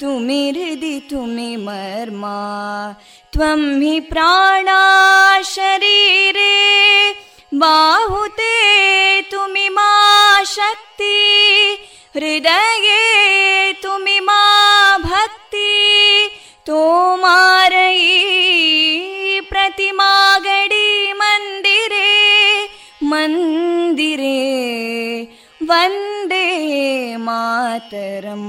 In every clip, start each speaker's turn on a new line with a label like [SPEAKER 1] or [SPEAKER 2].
[SPEAKER 1] तुमि हृदि तुमि मर्मा त्वं हि प्राणा शरीरे बाहुते तुमि मा शक्ति हृदये तुमि मा भक्ति तोमारयी प्रतिमागडी मन्दिरे मन्दिरे वन्दे मातरम्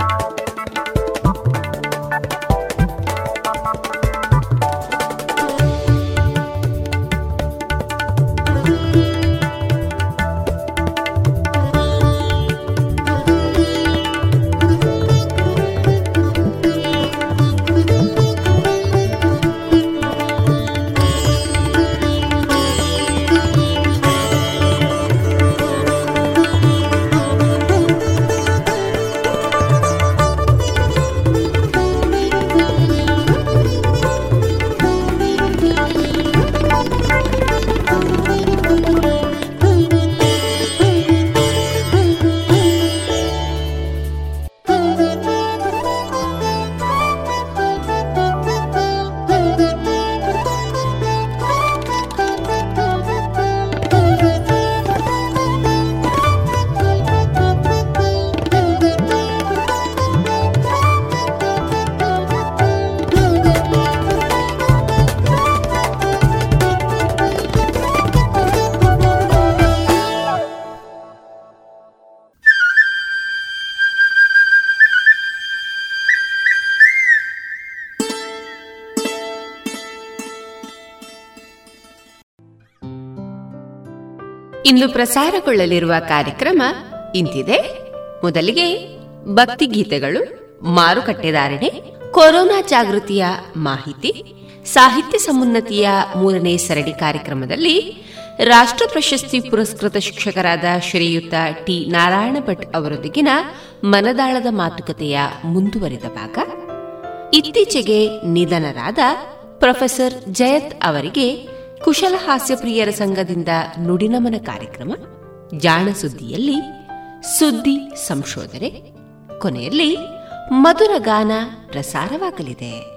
[SPEAKER 1] ವಂದೇ
[SPEAKER 2] ಇಂದು ಪ್ರಸಾರಗೊಳ್ಳಲಿರುವ ಕಾರ್ಯಕ್ರಮ ಇಂತಿದೆ. ಮೊದಲಿಗೆ ಭಕ್ತಿಗೀತೆಗಳು ಮಾರುಕಟ್ಟೆದಾರಣೆ ಕೊರೋನಾ ಜಾಗೃತಿಯ ಮಾಹಿತಿ, ಸಾಹಿತ್ಯ ಸಮುನ್ನತಿಯ ಮೂರನೇ ಸರಣಿ ಕಾರ್ಯಕ್ರಮದಲ್ಲಿ ರಾಷ್ಟ್ರ ಪ್ರಶಸ್ತಿ ಪುರಸ್ಕೃತ ಶಿಕ್ಷಕರಾದ ಶ್ರೀಯುತ ಟಿ. ನಾರಾಯಣ ಭಟ್ ಅವರೊಂದಿಗಿನ ಮನದಾಳದ ಮಾತುಕತೆಯ ಮುಂದುವರಿದ ಭಾಗ. ಇತ್ತೀಚೆಗೆ ನಿಧನರಾದ ಪ್ರೊಫೆಸರ್ ಜಯತ್ ಅವರಿಗೆ ಕುಶಲ ಹಾಸ್ಯಪ್ರಿಯರ ಸಂಘದಿಂದ ನುಡಿನಮನ ಕಾರ್ಯಕ್ರಮ ಜಾಣ ಸುದ್ದಿಯಲ್ಲಿ ಸುದ್ದಿ ಸಂಶೋಧನೆ ಕೊನೆಯಲ್ಲಿ ಮಧುರ ಗಾನ ಪ್ರಸಾರವಾಗಲಿದೆ.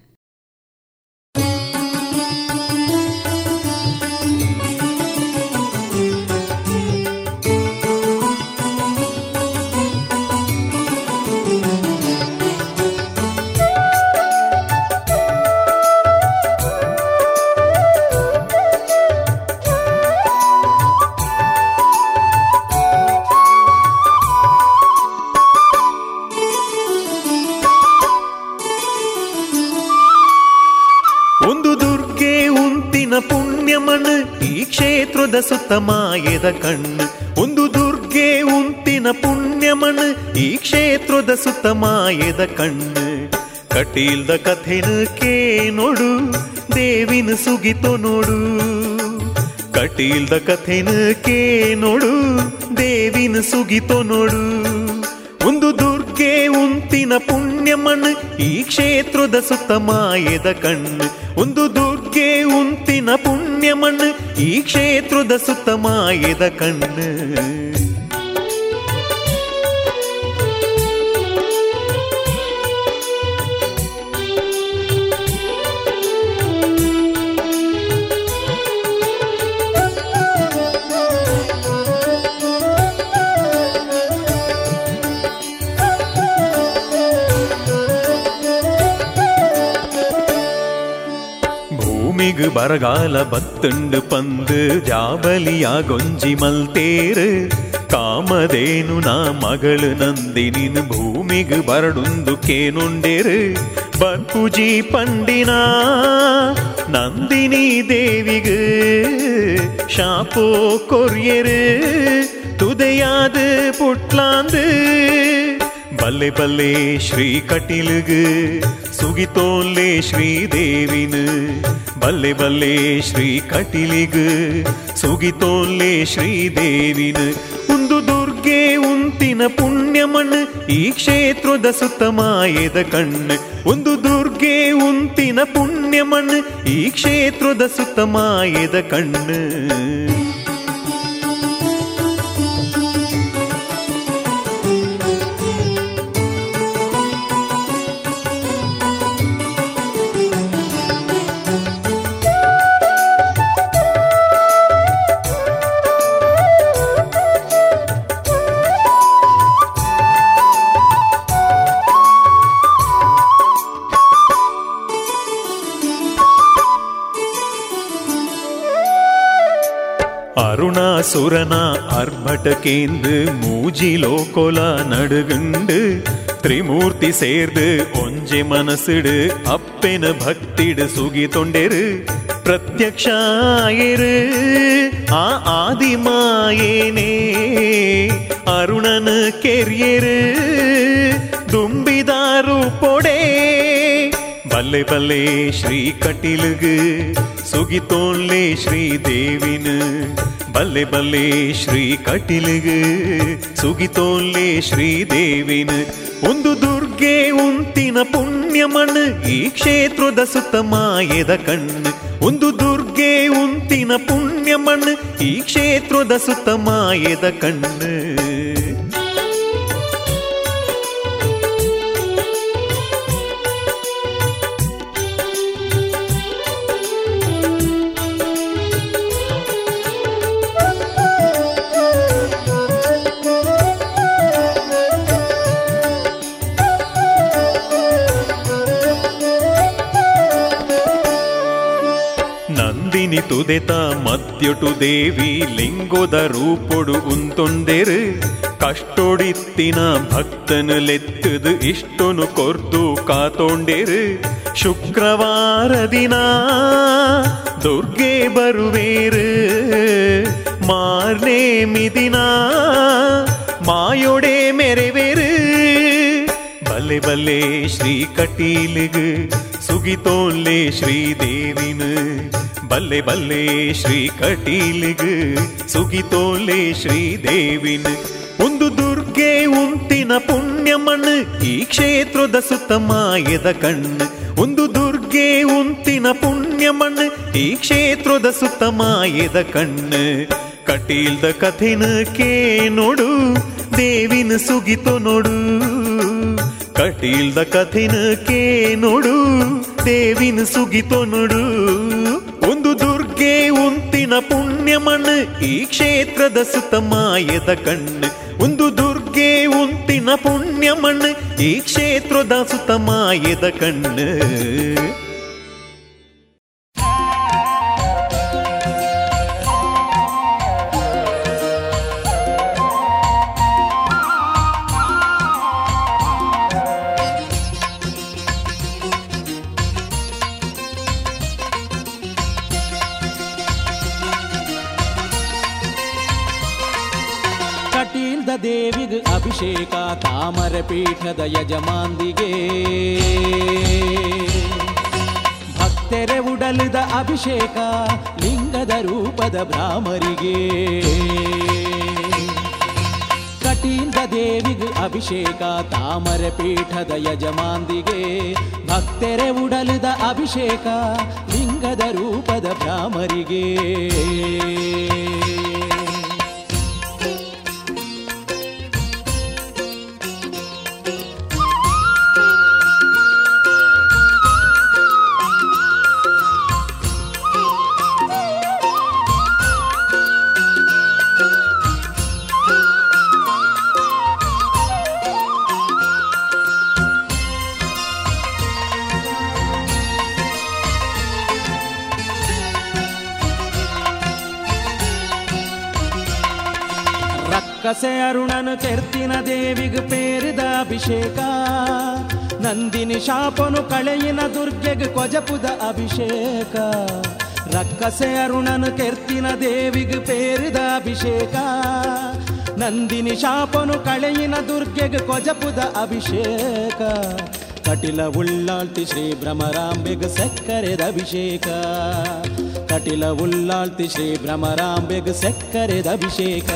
[SPEAKER 3] ಸುತ್ತ ಮಾಯದ ಕಣ್ಣು, ಒಂದು ದುರ್ಗೆ ಉಂತಿನ ಪುಣ್ಯಮಣ್ ಈ ಕ್ಷೇತ್ರದ ಸುತ್ತ ಮಾಯದ ಕಣ್ಣು. ಕಟೀಲ್ದ ಕಥೆನ ಕೇ ನೋಡು ದೇವಿನ ಸುಗಿತೋ ನೋಡು. ಕಟೀಲ್ದ ಕಥೆನ ಕೇ ನೋಡು ದೇವಿನ ಸುಗಿತೋ ನೋಡು. ಒಂದು ದುರ್ಗೆ ಉಂತಿನ ಪುಣ್ಯಮಣ್ ಈ ಕ್ಷೇತ್ರದ ಸುತ್ತ ಮಾಯದ ಕಣ್ಣು. ಒಂದು ದುರ್ಗೆ ಉಂತಿನ ಪುಣ್ಯಮಣ್ ಈ ಕ್ಷೇತ್ರದ ಸುತ್ತ ಕಣ್ಣು. ಭೂಮಿಗು ಬರಗಾಲ ಬತ್ತುಂಡು ಪಂದು ಜಾಬಲಿಯ ಗೊಂಜಿ ಮಲ್ತೇರು ಕಾಮದೇನು ನಾ ಮಗಳು ನಂದಿನಿನ್ ಭೂಮಿಗು ಬರಡುಂದು ಕೇನುಂಡೇರು ಬಕ್ಕುಜಿ ಪಂಡಿನ ನಂದಿನಿ ದೇವಿಗು ಶಾಪೋ ಕೊರ್ಯರು ತುದೆಯಾದ ಪುಟ್ಲಾಂದು ಬಲ್ಲೆ ಬಲ್ಲೆ ಶ್ರೀ ಸುಗಿತೋಲ್ಲೆ ಶ್ರೀದೇವಿನ ಬಲ್ಲೆ ಬಲ್ಲೆ ಶ್ರೀ ಕಟಿಲಿಗ ಸುಗಿತೋಲ್ಲೆ ಶ್ರೀದೇವಿನ ಒಂದು ಉಂತಿನ ಪುಣ್ಯ ಮಣ್ಣು ಈ ಕ್ಷೇತ್ರದ ಸುತ್ತ ಮಾಯದ ಕಣ್ಣು. ಒಂದು ದುರ್ಗೆ ಉಂತಿನ ಪುಣ್ಯ ಮಣ್ಣು ಈ ಕ್ಷೇತ್ರದ ಸುತ್ತ ಮಾಯದ ಕಣ್ಣು. அருணாசுரனா அர்பட்டகேந்து மூஜிலோ கொல நடுகுண்டு ತ್ರಿಮೂರ್ತಿ ಸೇರ್ದು ಒಂಜೆ ಮನಸ್ಸಿಡು ಅಪ್ಪೆನ ಭಕ್ತಿಡು ಸುಗಿ ತೊಂಡೆರು ಪ್ರತ್ಯಕ್ಷ ಆಯರು ಆ ಆದಿಮಾಯೇನೇ ಅರುಣನ ಕೆರಿಯರು ದುಂಬಿದಾರು ಪೊಡೆ ಬಲ್ಲೆ ಬಲ್ಲೆ ಶ್ರೀ ಕಟೀಲುಗು ಸುಗಿತೋನ್ಲೆ ஸ்ரீதேவினு பல்லே ಬಲ್ಲೆ ಬಲ್ಲೆ ಶ್ರೀ ಕಟೀಲುಗು. ஸ்ரீதேவினு ಒಂದು ದುರ್ಗೆ ಉಂತಿನ ಪುಣ್ಯ ಮಣ್ಣು, ಈ ಕ್ಷೇತ್ರದ ಸುತ್ತ ಮಾಯದ ಕಣ್ಣು. ಒಂದು ದುರ್ಗೆ ಉಂತಿನ ಪುಣ್ಯ ಮಣ್ಣು, ಈ ಕ್ಷೇತ್ರದ ಸುತ್ತ ಮಾಯದ ಕಣ್ಣು. ತುದೆತ ಮದ್ಯೊಟು ದೇವಿ ಲಿಂಗೋದ ರೂಪೊಡು ಉಂತೊಂದೆರು. ಕಷ್ಟೊಡಿತ್ತಿನ ಭಕ್ತನು ಲೆತ್ತದು ಇಷ್ಟೊನು ಕೊರ್ದು ಕಾತೊಂಡೆರು. ಶುಕ್ರವಾರ ದಿನ ದುರ್ಗೆ ಬರುವೇರು. ಮಾರ್ನೇ ಮಿದಿನ ಮಾಯೊಡೆ ಮೆರೆವೇರು. ಬಲ್ಲೆ ಬಲ್ಲೆ ಶ್ರೀ ಕಟೀಲಿಗು ಸುಗಿತೋನ್ಲೆ ಶ್ರೀದೇವಿನ. ಬಲ್ಲೆ ಬಲ್ಲೆ ಶ್ರೀ ಕಟೀಲಿಗು ಸುಗಿತೋನ್ಲೆ ಶ್ರೀದೇವಿನ. ಒಂದು ದುರ್ಗೆ ಉಂತಿನ ಪುಣ್ಯ ಮಣ್ಣು ಈ ಕ್ಷೇತ್ರದ ಸುತ್ತ ಮಾಯದ ಕಣ್ಣು. ಒಂದು ದುರ್ಗೆ ಉಂತಿನ ಪುಣ್ಯ ಈ ಕ್ಷೇತ್ರದ ಸುತ್ತ ಮಾಯದ ಕಣ್ಣು. ಕಟೀಲ್ದ ಕಥೆನ ಕೇ ನೋಡು. ದೇವಿನ ಸುಗಿತು ನೋಡು. ಕಟೀಲ್ದ ಕಥೆನ ಕೇ ನೋಡು. ಸುಗಿತೋ ನೋಡು. ಒಂದು ದುರ್ಗೆ ಉಂತಿನ ಪುಣ್ಯ ಮಣ್ಣು, ಈ ಕ್ಷೇತ್ರದ ಸುತ್ತ ಮಾಯದ ಕಣ್ಣು. ಒಂದು ದುರ್ಗೆ ಉಂತಿನ ಪುಣ್ಯ ಮಣ್ಣು, ಈ ಕ್ಷೇತ್ರದ ಸುತ್ತ ಮಾಯದ ಕಣ್ಣು.
[SPEAKER 4] ಪೀಠದ ಯಜಮಾಂದಿಗೆ ಭಕ್ತೆರೆ ಉಡಲಿದ ಅಭಿಷೇಕ ಲಿಂಗದ ರೂಪದ ಬ್ರಾಹ್ಮರಿಗೆ. ಕಟೀಂದ ದೇವಿಗೆ ಅಭಿಷೇಕ ತಾಮರ ಪೀಠದ ಯಜಮಾಂದಿಗೆ ಭಕ್ತೆರೆ ಉಡಲಿದ ಅಭಿಷೇಕ ಲಿಂಗದ ರೂಪದ ಭ್ರಾಮರಿಗೆ ನಂದಿನಿ ಶಾಪನು ಕಳೆಯಿನ ದುರ್ಗೆಗೆ ಕೊಜಪುದ ಅಭಿಷೇಕ. ರಕ್ಕಸೆ ಅರುಣನು ಕೆರ್ತಿನ ದೇವಿಗೆ ಪೇರಿದ ಅಭಿಷೇಕ. ನಂದಿನಿ ಶಾಪನು ಕಳೆಯಿನ ದುರ್ಗೆಗೆ ಕೊಜಪುದ ಅಭಿಷೇಕ. ಕಟಿಲ ಉಳ್ಳಾಳ್ತಿ ಶ್ರೀ ಭ್ರಮರಾಂಬೆಗ್ ಸಕ್ಕರೆದ ಅಭಿಷೇಕ. ಕಟಿಲ ಉಳ್ಳಾಳ್ತಿ ಶ್ರೀ ಭ್ರಮರಾಂಬೆಗ್ ಸಕ್ಕರೆದ ಅಭಿಷೇಕ.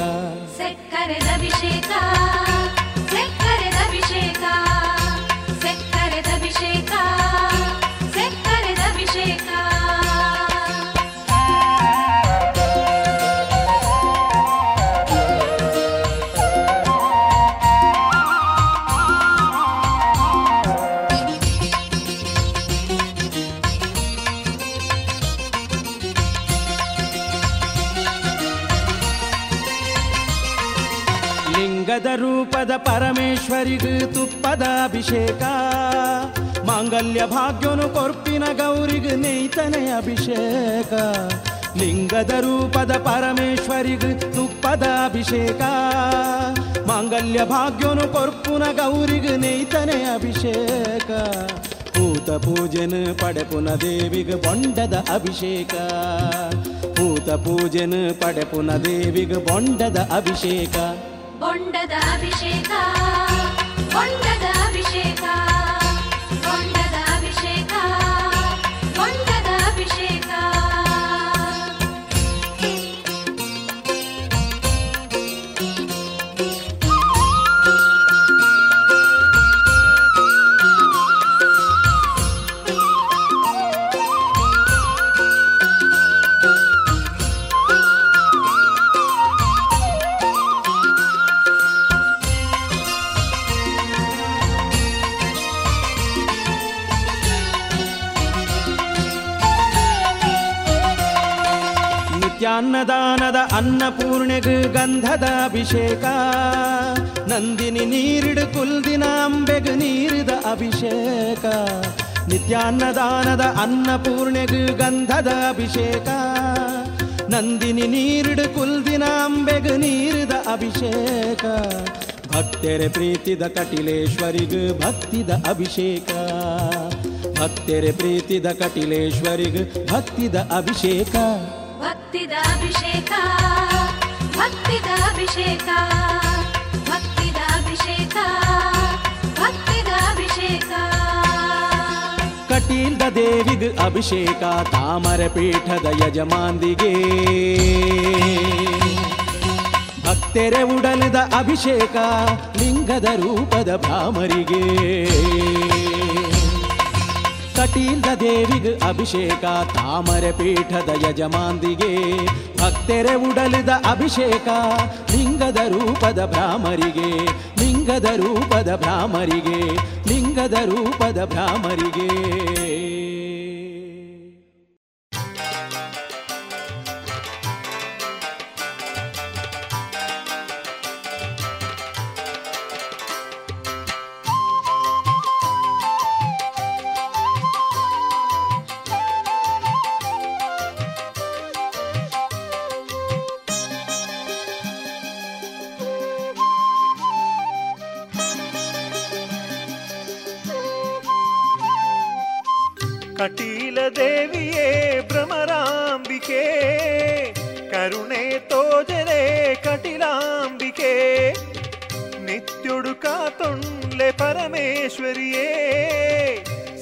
[SPEAKER 4] ಪರಮೇಶ್ವರಿಗೂ ತುಪ್ಪದ ಅಭಿಷೇಕ ಮಾಂಗಲ್ಯ ಭಾಗ್ಯನು ಕೊರ್ಪಿನ ಗೌರಿಗೂ ನೇಯ್ತನೆ ಅಭಿಷೇಕ. ಲಿಂಗದ ರೂಪದ ಪರಮೇಶ್ವರಿಗೂ ತುಪ್ಪದ ಅಭಿಷೇಕ ಮಾಂಗಲ್ಯ ಭಾಗ್ಯನು ಕೊರ್ಪುನ ಗೌರಿಗೂ ನೇಯ್ತನೆ ಅಭಿಷೇಕ. ಭೂತ ಪೂಜೆನ ಪಡೆಪುನ ದೇವಿಗೆ ಬೊಂಡದ ಅಭಿಷೇಕ. ಭೂತ ಪೂಜೆನ ಪಡೆಪುನ ದೇವಿಗೆ ಬೊಂಡದ ಅಭಿಷೇಕ.
[SPEAKER 5] ಬೊಂಡದ ಅಭಿಷೇಕ ಬೊಂಡದ
[SPEAKER 4] ನಿತ್ಯಾನ್ನದಾನದ ಅನ್ನಪೂರ್ಣೆಗೆ ಗಂಧದ ಅಭಿಷೇಕ. ನಂದಿನಿ ನೀರಿಡು ಕುಲ್ದಿನ ಅಂಬೆಗೆ ನೀರಿದ ಅಭಿಷೇಕ. ನಿತ್ಯಾನ್ನದಾನದ ಅನ್ನಪೂರ್ಣೆಗೆ ಗಂಧದ ಅಭಿಷೇಕ. ನಂದಿನಿ ನೀರಿಡು ಕುಲ್ದಿನ ಅಂಬೆಗೆ ನೀರಿದ ಅಭಿಷೇಕ. ಭಕ್ತೆರೆ ಪ್ರೀತಿದ ಕಟಿಲೇಶ್ವರಿಗ ಭಕ್ತಿದ ಅಭಿಷೇಕ. ಭಕ್ತೆರೆ ಪ್ರೀತಿದ ಕಟಿಲೇಶ್ವರಿಗ ಭಕ್ತಿದ ಅಭಿಷೇಕ.
[SPEAKER 5] ಭಕ್ತಿದ ಅಭಿಷೇಕ ಭಕ್ತಿದ ಅಭಿಷೇಕ ಭಕ್ತಿದ ಅಭಿಷೇಕ ಭಕ್ತಿದ ಅಭಿಷೇಕ.
[SPEAKER 4] ಕಟೀಲ್ದ ದೇವಿಗ್ ಅಭಿಷೇಕ, ತಾಮರ ಪೀಠದ ಯಜಮಾಂದಿಗೆ ಭಕ್ತೆರೆ ಉಡಲಿದ ಅಭಿಷೇಕ, ಲಿಂಗದ ರೂಪದ ಭ್ರಾಮರಿಗೆ ಕಟೀಲ್ದ ದೇವಿಗೆ ಅಭಿಷೇಕ, ತಾಮರೆ ಪೀಠದ ಯಜಮಾಂದಿಗೆ ಭಕ್ತೆರೆ ಉಡಲಿದ ಅಭಿಷೇಕ, ಲಿಂಗದ ರೂಪದ ಭ್ರಾಮರಿಗೆ ಲಿಂಗದ ರೂಪದ ಭ್ರಾಮರಿಗೆ ಲಿಂಗದ ರೂಪದ ಭ್ರಾಮರಿಗೆ
[SPEAKER 3] कटीलदेविये भ्रमराम्बिके, करुणे तोजरे कटिलाम्बिके नित्योडु कातुण्डे परमेश्वरिये,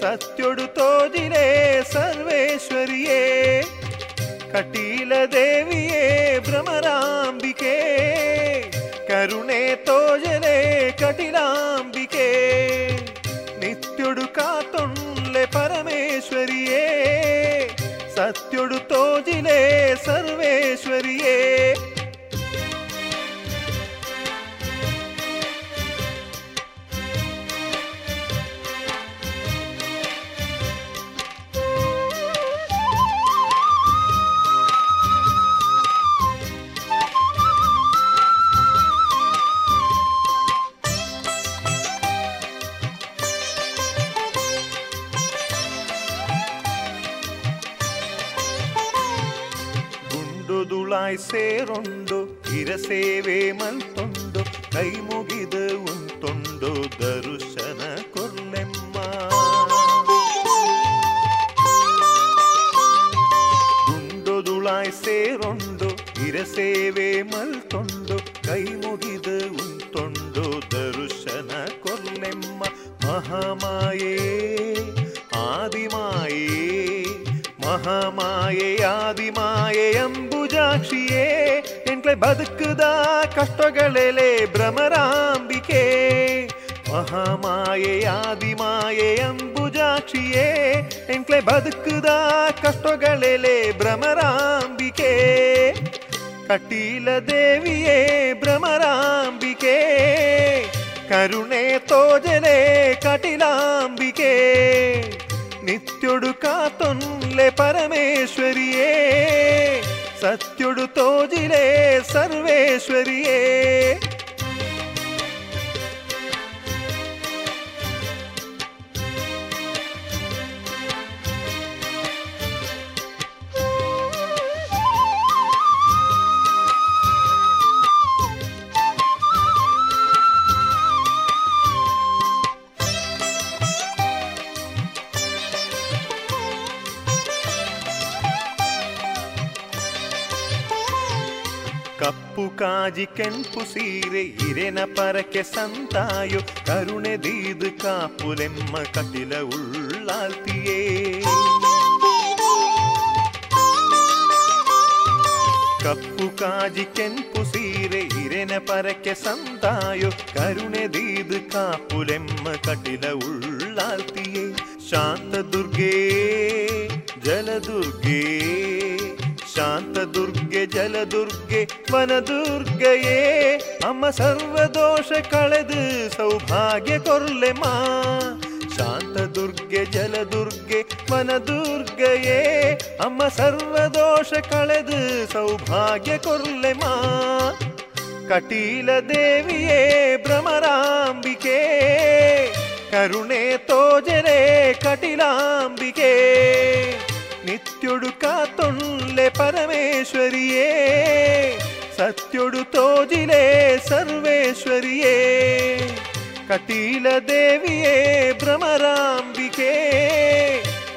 [SPEAKER 3] सत्योडु तोजिले सर्वेश्वरिये कटीलदेविये भ्रमराम्बिके, करुणे तोजले कटिलाम्बिके नित्योडु कातुण्डे परमेश्वरिये सत्युडुतो ज़िले सर्वेश्वरिये। ತೋಜಿಲೆ ಸೇರೊಂದು ಸೇರೊಂಡು ಇರಸೇವೆ ಮಲ್ತೊಂಡು, ಕೈ ಮುಗಿದು ಉಂತೊಂಡು ದರುಶನ ಕೊರ್ಲೆಮ್ಮ ಗುಂಡು ದುಳಾಯ್ ಸೇರೊಂಡು ಇರಸೇವೆ ಮಲ್ತೊಂಡು, ಕೈ ಮುಗಿದು ಉಂತೊಂಡು ದರುಶನ ಕೊರ್ಲೆಮ್ಮ ಅಂಬುಜಾಕ್ಷಿಯೇ ಎಂಟ್ಲೆ ಬದುಕುದ ಕಷ್ಟಗಳೆಲೆ ಭ್ರಮರಾಂಬಿಕೆ ಮಹಾಮಾಯೆ ಆದಿಮಾಯೆ ಅಂಬುಜಾಕ್ಷಿಯೇ ಎಂಟ್ಲೆ ಬದುಕುದ ಕಷ್ಟಗಳೆಲೆ ಭ್ರಮರಾಂಬಿಕೆ ಕಟೀಲ ದೇವಿಯೇ ಭ್ರಮರಾಂಬಿಕೆ ಕರುಣೆ ತೋಜಲೆ ಕಟಿಲಾಂಬಿಕೆ ನಿತ್ಯೊಡು ಕಾತೊನ್ಲೆ ಪರಮೇಶ್ವರಿಯೇ సత్యుడు తోజిలే సర్వేశ్వరియే. ಕಪ್ಪು ಕಾಜಿ ಕೆಂಪು ಸೀರೆ ಇರೆನ ಪರಕೆ ಸಂತಾಯು ಕರುಣೆ ದೀದು ಕಾಪುಲೆಮ್ಮ ಕಟಿಲ ಉಳ್ಳಾಲ್ತಿಯೇ ಕಪ್ಪು ಕಾಜಿ ಕೆಂಪು ಸೀರೆ ಇರೆನ ಪರಕೆ ಸಂತಾಯು ಕರುಣೆ ದೀದು ಕಾಪುಲೆಮ್ಮ ಕಟಿಲ ಉಳ್ಳಾಲ್ತಿಯೇ ಶಾಂತ ದುರ್ಗೇ ಜಲದುರ್ಗೇ शांतुर्गे जल दुर्गे जलदुर्गे वनदुर्गये मम सर्वदोष कळेद, सौभाग्य कोर्ले मा। शान्तदुर्गे जलदुर्गे वनदुर्गये मम सर्वदोष कळेद, सौभाग्य कोर्ले मा। कटीलदेविये भ्रमराम्बिके। करुणे तोजरे कटिलाम्बिके। ನಿತ್ಯೊಡು ಕಾತೊಳ್ಳೆ ಪರಮೇಶ್ವರಿಯೇ ಸತ್ಯೊಡು ತೋಜಿಲೆ ಸರ್ವೇಶ್ವರಿಯೇ ಕಟೀಲ ದೇವಿಯೇ ಭ್ರಮರಾಂಬಿಕೆ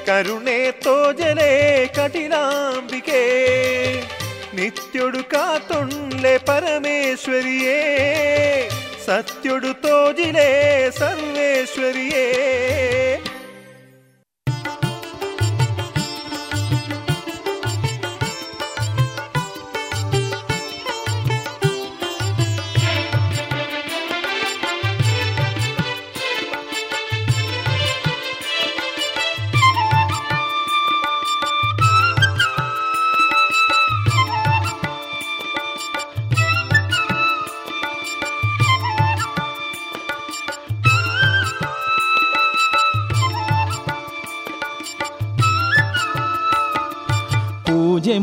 [SPEAKER 3] ಕರುಣೆ ತೋಜಲೆ ಕಟಿಲಾಂಬಿಕೆ ನಿತ್ಯೊಡು ಕಾತೊಳ್ಳೆ ಪರಮೇಶ್ವರಿಯೇ ಸತ್ಯೊಡು ತೋಜಿಲೆ ಸರ್ವೇಶ್ವರಿಯೇ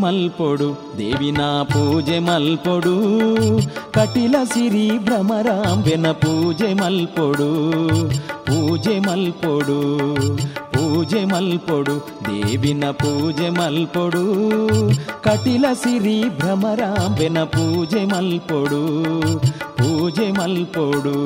[SPEAKER 4] ಪೂಜೆ ಮಲ್ಪೊಡು ದೇವಿನ ಪೂಜೆ ಮಲ್ಪೊಡು ಕಟಿಲ ಸಿರಿ ಭ್ರಮರಾಂಬೆನ ಪೂಜೆ ಮಲ್ಪೊಡು ಪೂಜೆ ಮಲ್ಪೊಡು ಪೂಜೆ ಮಲ್ಪೊಡು ದೇವಿನ ಪೂಜೆ ಮಲ್ಪೊಡು ಕಟಿಲ ಸಿರಿ ಭ್ರಮರಾಂಬೆನ ಪೂಜೆ ಮಲ್ಪೊಡು ಪೂಜೆ ಮಲ್ಪೊಡು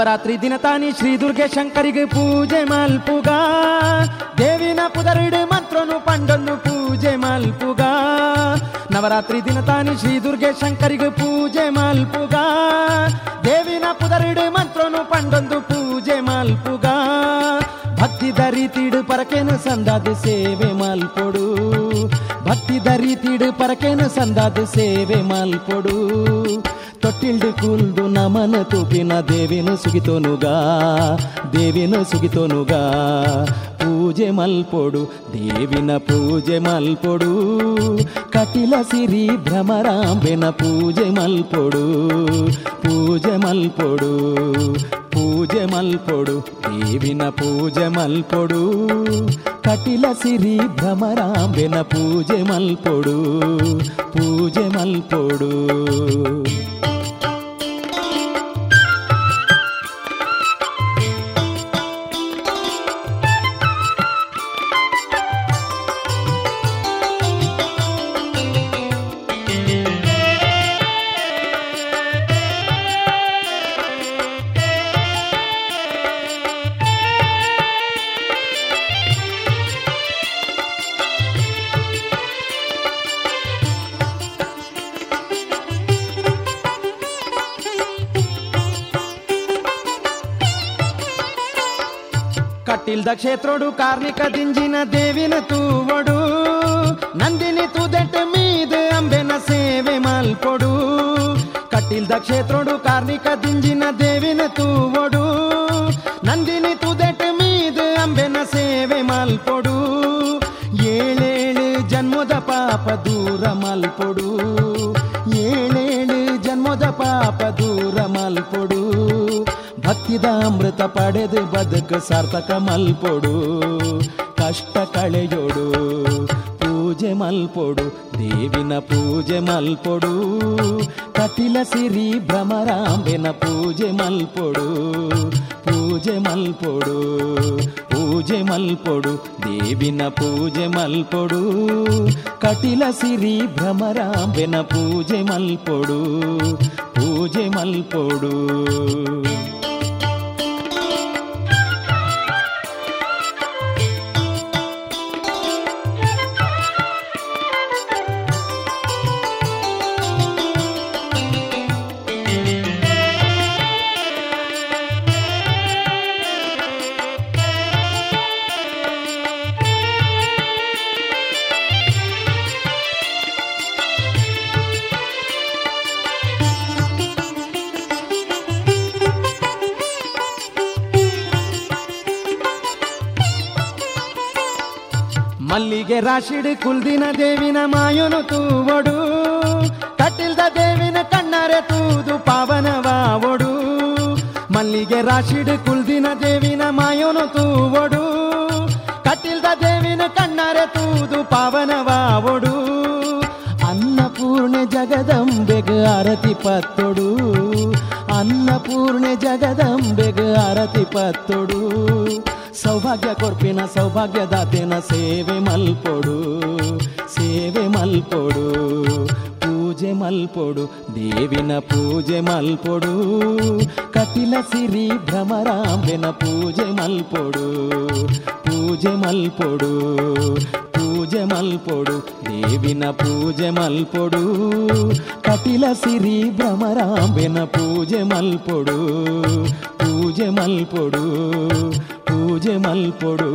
[SPEAKER 4] ನವರಾತ್ರಿ ದಿನ ತಾನಿ ಶ್ರೀ ದುರ್ಗೆ ಶಂಕರಿಗೆ ಪೂಜೆ ಮಲ್ಪುಗ ದೇವಿನ ಪುದರಿಡು ಮಂತ್ರನು ಪಂಡೊಂದು ಪೂಜೆ ಮಲ್ಪುಗ ನವರಾತ್ರಿ ದಿನ ತಾನಿ ಶ್ರೀ ದುರ್ಗೆ ಶಂಕರಿಗೆ ಪೂಜೆ ಮಲ್ಪುಗ ದೇವಿನ ಪುದರಿಡು ಮಂತ್ರನು ಪಂಡೊಂದು ಪೂಜೆ ಮಲ್ಪುಗ ಭಕ್ತಿ ದರಿತಿಡು ಪರಕೆನು ಸಂದಾದು ಸೇವೆ ಮಲ್ಪೊಡು ಭಕ್ತಿ ದರಿತಿಡು ಪರಕೆನು ಸಂದಾದು ಸೇವೆ ಮಲ್ಪೊಡು ತೊಟ್ಟಿಲ್ಡು ಕೂಲ್ದು ನಮನ ತೂಪಿನ ದೇವಿನು ಸುಗಿತೋನುಗಾ ದೇವಿನು ಸುಗಿತೋನುಗಾ ಪೂಜೆ ಮಲ್ಪೊಡು ದೇವಿನ ಪೂಜೆ ಮಲ್ಪೊಡು ಕಟಿಲ ಸಿರಿ ಭ್ರಮರಾಂಬೆನ ಪೂಜೆ ಮಲ್ಪೊಡು ಪೂಜೆ ಮಲ್ಪೊಡು ಪೂಜೆ ಮಲ್ಪೊಡು ದೇವಿನ ಪೂಜೆ ಮಲ್ಪೊಡು ಕಟಿಲ ಸಿರಿ ಭ್ರಮರಾಂಬೆನ ಪೂಜೆ ಮಲ್ಪೊಡು ಪೂಜೆ ಮಲ್ಪೊಡು ಕಟ್ಟಿಲ್ದ ಕ್ಷೇತ್ರೋಡು ಕಾರ್ಣಿಕ ದಿಂಜಿನ ದೇವಿನ ತೂವಡು ನಂದಿನಿ ತುದೆಟ್ ಮೀದ ಅಂಬೆನ ಸೇವೆ ಮಲ್ಪೊಡು ಕಟ್ಟಿಲ್ದ ಕ್ಷೇತ್ರೋಡು ಕಾರ್ಣಿಕ ದಿಂಜಿನ ದೇವಿನ ತೂವಡು ನಂದಿನಿ ತುದೆಟ್ ಮೀದ ಅಂಬೆನ ಸೇವೆ ಮಲ್ಪೊಡು ಏಳೇಳು ಜನ್ಮದ ಪಾಪ ದೂರ ಮಲ್ಪೊಡು ಭಕ್ತಿದ ಅಮೃತ ಪಡೆದು ಬದುಕು ಸಾರ್ಥಕ ಮಲ್ಪೊಡು ಕಷ್ಟ ಕಳೆಯೊಡು ಪೂಜೆ ಮಲ್ಪೊಡು ದೇವಿನ ಪೂಜೆ ಮಲ್ಪೊಡು ಕಟಿಲ ಸಿರಿ ಭ್ರಮರಾಂಬೆನ ಪೂಜೆ ಮಲ್ಪೊಡು ಪೂಜೆ ಮಲ್ಪೊಡು ಪೂಜೆ ಮಲ್ಪೊಡು ದೇವಿನ ಪೂಜೆ ಮಲ್ಪೊಡು ಕಟಿಲ ಸಿರಿ ಭ್ರಮರಾಂಬೆನ ಪೂಜೆ ಮಲ್ಪೊಡು ಪೂಜೆ ಮಲ್ಪೊಡು ರಾಶಿಡು ಕುಲ್ದಿನ ದೇವಿನ ಮಾಯನು ತೂವಡು, ಕಟ್ಟಿಲ್ದ ದೇವಿನ ಕಣ್ಣರೆ ತೂದು ಪಾವನವಾವಡು ಮಲ್ಲಿಗೆ ರಾಶಿಡಿ ಕುಲ್ದಿನ ದೇವಿನ ಮಾಯನು ತೂವಡು, ಕಟ್ಟಿಲ್ದ ದೇವಿನ ಕಣ್ಣರೆ ತೂದು ಪಾವನವಾವಡು ಅನ್ನಪೂರ್ಣೆ ಜಗದಂಬೆಗ ಅರತಿ ಪತ್ತೊಡು, ಅನ್ನಪೂರ್ಣೆ ಜಗದಂಬೆಗ ಅರತಿ ಪತ್ತೊಡು ಸೌಭಾಗ್ಯ ಕೊರ್ಪಿನ ಸೌಭಾಗ್ಯದಾತೆನ ಸೇವೆ ಮಲ್ಪೊಡು ಸೇವೆ ಮಲ್ಪೊಡು ಪೂಜೆ ಮಲ್ಪೊಡು ದೇವಿನ ಪೂಜೆ ಮಲ್ಪೊಡು ಕಟಿಲ ಸಿರಿ ಭ್ರಮರಾಂಬೆನ ಪೂಜೆ ಮಲ್ಪೊಡು ಪೂಜೆ ಮಲ್ಪೊಡು ಪೂಜೆ ಮಲ್ಪೊಡು ದೇವಿನ ಪೂಜೆ ಮಲ್ಪೊಡು ಕಟಿಲ ಸಿರಿ ಭ್ರಮರಾಂಬೆನ ಪೂಜೆ ಮಲ್ಪೊಡು ಪೂಜೆ ಮಲ್ಪೊಡು ಪೂಜೆ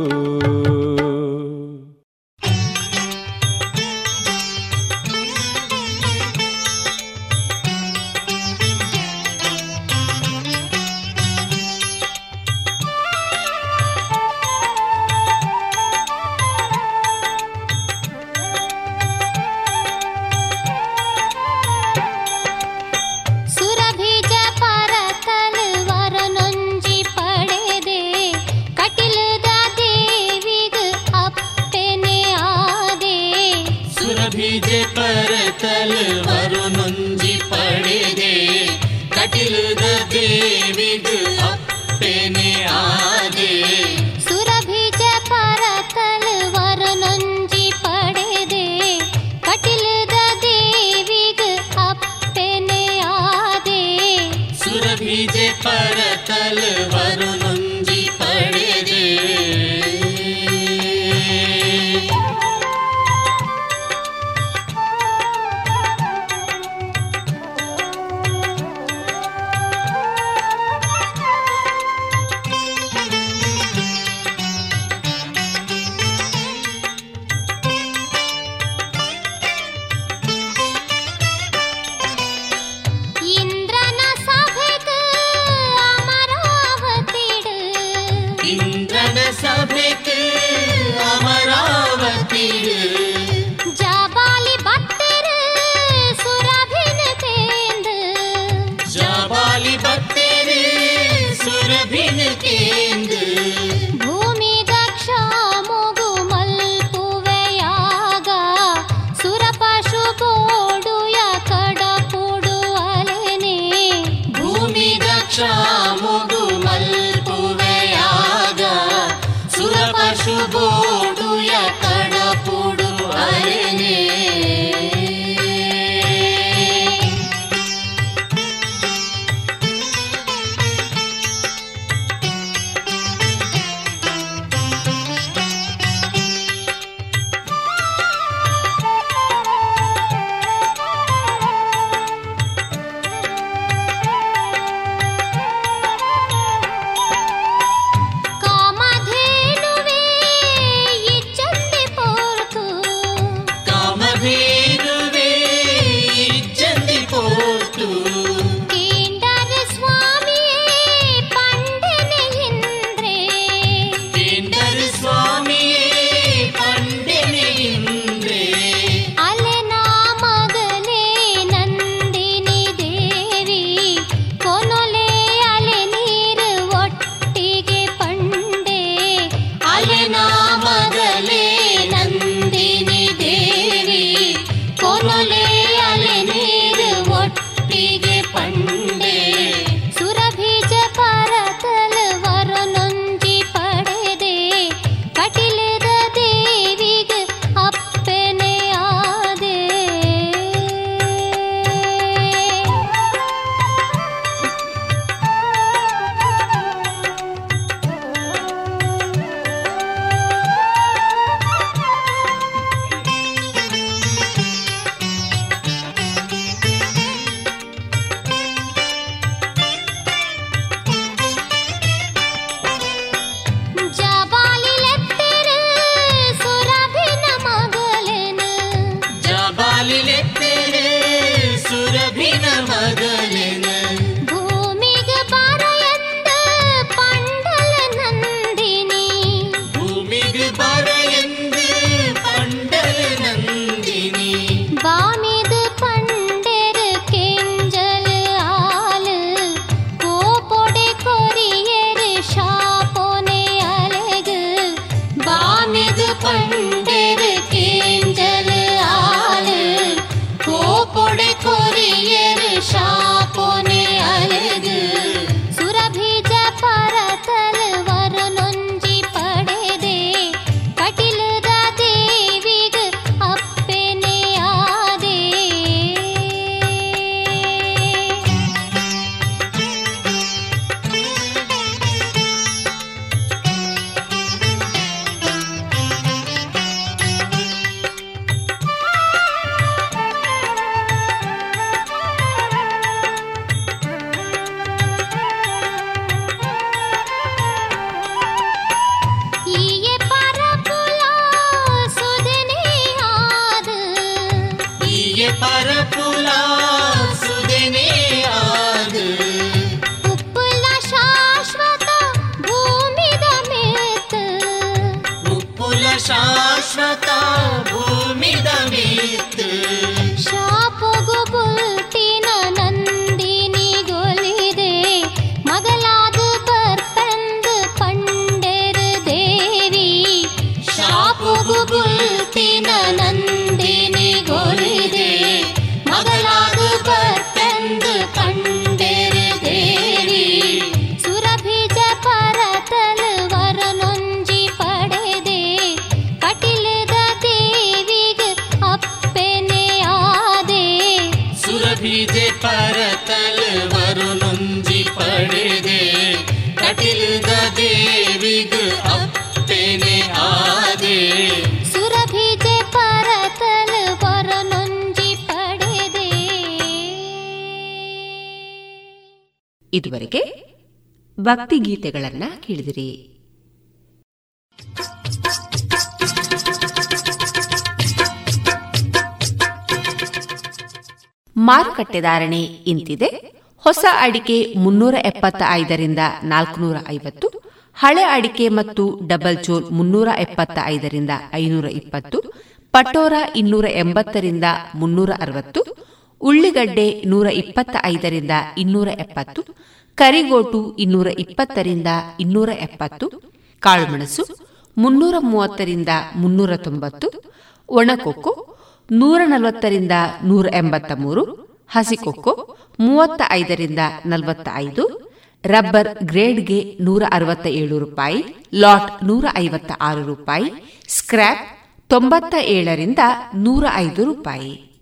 [SPEAKER 6] ಸುರಭಿನ ಕೇಂದ್ರ
[SPEAKER 7] ಹೀಗೆ
[SPEAKER 2] ಇದುವರೆಗೆ ಭಕ್ತಿ ಗೀತೆಗಳನ್ನ ಕೇಳಿದಿರಿ. ಮಾರುಕಟ್ಟೆ ಧಾರಣೆ ಇಂತಿದೆ. ಹೊಸ ಅಡಿಕೆ ಮುನ್ನೂರ ಎಪ್ಪತ್ತ ಐದರಿಂದ ನಾಲ್ಕುನೂರ ಐವತ್ತು, ಹಳೆ ಅಡಿಕೆ ಮತ್ತು ಡಬಲ್ ಚೋಲ್ ಮುನ್ನೂರ ಎಪ್ಪತ್ತ ಐದರಿಂದ ಐನೂರ ಇಪ್ಪತ್ತು, ಪಟೋರ ಇನ್ನೂರ ಎಂಬತ್ತರಿಂದ ಮುನ್ನೂರ ಅರವತ್ತು ಉಳ್ಳಿಗಡ್ಡೆ ನೂರ ಇಪ್ಪತ್ತ ಐದರಿಂದ ಇನ್ನೂರ ಎಪ್ಪತ್ತು, ಕರಿಗೋಟು ಇನ್ನೂರ ಇಪ್ಪತ್ತರಿಂದ ಇನ್ನೂರ ಎಪ್ಪತ್ತು, ಕಾಳುಮೆಣಸು ಮುನ್ನೂರ ಮೂವತ್ತರಿಂದ ಮುನ್ನೂರ ತೊಂಬತ್ತು, ಒಣಕೊಕ್ಕೊ ನೂರ ನಲವತ್ತರಿಂದ ನೂರ ಎಂಬತ್ತ ಮೂರು, ಹಸಿಕೊಕ್ಕು ಮೂವತ್ತ ಐದರಿಂದ ನಲವತ್ತ ಐದು ರಬ್ಬರ್ ಗ್ರೇಡ್ಗೆ ನೂರ ಅರವತ್ತ ಏಳು ರೂಪಾಯಿ, ಲಾಟ್ ನೂರ ಐವತ್ತ ಆರು ರೂಪಾಯಿ, ಸ್ಕ್ರ್ಯಾಪ್ ತೊಂಬತ್ತ ಏಳರಿಂದ ನೂರ ಐದು ರೂಪಾಯಿ.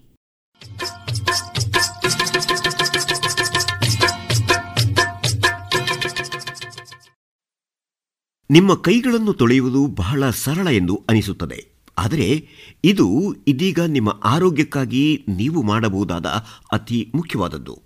[SPEAKER 8] ನಿಮ್ಮ ಕೈಗಳನ್ನು ತೊಳೆಯುವುದು ಬಹಳ ಸರಳ ಎಂದು ಅನಿಸುತ್ತದೆ. ಆದರೆ ಇದು ಇದೀಗ ನಿಮ್ಮ ಆರೋಗ್ಯಕ್ಕಾಗಿ ನೀವು ಮಾಡಬಹುದಾದ ಅತಿ ಮುಖ್ಯವಾದದ್ದು.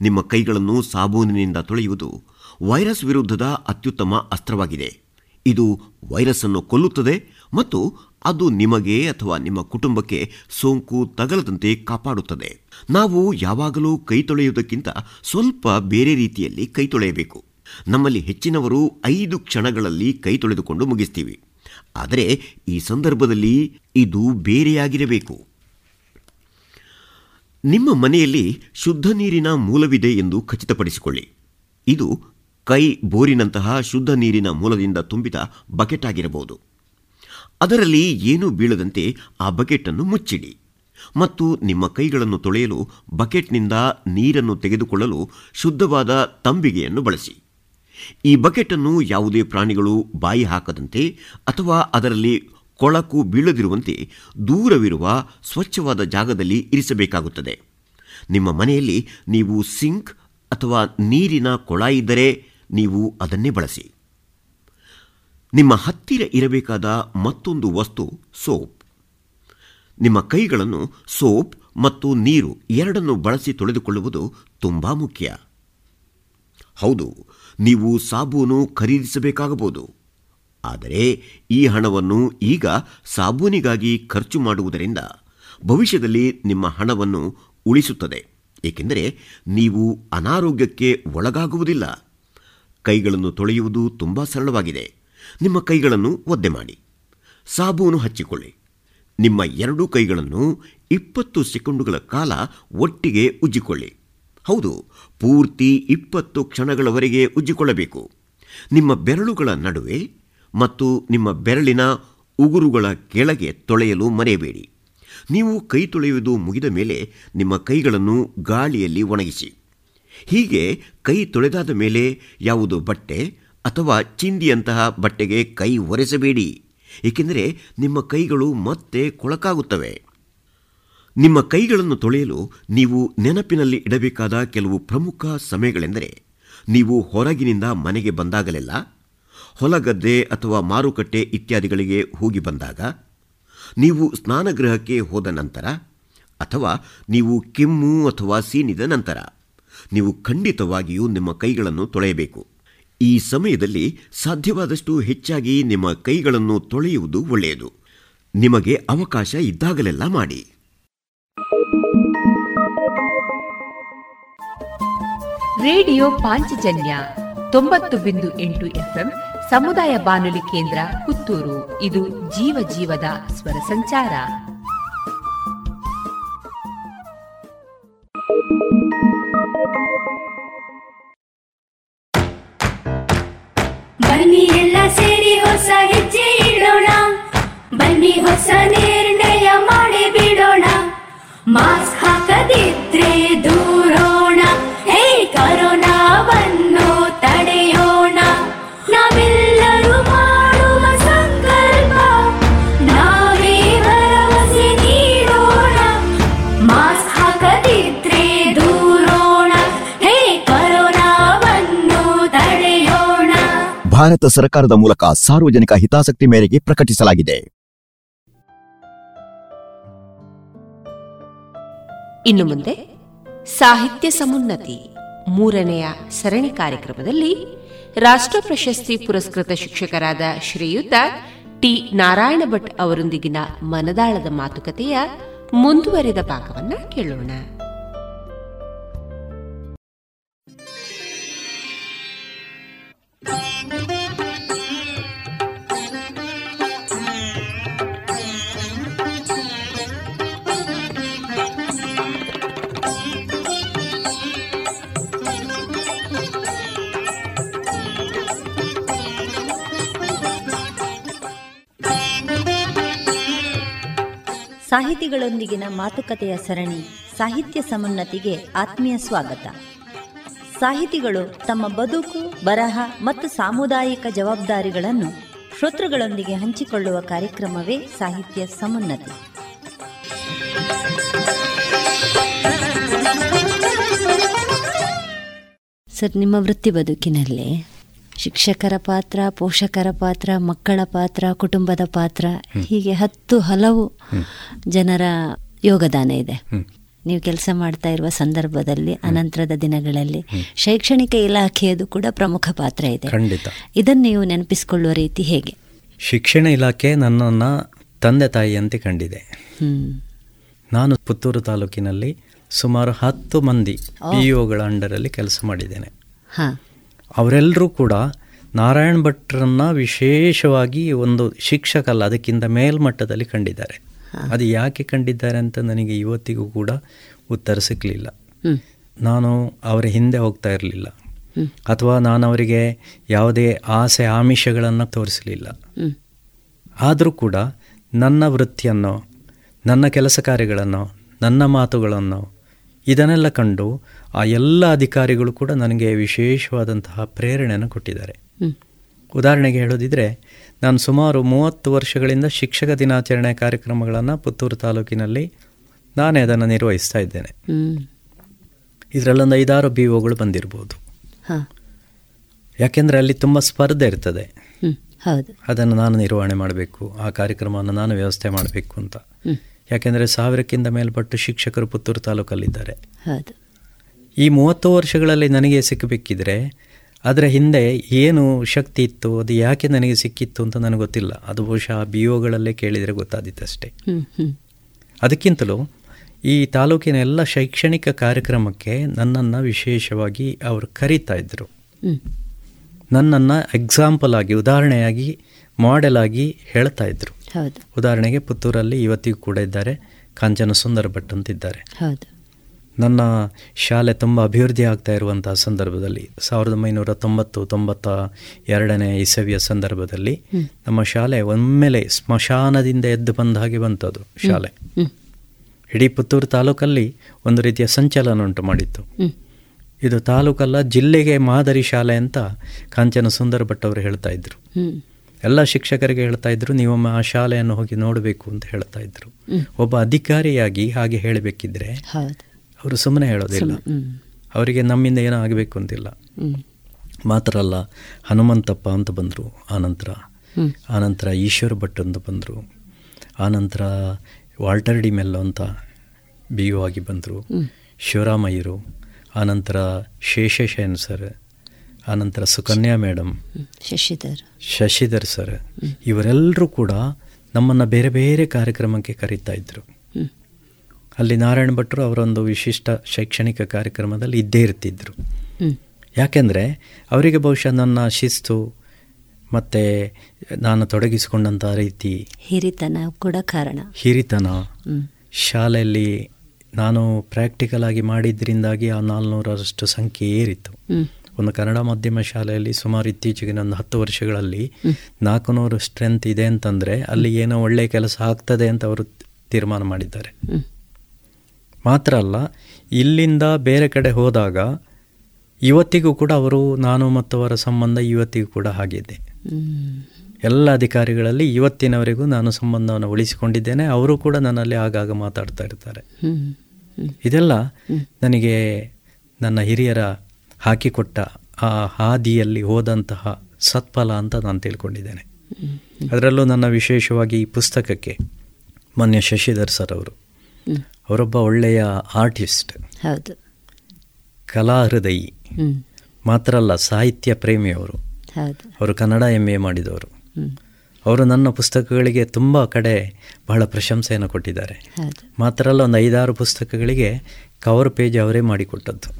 [SPEAKER 8] ನಿಮ್ಮ ಕೈಗಳನ್ನು ಸಾಬೂನಿನಿಂದ ತೊಳೆಯುವುದು ವೈರಸ್ ವಿರುದ್ಧದ ಅತ್ಯುತ್ತಮ ಅಸ್ತ್ರವಾಗಿದೆ. ಇದು ವೈರಸ್ ಅನ್ನು ಕೊಲ್ಲುತ್ತದೆ ಮತ್ತು ಅದು ನಿಮಗೆ ಅಥವಾ ನಿಮ್ಮ ಕುಟುಂಬಕ್ಕೆ ಸೋಂಕು ತಗಲದಂತೆ ಕಾಪಾಡುತ್ತದೆ. ನಾವು ಯಾವಾಗಲೂ ಕೈ ತೊಳೆಯುವುದಕ್ಕಿಂತ ಸ್ವಲ್ಪ ಬೇರೆ ರೀತಿಯಲ್ಲಿ ಕೈ ತೊಳೆಯಬೇಕು. ನಮ್ಮಲ್ಲಿ ಹೆಚ್ಚಿನವರು ಐದು ಕ್ಷಣಗಳಲ್ಲಿ ಕೈ ತೊಳೆದುಕೊಂಡು ಮುಗಿಸ್ತೀವಿ. ಆದರೆ ಈ ಸಂದರ್ಭದಲ್ಲಿ ಇದು ಬೇರೆಯಾಗಿರಬೇಕು. ನಿಮ್ಮ ಮನೆಯಲ್ಲಿ ಶುದ್ಧ ನೀರಿನ ಮೂಲವಿದೆ ಎಂದು ಖಚಿತಪಡಿಸಿಕೊಳ್ಳಿ. ಇದು ಕೈ ಬೋರಿನಂತಹ ಶುದ್ಧ ನೀರಿನ ಮೂಲದಿಂದ ತುಂಬಿದ ಬಕೆಟ್ ಆಗಿರಬಹುದು. ಅದರಲ್ಲಿ ಏನೂ ಬೀಳದಂತೆ ಆ ಬಕೆಟ್ ಅನ್ನು ಮುಚ್ಚಿಡಿ. ಮತ್ತು ನಿಮ್ಮ ಕೈಗಳನ್ನು ತೊಳೆಯಲು ಬಕೆಟ್ನಿಂದ ನೀರನ್ನು ತೆಗೆದುಕೊಳ್ಳಲು ಶುದ್ಧವಾದ ತಂಬಿಗೆಯನ್ನು ಬಳಸಿ. ಈ ಬಕೆಟನ್ನು ಯಾವುದೇ ಪ್ರಾಣಿಗಳು ಬಾಯಿ ಹಾಕದಂತೆ ಅಥವಾ ಅದರಲ್ಲಿ ಕೊಳಕು ಬೀಳದಿರುವಂತೆ ದೂರವಿರುವ ಸ್ವಚ್ಛವಾದ ಜಾಗದಲ್ಲಿ ಇರಿಸಬೇಕಾಗುತ್ತದೆ. ನಿಮ್ಮ ಮನೆಯಲ್ಲಿ ನೀವು ಸಿಂಕ್ ಅಥವಾ ನೀರಿನ ಕೊಳ ಇದ್ದರೆ ನೀವು ಅದನ್ನೇ ಬಳಸಿ. ನಿಮ್ಮ ಹತ್ತಿರ ಇರಬೇಕಾದ ಮತ್ತೊಂದು ವಸ್ತು ಸೋಪ್. ನಿಮ್ಮ ಕೈಗಳನ್ನು ಸೋಪ್ ಮತ್ತು ನೀರು ಎರಡನ್ನು ಬಳಸಿ ತೊಳೆದುಕೊಳ್ಳುವುದು ತುಂಬಾ ಮುಖ್ಯ. ಹೌದು ನೀವು ಸಾಬೂನು ಖರೀದಿಸಬೇಕಾಗಬಹುದು. ಆದರೆ ಈ ಹಣವನ್ನು ಈಗ ಸಾಬೂನಿಗಾಗಿ ಖರ್ಚು ಮಾಡುವುದರಿಂದ ಭವಿಷ್ಯದಲ್ಲಿ ನಿಮ್ಮ ಹಣವನ್ನು ಉಳಿಸುತ್ತದೆ. ಏಕೆಂದರೆ ನೀವು ಅನಾರೋಗ್ಯಕ್ಕೆ ಒಳಗಾಗುವುದಿಲ್ಲ. ಕೈಗಳನ್ನು ತೊಳೆಯುವುದು ತುಂಬಾ ಸರಳವಾಗಿದೆ. ನಿಮ್ಮ ಕೈಗಳನ್ನು ಒದ್ದೆ ಮಾಡಿ. ಸಾಬೂನು ಹಚ್ಚಿಕೊಳ್ಳಿ. ನಿಮ್ಮ ಎರಡೂ ಕೈಗಳನ್ನು ಇಪ್ಪತ್ತು ಸೆಕೆಂಡುಗಳ ಕಾಲ ಒಟ್ಟಿಗೆ ಉಜ್ಜಿಕೊಳ್ಳಿ. ಹೌದು, ಪೂರ್ತಿ ಇಪ್ಪತ್ತು ಕ್ಷಣಗಳವರೆಗೆ ಉಜ್ಜಿಕೊಳ್ಳಬೇಕು. ನಿಮ್ಮ ಬೆರಳುಗಳ ನಡುವೆ ಮತ್ತು ನಿಮ್ಮ ಬೆರಳಿನ ಉಗುರುಗಳ ಕೆಳಗೆ ತೊಳೆಯಲು ಮರೆಯಬೇಡಿ. ನೀವು ಕೈ ತೊಳೆಯುವುದು ಮುಗಿದ ಮೇಲೆ ನಿಮ್ಮ ಕೈಗಳನ್ನು ಗಾಳಿಯಲ್ಲಿ ಒಣಗಿಸಿ. ಹೀಗೆ ಕೈ ತೊಳೆದಾದ ಮೇಲೆ ಯಾವುದು ಬಟ್ಟೆ ಅಥವಾ ಚಿಂದಿಯಂತಹ ಬಟ್ಟೆಗೆ ಕೈ ಒರೆಸಬೇಡಿ. ಏಕೆಂದರೆ ನಿಮ್ಮ ಕೈಗಳು ಮತ್ತೆ ಕೊಳಕಾಗುತ್ತವೆ. ನಿಮ್ಮ ಕೈಗಳನ್ನು ತೊಳೆಯಲು ನೀವು ನೆನಪಿನಲ್ಲಿ ಇಡಬೇಕಾದ ಕೆಲವು ಪ್ರಮುಖ ಸಮಯಗಳೆಂದರೆ, ನೀವು ಹೊರಗಿನಿಂದ ಮನೆಗೆ ಬಂದಾಗಲೆಲ್ಲ, ಹೊಲಗದ್ದೆ ಅಥವಾ ಮಾರುಕಟ್ಟೆ ಇತ್ಯಾದಿಗಳಿಗೆ ಹೋಗಿ ಬಂದಾಗ, ನೀವು ಸ್ನಾನಗೃಹಕ್ಕೆ ಹೋದ ನಂತರ ಅಥವಾ ನೀವು ಕೆಮ್ಮು ಅಥವಾ ಸೀನಿದ ನಂತರ, ನೀವು ಖಂಡಿತವಾಗಿಯೂ ನಿಮ್ಮ ಕೈಗಳನ್ನು ತೊಳೆಯಬೇಕು. ಈ ಸಮಯದಲ್ಲಿ ಸಾಧ್ಯವಾದಷ್ಟು ಹೆಚ್ಚಾಗಿ ನಿಮ್ಮ ಕೈಗಳನ್ನು ತೊಳೆಯುವುದು ಒಳ್ಳೆಯದು. ನಿಮಗೆ ಅವಕಾಶ ಇದ್ದಾಗಲೆಲ್ಲ ಮಾಡಿ.
[SPEAKER 2] ರೇಡಿಯೋ ಪಾಂಚಜನ್ಯ ತೊಂಬತ್ತು ಬಿಂದು ಎಂಟು ಎಫ್ಎಂ ಸಮುದಾಯ ಬಾನುಲಿ ಕೇಂದ್ರ ಪುತ್ತೂರು. ಇದು ಜೀವ ಜೀವದ ಸ್ವರ ಸಂಚಾರ.
[SPEAKER 5] ಬನ್ನಿ ಎಲ್ಲ ಸೇರಿ ಹೊಸ ಹೆಜ್ಜೆ ಇಡೋಣ. ಬನ್ನಿ ಹೊಸ ನಿರ್ಣಯ ಮಾಡಿ ಬಿಡೋಣ. ಮಾಸ್ಕ್ ಹಾಕದಿದ್ರೆ ದೂರೋಣ
[SPEAKER 9] ಭಾರತ ಸರ್ಕಾರದ ಮೂಲಕ ಸಾರ್ವಜನಿಕ ಹಿತಾಸಕ್ತಿ ಮೇರೆಗೆ ಪ್ರಕಟಿಸಲಾಗಿದೆ.
[SPEAKER 2] ಇನ್ನು ಮುಂದೆ ಸಾಹಿತ್ಯ ಸಮುನ್ನತಿ ಮೂರನೆಯ ಸರಣಿ ಕಾರ್ಯಕ್ರಮದಲ್ಲಿ ರಾಷ್ಟ್ರ ಪ್ರಶಸ್ತಿ ಪುರಸ್ಕೃತ ಶಿಕ್ಷಕರಾದ ಶ್ರೀಯುತ ಟಿ ನಾರಾಯಣ ಭಟ್ ಅವರೊಂದಿಗಿನ ಮನದಾಳದ ಮಾತುಕತೆಯ ಮುಂದುವರೆದ ಭಾಗವನ್ನು ಕೇಳೋಣ.
[SPEAKER 10] ಸಾಹಿತಿಗಳೊಂದಿಗಿನ ಮಾತುಕತೆಯ ಸರಣಿ ಸಾಹಿತ್ಯ ಸಮುನ್ನತಿಗೆ ಆತ್ಮೀಯ ಸ್ವಾಗತ. ಸಾಹಿತಿಗಳು ತಮ್ಮ ಬದುಕು, ಬರಹ ಮತ್ತು ಸಾಮುದಾಯಿಕ ಜವಾಬ್ದಾರಿಗಳನ್ನು ಶ್ರೋತೃಗಳೊಂದಿಗೆ ಹಂಚಿಕೊಳ್ಳುವ ಕಾರ್ಯಕ್ರಮವೇ ಸಾಹಿತ್ಯ ಸಮುನ್ನತಿ. ಸರ್, ನಿಮ್ಮ ವೃತ್ತಿ ಬದುಕಿನಲ್ಲಿ ಶಿಕ್ಷಕರ ಪಾತ್ರ ಪೋಷಕರ ಪಾತ್ರ ಮಕ್ಕಳ ಪಾತ್ರ ಕುಟುಂಬದ ಪಾತ್ರ ಹೀಗೆ ಹತ್ತು ಹಲವು ಜನರ ಯೋಗದಾನ ಇದೆ. ನೀವು ಕೆಲಸ ಮಾಡ್ತಾ ಇರುವ ಸಂದರ್ಭದಲ್ಲಿ ಅನಂತರದ ದಿನಗಳಲ್ಲಿ ಶೈಕ್ಷಣಿಕ ಇಲಾಖೆಯದು ಕೂಡ ಪ್ರಮುಖ ಪಾತ್ರ ಇದೆ.
[SPEAKER 11] ಖಂಡಿತ.
[SPEAKER 10] ಇದನ್ನು ನೀವು ನೆನಪಿಸಿಕೊಳ್ಳುವ ರೀತಿ ಹೇಗೆ?
[SPEAKER 11] ಶಿಕ್ಷಣ ಇಲಾಖೆ ನನ್ನನ್ನು ತಂದೆ ತಾಯಿಯಂತೆ ಕಂಡಿದೆ. ನಾನು ಪುತ್ತೂರು ತಾಲೂಕಿನಲ್ಲಿ ಸುಮಾರು ಹತ್ತು ಮಂದಿ ಪಿ ಅಂಡರಲ್ಲಿ ಕೆಲಸ ಮಾಡಿದ್ದೇನೆ.
[SPEAKER 10] ಹಾ.
[SPEAKER 11] ಅವರೆಲ್ಲರೂ ಕೂಡ ನಾರಾಯಣ್ ಭಟ್ರನ್ನ ವಿಶೇಷವಾಗಿ ಒಂದು ಶಿಕ್ಷಕಲ್ಲ ಅದಕ್ಕಿಂತ ಮೇಲ್ಮಟ್ಟದಲ್ಲಿ ಕಂಡಿದ್ದಾರೆ. ಅದು ಯಾಕೆ ಕಂಡಿದ್ದಾರೆ ಅಂತ ನನಗೆ ಇವತ್ತಿಗೂ ಕೂಡ ಉತ್ತರ ಸಿಕ್ಕಲಿಲ್ಲ ನಾನು ಅವರ ಹಿಂದೆ ಹೋಗ್ತಾ ಇರಲಿಲ್ಲ. ಅಥವಾ ನಾನು ಅವರಿಗೆ ಯಾವುದೇ ಆಸೆ ಆಮಿಷಗಳನ್ನು ತೋರಿಸಲಿಲ್ಲ. ಆದರೂ ಕೂಡ ನನ್ನ ವೃತ್ತಿಯನ್ನು ನನ್ನ ಕೆಲಸ ಕಾರ್ಯಗಳನ್ನು ನನ್ನ ಮಾತುಗಳನ್ನು ಇದನ್ನೆಲ್ಲ ಕಂಡು ಆ ಎಲ್ಲ ಅಧಿಕಾರಿಗಳು ಕೂಡ ನನಗೆ ವಿಶೇಷವಾದಂತಹ ಪ್ರೇರಣೆಯನ್ನು ಕೊಟ್ಟಿದ್ದಾರೆ. ಉದಾಹರಣೆಗೆ ಹೇಳೋದಿದ್ರೆ ನಾನು ಸುಮಾರು ಮೂವತ್ತು ವರ್ಷಗಳಿಂದ ಶಿಕ್ಷಕ ದಿನಾಚರಣೆ ಕಾರ್ಯಕ್ರಮಗಳನ್ನು ಪುತ್ತೂರು ತಾಲೂಕಿನಲ್ಲಿ ನಾನೇ ಅದನ್ನು ನಿರ್ವಹಿಸ್ತಾ ಇದ್ದೇನೆ. ಇದರಲ್ಲೊಂದು ಐದಾರು ಬಿ ಒಗಳು ಬಂದಿರ್ಬೋದು. ಯಾಕೆಂದರೆ ಅಲ್ಲಿ ತುಂಬ ಸ್ಪರ್ಧೆ ಇರ್ತದೆ. ಅದನ್ನು ನಾನು ನಿರ್ವಹಣೆ ಮಾಡಬೇಕು ಆ ಕಾರ್ಯಕ್ರಮವನ್ನು ನಾನು ವ್ಯವಸ್ಥೆ ಮಾಡಬೇಕು ಅಂತ. ಯಾಕೆಂದರೆ ಸಾವಿರಕ್ಕಿಂತ ಮೇಲ್ಪಟ್ಟು ಶಿಕ್ಷಕರು ಪುತ್ತೂರು ತಾಲೂಕಲ್ಲಿದ್ದಾರೆ. ಈ ಮೂವತ್ತು ವರ್ಷಗಳಲ್ಲಿ ನನಗೆ ಸಿಕ್ಕಬೇಕಿದ್ರೆ ಅದರ ಹಿಂದೆ ಏನು ಶಕ್ತಿ ಇತ್ತು ಅದು ಯಾಕೆ ನನಗೆ ಸಿಕ್ಕಿತ್ತು ಅಂತ ನನಗೆ ಗೊತ್ತಿಲ್ಲ. ಅದು ಬಹುಶಃ ಬಿ ಒಗಳಲ್ಲೇ ಕೇಳಿದರೆ ಗೊತ್ತಾದಿತ್ತಷ್ಟೇ ಅದಕ್ಕಿಂತಲೂ ಈ ತಾಲೂಕಿನ ಎಲ್ಲ ಶೈಕ್ಷಣಿಕ ಕಾರ್ಯಕ್ರಮಕ್ಕೆ ನನ್ನನ್ನು ವಿಶೇಷವಾಗಿ ಅವರು ಕರೀತಾ ಇದ್ದರು ನನ್ನನ್ನು ಎಕ್ಸಾಂಪಲ್ ಆಗಿ ಉದಾಹರಣೆಯಾಗಿ ಮಾಡೆಲ್ ಆಗಿ ಹೇಳ್ತಾ ಇದ್ದರು ಉದಾಹರಣೆಗೆ ಪುತ್ತೂರಲ್ಲಿ ಇವತ್ತಿಗೂ ಕೂಡ ಇದ್ದಾರೆ ಕಾಂಚನ ಸುಂದರ ಭಟ್ ಅಂತಿದ್ದಾರೆ. ನನ್ನ ಶಾಲೆ ತುಂಬ ಅಭಿವೃದ್ಧಿ ಆಗ್ತಾ ಇರುವಂತಹ ಸಂದರ್ಭದಲ್ಲಿ ಸಾವಿರದ ಒಂಬೈನೂರ ತೊಂಬತ್ತು ತೊಂಬತ್ತ ಎರಡನೇ ಇಸವಿಯ ಸಂದರ್ಭದಲ್ಲಿ ನಮ್ಮ ಶಾಲೆ ಒಮ್ಮೆಲೆ ಸ್ಮಶಾನದಿಂದ ಎದ್ದು ಬಂದ ಹಾಗೆ ಬಂತದು ಶಾಲೆ. ಇಡೀ ಪುತ್ತೂರು ತಾಲೂಕಲ್ಲಿ ಒಂದು ರೀತಿಯ ಸಂಚಲನ ಉಂಟು ಮಾಡಿತ್ತು. ಇದು ತಾಲೂಕಲ್ಲ ಜಿಲ್ಲೆಗೆ ಮಾದರಿ ಶಾಲೆ ಅಂತ ಕಾಂಚನ ಸುಂದರ ಭಟ್ ಅವರು ಹೇಳ್ತಾ ಇದ್ರು. ಎಲ್ಲ ಶಿಕ್ಷಕರಿಗೆ ಹೇಳ್ತಾ ಇದ್ರು ನೀವು ಆ ಶಾಲೆಯನ್ನು ಹೋಗಿ ನೋಡಬೇಕು ಅಂತ ಹೇಳ್ತಾ ಇದ್ರು. ಒಬ್ಬ ಅಧಿಕಾರಿಯಾಗಿ ಹಾಗೆ ಹೇಳಬೇಕಿದ್ರೆ ಅವರು ಸುಮ್ಮನೆ ಹೇಳೋದಿಲ್ಲ. ಅವರಿಗೆ ನಮ್ಮಿಂದ ಏನೋ ಆಗಬೇಕು ಅಂತಿಲ್ಲ. ಮಾತ್ರ ಅಲ್ಲ ಹನುಮಂತಪ್ಪ ಅಂತ ಬಂದರು ಆನಂತರ. ಆನಂತರ ಈಶ್ವರ ಭಟ್ ಅಂತ ಬಂದರು. ಆನಂತರ ವಾಲ್ಟರ್ ಡಿ ಮೆಲ್ಲೋ ಅಂತ ಬಿ ಯು ಆಗಿ ಬಂದರು. ಶಿವರಾಮಯ್ಯರು ಆನಂತರ ಶೇಷಶಯನ್ ಸರ್. ಆನಂತರ ಸುಕನ್ಯಾ ಮೇಡಮ್
[SPEAKER 10] ಶಶಿಧರ್.
[SPEAKER 11] ಶಶಿಧರ್ ಸರ್. ಇವರೆಲ್ಲರೂ ಕೂಡ ನಮ್ಮನ್ನು ಬೇರೆ ಬೇರೆ ಕಾರ್ಯಕ್ರಮಕ್ಕೆ ಕರೀತಾ ಇದ್ದರು. ಅಲ್ಲಿ ನಾರಾಯಣ ಭಟ್ರು ಅವರೊಂದು ವಿಶಿಷ್ಟ ಶೈಕ್ಷಣಿಕ ಕಾರ್ಯಕ್ರಮದಲ್ಲಿ ಇದ್ದೇ ಇರ್ತಿದ್ರು. ಯಾಕೆಂದರೆ ಅವರಿಗೆ ಬಹುಶಃ ನನ್ನ ಶಿಸ್ತು ಮತ್ತು ನಾನು ತೊಡಗಿಸಿಕೊಂಡಂಥ ರೀತಿ
[SPEAKER 10] ಹಿರಿತನ ಕೂಡ ಕಾರಣ.
[SPEAKER 11] ಹಿರಿತನ. ಶಾಲೆಯಲ್ಲಿ ನಾನು ಪ್ರಾಕ್ಟಿಕಲ್ ಆಗಿ ಮಾಡಿದ್ರಿಂದಾಗಿ ಆ ನಾಲ್ನೂರರಷ್ಟು ಸಂಖ್ಯೆ ಏರಿತ್ತು. ಒಂದು ಕನ್ನಡ ಮಾಧ್ಯಮ ಶಾಲೆಯಲ್ಲಿ ಸುಮಾರು ಇತ್ತೀಚೆಗೆ ನನ್ನ ಹತ್ತು ವರ್ಷಗಳಲ್ಲಿ ನಾಲ್ಕುನೂರು ಸ್ಟ್ರೆಂತ್ ಇದೆ ಅಂತಂದರೆ ಅಲ್ಲಿ ಏನೋ ಒಳ್ಳೆಯ ಕೆಲಸ ಆಗ್ತದೆ ಅಂತ ಅವರು ತೀರ್ಮಾನ ಮಾಡಿದ್ದಾರೆ. ಮಾತ್ರ ಅಲ್ಲ ಇಲ್ಲಿಂದ ಬೇರೆ ಕಡೆ ಹೋದಾಗ ಇವತ್ತಿಗೂ ಕೂಡ ಅವರು ನಾನು ಮತ್ತು ಅವರ ಸಂಬಂಧ ಇವತ್ತಿಗೂ ಕೂಡ ಹಾಗಿದೆ ಎಲ್ಲ ಅಧಿಕಾರಿಗಳಲ್ಲಿ ಇವತ್ತಿನವರೆಗೂ ನಾನು ಸಂಬಂಧವನ್ನು ಉಳಿಸಿಕೊಂಡಿದ್ದೇನೆ ಅವರು ಕೂಡ ನನ್ನಲ್ಲಿ ಆಗಾಗ ಮಾತಾಡ್ತಾ ಇರ್ತಾರೆ. ಇದೆಲ್ಲ ನನಗೆ ನನ್ನ ಹಿರಿಯರ ಹಾಕಿಕೊಟ್ಟ ಆ ಹಾದಿಯಲ್ಲಿ ಹೋದಂತಹ ಸತ್ಫಲ ಅಂತ ನಾನು ತಿಳ್ಕೊಂಡಿದ್ದೇನೆ. ಅದರಲ್ಲೂ ನನ್ನ ವಿಶೇಷವಾಗಿ ಈ ಪುಸ್ತಕಕ್ಕೆ ಮೊನ್ನೆ ಶಶಿಧರ್ ಸರ್ ಅವರು. ಅವರೊಬ್ಬ ಒಳ್ಳೆಯ ಆರ್ಟಿಸ್ಟ್.
[SPEAKER 10] ಹೌದು.
[SPEAKER 11] ಕಲಾ ಹೃದಯಿ ಮಾತ್ರ ಅಲ್ಲ ಸಾಹಿತ್ಯ ಪ್ರೇಮಿಯವರು ಅವರು. ಕನ್ನಡ ಎಂ ಎ ಮಾಡಿದವರು. ಅವರು ನನ್ನ ಪುಸ್ತಕಗಳಿಗೆ ತುಂಬ ಕಡೆ ಬಹಳ ಪ್ರಶಂಸೆಯನ್ನು ಕೊಟ್ಟಿದ್ದಾರೆ. ಮಾತ್ರ ಅಲ್ಲ ಒಂದು ಐದಾರು ಪುಸ್ತಕಗಳಿಗೆ ಕವರ್ ಪೇಜ್ ಅವರೇ ಮಾಡಿಕೊಟ್ಟದ್ದು.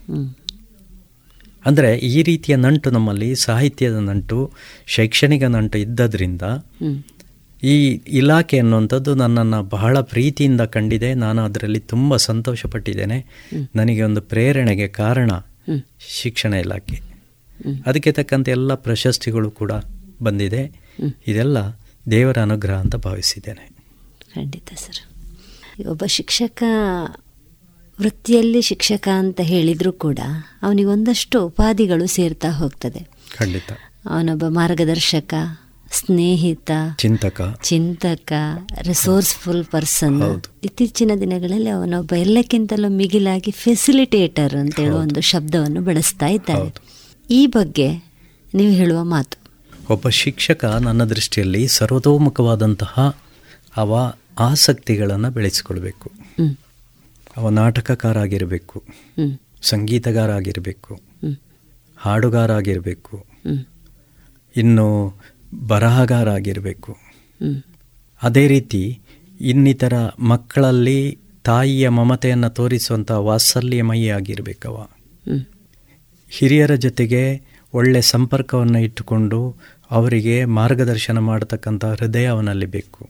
[SPEAKER 11] ಅಂದರೆ ಈ ರೀತಿಯ ನಂಟು ನಮ್ಮಲ್ಲಿ ಸಾಹಿತ್ಯದ ನಂಟು ಶೈಕ್ಷಣಿಕ ನಂಟು ಇದ್ದದ್ರಿಂದ. ಈ ಇಲಾಖೆ ಅನ್ನುವಂಥದ್ದು ನನ್ನನ್ನು ಬಹಳ ಪ್ರೀತಿಯಿಂದ ಕಂಡಿದೆ. ನಾನು ಅದರಲ್ಲಿ ತುಂಬ ಸಂತೋಷಪಟ್ಟಿದ್ದೇನೆ. ನನಗೆ ಒಂದು ಪ್ರೇರಣೆಗೆ ಕಾರಣ ಶಿಕ್ಷಣ ಇಲಾಖೆ. ಅದಕ್ಕೆ ತಕ್ಕಂಥ ಎಲ್ಲ ಪ್ರಶಸ್ತಿಗಳು ಕೂಡ ಬಂದಿದೆ. ಇದೆಲ್ಲ ದೇವರ ಅನುಗ್ರಹ ಅಂತ ಭಾವಿಸಿದ್ದೇನೆ.
[SPEAKER 10] ಖಂಡಿತ ಸರ್. ಒಬ್ಬ ಶಿಕ್ಷಕ ವೃತ್ತಿಯಲ್ಲಿ ಶಿಕ್ಷಕ ಅಂತ ಹೇಳಿದರೂ ಕೂಡ ಅವನಿಗೆ ಒಂದಷ್ಟು ಉಪಾಧಿಗಳು ಸೇರ್ತಾ ಹೋಗ್ತದೆ.
[SPEAKER 11] ಖಂಡಿತ.
[SPEAKER 10] ಅವನೊಬ್ಬ ಮಾರ್ಗದರ್ಶಕ ಸ್ನೇಹಿತ
[SPEAKER 11] ಚಿಂತಕ
[SPEAKER 10] ಚಿಂತಕ ರಿಸೋರ್ಸ್ಫುಲ್ ಪರ್ಸನ್. ಇತ್ತೀಚಿನ ದಿನಗಳಲ್ಲಿ ಅವನೊಬ್ಬ ಎಲ್ಲಕ್ಕಿಂತಲೂ ಮಿಗಿಲಾಗಿ ಫೆಸಿಲಿಟೇಟರ್ ಅಂತ ಹೇಳುವ ಒಂದು ಶಬ್ದವನ್ನು ಬಳಸ್ತಾ ಇದ್ದಾರೆ ಈ ಬಗ್ಗೆ ನೀವು ಹೇಳುವ ಮಾತು
[SPEAKER 11] ಒಬ್ಬ ಶಿಕ್ಷಕ ನನ್ನ ದೃಷ್ಟಿಯಲ್ಲಿ ಸರ್ವತೋಮುಖವಾದಂತಹ ಅವ ಆಸಕ್ತಿಗಳನ್ನು ಬೆಳೆಸಿಕೊಳ್ಬೇಕು. ಅವ ನಾಟಕಕಾರ ಆಗಿರಬೇಕು. ಸಂಗೀತಗಾರ ಆಗಿರಬೇಕು. ಹಾಡುಗಾರ ಆಗಿರಬೇಕು. ಇನ್ನು ಬರಹಗಾರ ಆಗಿರಬೇಕು ಅದೇ ರೀತಿ ಇನ್ನಿತರ ಮಕ್ಕಳಲ್ಲಿ ತಾಯಿಯ ಮಮತೆಯನ್ನು ತೋರಿಸುವಂಥ ವಾತ್ಸಲ್ಯಮಯಿ ಆಗಿರಬೇಕವ ಹಿರಿಯರ ಜೊತೆಗೆ ಒಳ್ಳೆ ಸಂಪರ್ಕವನ್ನು ಇಟ್ಟುಕೊಂಡು ಅವರಿಗೆ ಮಾರ್ಗದರ್ಶನ ಮಾಡತಕ್ಕಂಥ ಹೃದಯ ಅವನಲ್ಲಿ ಬೇಕು.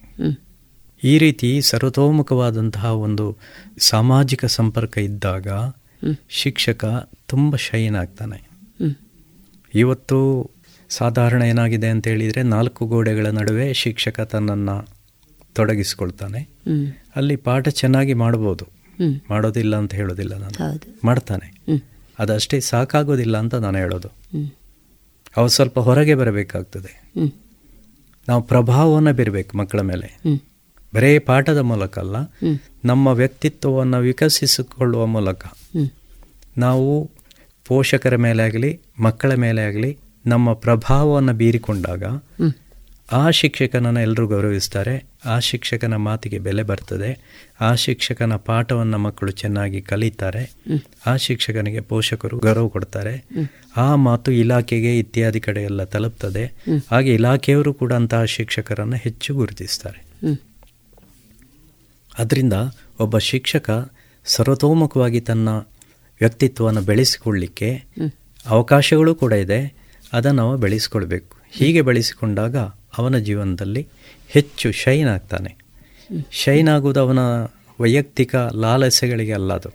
[SPEAKER 11] ಈ ರೀತಿ ಸರ್ವತೋಮುಖವಾದಂತಹ ಒಂದು ಸಾಮಾಜಿಕ ಸಂಪರ್ಕ ಇದ್ದಾಗ ಶಿಕ್ಷಕ ತುಂಬ ಶೈನ್ ಆಗ್ತಾನೆ. ಇವತ್ತು ಸಾಧಾರಣ ಏನಾಗಿದೆ ಅಂತ ಹೇಳಿದರೆ ನಾಲ್ಕು ಗೋಡೆಗಳ ನಡುವೆ ಶಿಕ್ಷಕ ತನ್ನನ್ನು ತೊಡಗಿಸ್ಕೊಳ್ತಾನೆ. ಅಲ್ಲಿ ಪಾಠ ಚೆನ್ನಾಗಿ ಮಾಡ್ಬೋದು. ಮಾಡೋದಿಲ್ಲ ಅಂತ ಹೇಳೋದಿಲ್ಲ ನಾನು. ಮಾಡ್ತಾನೆ. ಅದಷ್ಟೇ ಸಾಕಾಗೋದಿಲ್ಲ ಅಂತ ನಾನು ಹೇಳೋದು.
[SPEAKER 10] ಅವ್ರು
[SPEAKER 11] ಅವು ಸ್ವಲ್ಪ ಹೊರಗೆ ಬರಬೇಕಾಗ್ತದೆ. ನಾವು ಪ್ರಭಾವವನ್ನು ಬೀರಬೇಕು ಮಕ್ಕಳ ಮೇಲೆ. ಬರೇ ಪಾಠದ ಮೂಲಕ ಅಲ್ಲ ನಮ್ಮ ವ್ಯಕ್ತಿತ್ವವನ್ನು ವಿಕಸಿಸಿಕೊಳ್ಳುವ ಮೂಲಕ. ನಾವು ಪೋಷಕರ ಮೇಲೆ ಆಗಲಿ ಮಕ್ಕಳ ಮೇಲೆ ಆಗಲಿ ನಮ್ಮ ಪ್ರಭಾವವನ್ನು ಬೀರಿಕೊಂಡಾಗ ಆ ಶಿಕ್ಷಕನನ್ನು ಎಲ್ಲರೂ ಗೌರವಿಸ್ತಾರೆ. ಆ ಶಿಕ್ಷಕನ ಮಾತಿಗೆ ಬೆಲೆ ಬರ್ತದೆ. ಆ ಶಿಕ್ಷಕನ ಪಾಠವನ್ನು ಮಕ್ಕಳು ಚೆನ್ನಾಗಿ ಕಲಿತಾರೆ. ಆ ಶಿಕ್ಷಕನಿಗೆ ಪೋಷಕರು ಗೌರವ ಕೊಡ್ತಾರೆ. ಆ ಮಾತು ಇಲಾಖೆಗೆ ಇತ್ಯಾದಿ ಕಡೆ ಎಲ್ಲ ತಲುಪ್ತದೆ ಹಾಗೆ ಇಲಾಖೆಯವರು ಕೂಡ ಅಂತಹ ಶಿಕ್ಷಕರನ್ನು ಹೆಚ್ಚು ಗುರುತಿಸ್ತಾರೆ. ಅದರಿಂದ ಒಬ್ಬ ಶಿಕ್ಷಕ ಸರ್ವತೋಮುಖವಾಗಿ ತನ್ನ ವ್ಯಕ್ತಿತ್ವವನ್ನು ಬೆಳೆಸಿಕೊಳ್ಳಿಕ್ಕೆ
[SPEAKER 10] ಹ್ಮ್.
[SPEAKER 11] ಅವಕಾಶಗಳು ಕೂಡ ಇದೆ. ಅದನ್ನು ಅವ ಬೆಳೆಸ್ಕೊಳ್ಬೇಕು. ಹೀಗೆ ಬೆಳೆಸಿಕೊಂಡಾಗ ಅವನ ಜೀವನದಲ್ಲಿ ಹೆಚ್ಚು ಶೈನ್ ಆಗ್ತಾನೆ. ಶೈನ್ ಆಗುವುದು ಅವನ ವೈಯಕ್ತಿಕ ಲಾಲಸೆಗಳಿಗೆ ಅಲ್ಲ ಅದು.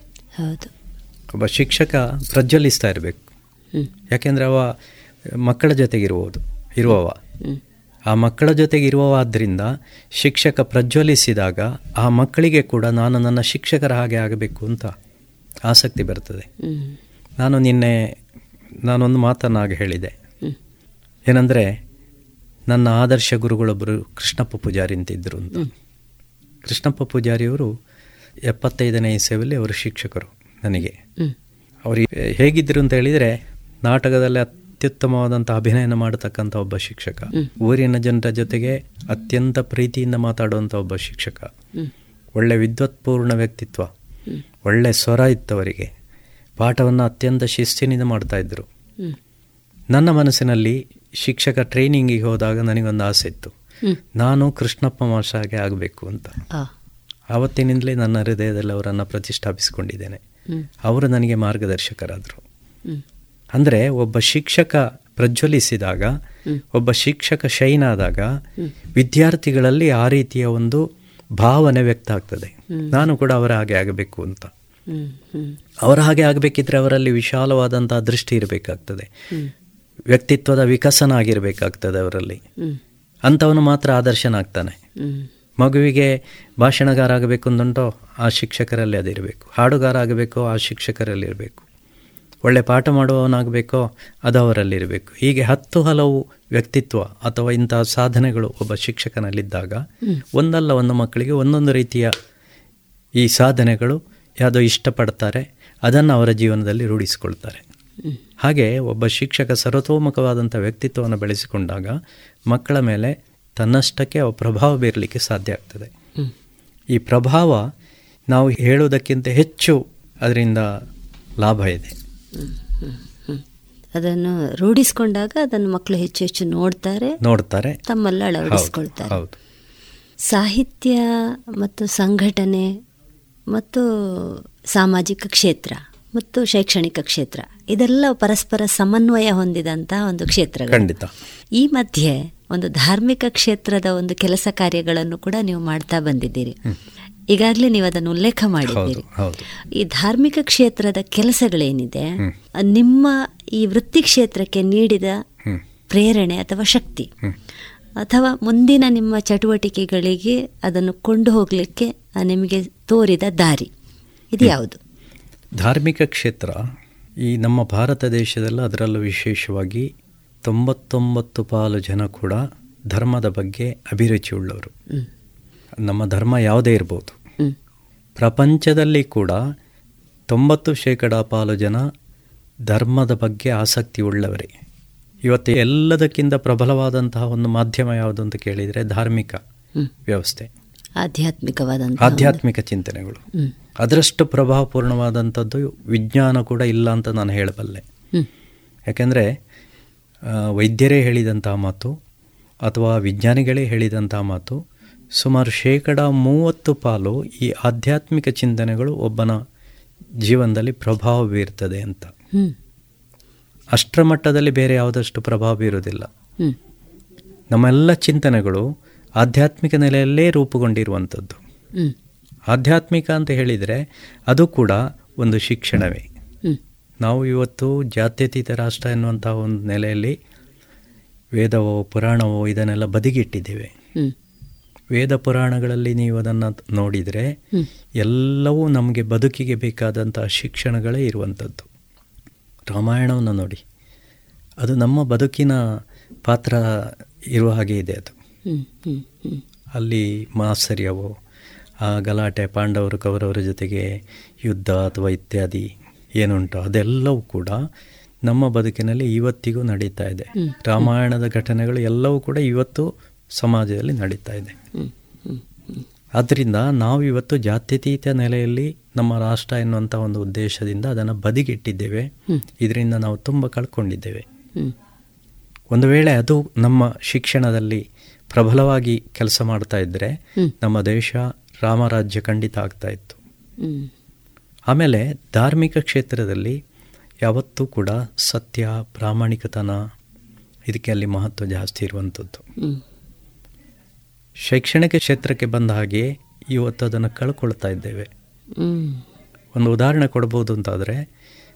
[SPEAKER 11] ಒಬ್ಬ ಶಿಕ್ಷಕ ಪ್ರಜ್ವಲಿಸ್ತಾ ಇರಬೇಕು. ಯಾಕೆಂದರೆ ಅವ ಮಕ್ಕಳ ಜೊತೆಗಿರುವುದು ಇರುವವ. ಆ ಮಕ್ಕಳ ಜೊತೆಗೆ ಇರುವವಾದ್ದರಿಂದ ಶಿಕ್ಷಕ ಪ್ರಜ್ವಲಿಸಿದಾಗ ಆ ಮಕ್ಕಳಿಗೆ ಕೂಡ ನಾನು ನನ್ನ ಶಿಕ್ಷಕರ ಹಾಗೆ ಆಗಬೇಕು ಅಂತ ಆಸಕ್ತಿ ಬರ್ತದೆ. ನಾನು ನಿನ್ನೆ ನಾನೊಂದು ಮಾತನ್ನು ಹಾಗೆ ಹೇಳಿದೆ. ಏನಂದರೆ ನನ್ನ ಆದರ್ಶ ಗುರುಗಳೊಬ್ಬರು ಕೃಷ್ಣಪ್ಪ ಪೂಜಾರಿ ಅಂತಿದ್ದರು ಅಂತ. ಕೃಷ್ಣಪ್ಪ ಪೂಜಾರಿಯವರು ಎಪ್ಪತ್ತೈದನೇ ಇಸವಿಯಲ್ಲಿ ಅವರು ಶಿಕ್ಷಕರು ನನಗೆ. ಅವರು ಹೇಗಿದ್ದರು ಅಂತ ಹೇಳಿದರೆ ನಾಟಕದಲ್ಲಿ ಅತ್ಯುತ್ತಮವಾದಂಥ ಅಭಿನಯನ ಮಾಡತಕ್ಕಂಥ ಒಬ್ಬ ಶಿಕ್ಷಕ. ಊರಿನ ಜನರ ಜೊತೆಗೆ ಅತ್ಯಂತ ಪ್ರೀತಿಯಿಂದ ಮಾತಾಡುವಂಥ ಒಬ್ಬ ಶಿಕ್ಷಕ. ಒಳ್ಳೆ ವಿದ್ವತ್ಪೂರ್ಣ ವ್ಯಕ್ತಿತ್ವ. ಒಳ್ಳೆ ಸ್ವರ ಇತ್ತವರಿಗೆ. ಪಾಠವನ್ನು ಅತ್ಯಂತ ಶಿಸ್ತಿನಿಂದ ಮಾಡ್ತಾ ಇದ್ದರು ನನ್ನ ಮನಸ್ಸಿನಲ್ಲಿ ಶಿಕ್ಷಕ ಟ್ರೈನಿಂಗಿಗೆ ಹೋದಾಗ ನನಗೊಂದು ಆಸೆ ಇತ್ತು. ನಾನು ಕೃಷ್ಣಪ್ಪ ಮಾಷಾಗೆ ಆಗಬೇಕು ಅಂತ. ಆವತ್ತಿನಿಂದಲೇ ನನ್ನ ಹೃದಯದಲ್ಲಿ ಅವರನ್ನು ಪ್ರತಿಷ್ಠಾಪಿಸಿಕೊಂಡಿದ್ದೇನೆ. ಅವರು ನನಗೆ ಮಾರ್ಗದರ್ಶಕರಾದರು. ಅಂದರೆ ಒಬ್ಬ ಶಿಕ್ಷಕ ಪ್ರಜ್ವಲಿಸಿದಾಗ ಒಬ್ಬ ಶಿಕ್ಷಕ ಶೈನ್ ಆದಾಗ ವಿದ್ಯಾರ್ಥಿಗಳಲ್ಲಿ ಆ ರೀತಿಯ ಒಂದು ಭಾವನೆ ವ್ಯಕ್ತ ಆಗ್ತದೆ. ನಾನು ಕೂಡ ಅವರ ಹಾಗೆ ಆಗಬೇಕು ಅಂತ. ಅವರ ಹಾಗೆ ಆಗಬೇಕಿದ್ರೆ ಅವರಲ್ಲಿ ವಿಶಾಲವಾದಂತಹ ದೃಷ್ಟಿ ಇರಬೇಕಾಗ್ತದೆ. ವ್ಯಕ್ತಿತ್ವದ ವಿಕಸನ ಆಗಿರಬೇಕಾಗ್ತದೆ ಅವರಲ್ಲಿ. ಅಂಥವನು ಮಾತ್ರ ಆದರ್ಶನಾಗ್ತಾನೆ. ಮಗುವಿಗೆ ಭಾಷಣಗಾರ ಆಗಬೇಕು ಅಂದುಂಟೋ ಆ ಶಿಕ್ಷಕರಲ್ಲಿ ಅದಿರಬೇಕು ಹಾಡುಗಾರ ಆಗಬೇಕೋ ಆ ಶಿಕ್ಷಕರಲ್ಲಿ ಇರಬೇಕು ಒಳ್ಳೆ ಪಾಠ ಮಾಡುವವನಾಗಬೇಕೋ ಅದು ಅವರಲ್ಲಿರಬೇಕು ಹೀಗೆ ಹತ್ತು ಹಲವು ವ್ಯಕ್ತಿತ್ವ ಅಥವಾ ಇಂತಹ ಸಾಧನೆಗಳು ಒಬ್ಬ ಶಿಕ್ಷಕನಲ್ಲಿದ್ದಾಗ. ಒಂದಲ್ಲ ಒಂದು ಮಕ್ಕಳಿಗೆ ಒಂದೊಂದು ರೀತಿಯ ಈ ಸಾಧನೆಗಳು ಯಾವುದೋ ಇಷ್ಟಪಡ್ತಾರೆ ಅದನ್ನು ಅವರ ಜೀವನದಲ್ಲಿ ರೂಢಿಸಿಕೊಳ್ತಾರೆ. ಹಾಗೆ ಒಬ್ಬ ಶಿಕ್ಷಕ ಸರ್ವತೋಮುಖವಾದಂಥ ವ್ಯಕ್ತಿತ್ವವನ್ನು ಬೆಳೆಸಿಕೊಂಡಾಗ ಮಕ್ಕಳ ಮೇಲೆ ತನ್ನಷ್ಟಕ್ಕೆ ಅವ ಪ್ರಭಾವ ಬೀರಲಿಕ್ಕೆ ಸಾಧ್ಯ ಆಗ್ತದೆ. ಈ ಪ್ರಭಾವ ನಾವು ಹೇಳುವುದಕ್ಕಿಂತ ಹೆಚ್ಚು ಅದರಿಂದ ಲಾಭ ಇದೆ.
[SPEAKER 10] ಅದನ್ನು ರೂಢಿಸ್ಕೊಂಡಾಗ ಅದನ್ನು ಮಕ್ಕಳು ಹೆಚ್ಚು ಹೆಚ್ಚು ನೋಡ್ತಾರೆ.
[SPEAKER 11] ನೋಡ್ತಾರೆ.
[SPEAKER 10] ತಮ್ಮಲ್ಲಿ ಅಳವಡಿಸಿಕೊಳ್ತಾರೆ.
[SPEAKER 11] ಅಳವಡಿಸ್ಕೊಳ್ತಾರೆ
[SPEAKER 10] ಸಾಹಿತ್ಯ ಮತ್ತು ಸಂಘಟನೆ ಮತ್ತು ಸಾಮಾಜಿಕ ಕ್ಷೇತ್ರ ಮತ್ತು ಶೈಕ್ಷಣಿಕ ಕ್ಷೇತ್ರ ಇದೆಲ್ಲ ಪರಸ್ಪರ ಸಮನ್ವಯ ಹೊಂದಿದಂತ ಒಂದು ಕ್ಷೇತ್ರಗಳು.
[SPEAKER 11] ಖಂಡಿತ.
[SPEAKER 10] ಈ ಮಧ್ಯೆ ಒಂದು ಧಾರ್ಮಿಕ ಕ್ಷೇತ್ರದ ಒಂದು ಕೆಲಸ ಕಾರ್ಯಗಳನ್ನು ಕೂಡ ನೀವು ಮಾಡ್ತಾ ಬಂದಿದ್ದೀರಿ. ಈಗಾಗಲೇ ನೀವು ಅದನ್ನು ಉಲ್ಲೇಖ ಮಾಡಿದ್ದೀರಿ. ಈ ಧಾರ್ಮಿಕ ಕ್ಷೇತ್ರದ ಕೆಲಸಗಳೇನಿದೆ. ನಿಮ್ಮ ಈ ವೃತ್ತಿ ಕ್ಷೇತ್ರಕ್ಕೆ ನೀಡಿದ ಪ್ರೇರಣೆ ಅಥವಾ ಶಕ್ತಿ? ಅಥವಾ ಮುಂದಿನ ನಿಮ್ಮ ಚಟುವಟಿಕೆಗಳಿಗೆ ಅದನ್ನು ಕೊಂಡು ಹೋಗಲಿಕ್ಕೆ ನಿಮಗೆ ತೋರಿದ ದಾರಿ ಇದು ಯಾವುದು?
[SPEAKER 11] ಧಾರ್ಮಿಕ ಕ್ಷೇತ್ರ ಈ ನಮ್ಮ ಭಾರತ ದೇಶದಲ್ಲ ಅದರಲ್ಲೂ ವಿಶೇಷವಾಗಿ ತೊಂಬತ್ತೊಂಬತ್ತು ಪಾಲು ಜನ ಕೂಡ ಧರ್ಮದ ಬಗ್ಗೆ ಅಭಿರುಚಿ ಉಳ್ಳವರು. ನಮ್ಮ ಧರ್ಮ ಯಾವುದೇ ಇರ್ಬೋದು. ಪ್ರಪಂಚದಲ್ಲಿ ಕೂಡ ತೊಂಬತ್ತು ಶೇಕಡ ಪಾಲು ಜನ ಧರ್ಮದ ಬಗ್ಗೆ ಆಸಕ್ತಿ ಉಳ್ಳವರೇ. ಇವತ್ತು ಎಲ್ಲದಕ್ಕಿಂತ ಪ್ರಬಲವಾದಂತಹ ಒಂದು ಮಾಧ್ಯಮ ಯಾವುದು ಅಂತ ಕೇಳಿದರೆ ಧಾರ್ಮಿಕ ವ್ಯವಸ್ಥೆ.
[SPEAKER 10] ಆಧ್ಯಾತ್ಮಿಕವಾದಂಥ
[SPEAKER 11] ಆಧ್ಯಾತ್ಮಿಕ ಚಿಂತನೆಗಳು. ಅದರಷ್ಟು ಪ್ರಭಾವಪೂರ್ಣವಾದಂಥದ್ದು ವಿಜ್ಞಾನ ಕೂಡ ಇಲ್ಲ ಅಂತ ನಾನು ಹೇಳಬಲ್ಲೆ. ಯಾಕೆಂದರೆ ವೈದ್ಯರೇ ಹೇಳಿದಂತಹ ಮಾತು ಅಥವಾ ವಿಜ್ಞಾನಿಗಳೇ ಹೇಳಿದಂತಹ ಮಾತು ಸುಮಾರು ಶೇಕಡ ಮೂವತ್ತು ಪಾಲು ಈ ಆಧ್ಯಾತ್ಮಿಕ ಚಿಂತನೆಗಳು ಒಬ್ಬನ ಜೀವನದಲ್ಲಿ ಪ್ರಭಾವ ಬೀರ್ತದೆ ಅಂತ ಅಷ್ಟರ ಮಟ್ಟದಲ್ಲಿ ಬೇರೆ ಯಾವುದಷ್ಟು ಪ್ರಭಾವ ಬೀರೋದಿಲ್ಲ. ನಮ್ಮೆಲ್ಲ ಚಿಂತನೆಗಳು ಆಧ್ಯಾತ್ಮಿಕ ನೆಲೆಯಲ್ಲೇ ರೂಪುಗೊಂಡಿರುವಂಥದ್ದು. ಆಧ್ಯಾತ್ಮಿಕ ಅಂತ ಹೇಳಿದರೆ ಅದು ಕೂಡ ಒಂದು ಶಿಕ್ಷಣವೇ. ನಾವು ಇವತ್ತು ಜಾತ್ಯತೀತ ರಾಷ್ಟ್ರ ಎನ್ನುವಂಥ ಒಂದು ನೆಲೆಯಲ್ಲಿ ವೇದವೋ ಪುರಾಣವೋ ಇದನ್ನೆಲ್ಲ ಬದಿಗಿಟ್ಟಿದ್ದೇವೆ. ವೇದ ಪುರಾಣಗಳಲ್ಲಿ ನೀವು ಅದನ್ನು ನೋಡಿದರೆ ಎಲ್ಲವೂ ನಮಗೆ ಬದುಕಿಗೆ ಬೇಕಾದಂತಹ ಶಿಕ್ಷಣಗಳೇ ಇರುವಂಥದ್ದು. ರಾಮಾಯಣವನ್ನು ನೋಡಿ. ಅದು ನಮ್ಮ ಬದುಕಿನ ಪಾತ್ರ ಇರುವ ಹಾಗೆ ಇದೆ ಅದು. ಅಲ್ಲಿ ಮಾತ್ಸರ್ಯವು ಆ ಗಲಾಟೆ ಪಾಂಡವರು ಕೌರವರ ಜೊತೆಗೆ ಯುದ್ಧ ಅಥವಾ ಇತ್ಯಾದಿ ಏನುಂಟು ಅದೆಲ್ಲವೂ ಕೂಡ ನಮ್ಮ ಬದುಕಿನಲ್ಲಿ ಇವತ್ತಿಗೂ ನಡೀತಾ ಇದೆ. ರಾಮಾಯಣದ ಘಟನೆಗಳು ಎಲ್ಲವೂ ಕೂಡ ಇವತ್ತು ಸಮಾಜದಲ್ಲಿ ನಡೀತಾ ಇದೆ. ಆದ್ದರಿಂದ ನಾವು ಇವತ್ತು ಜಾತ್ಯತೀತ ನೆಲೆಯಲ್ಲಿ ನಮ್ಮ ರಾಷ್ಟ್ರ ಎನ್ನುವಂಥ ಒಂದು ಉದ್ದೇಶದಿಂದ ಅದನ್ನು ಬದಿಗಿಟ್ಟಿದ್ದೇವೆ. ಇದರಿಂದ ನಾವು ತುಂಬ ಕಳ್ಕೊಂಡಿದ್ದೇವೆ. ಒಂದು ವೇಳೆ ಅದು ನಮ್ಮ ಶಿಕ್ಷಣದಲ್ಲಿ ಪ್ರಬಲವಾಗಿ ಕೆಲಸ ಮಾಡ್ತಾ ಇದ್ದರೆ ನಮ್ಮ ದೇಶ ರಾಮರಾಜ್ಯ ಖಂಡಿತ ಆಗ್ತಾ ಇತ್ತು. ಆಮೇಲೆ ಧಾರ್ಮಿಕ ಕ್ಷೇತ್ರದಲ್ಲಿ ಯಾವತ್ತೂ ಕೂಡ ಸತ್ಯ ಪ್ರಾಮಾಣಿಕತನ ಇದಕ್ಕೆ ಅಲ್ಲಿ ಮಹತ್ವ ಜಾಸ್ತಿ ಇರುವಂಥದ್ದು. ಶೈಕ್ಷಣಿಕ ಕ್ಷೇತ್ರಕ್ಕೆ ಬಂದ ಹಾಗೆ ಇವತ್ತು ಅದನ್ನು ಕಳ್ಕೊಳ್ತಾ ಇದ್ದೇವೆ. ಒಂದು ಉದಾಹರಣೆ ಕೊಡ್ಬೋದು ಅಂತಾದರೆ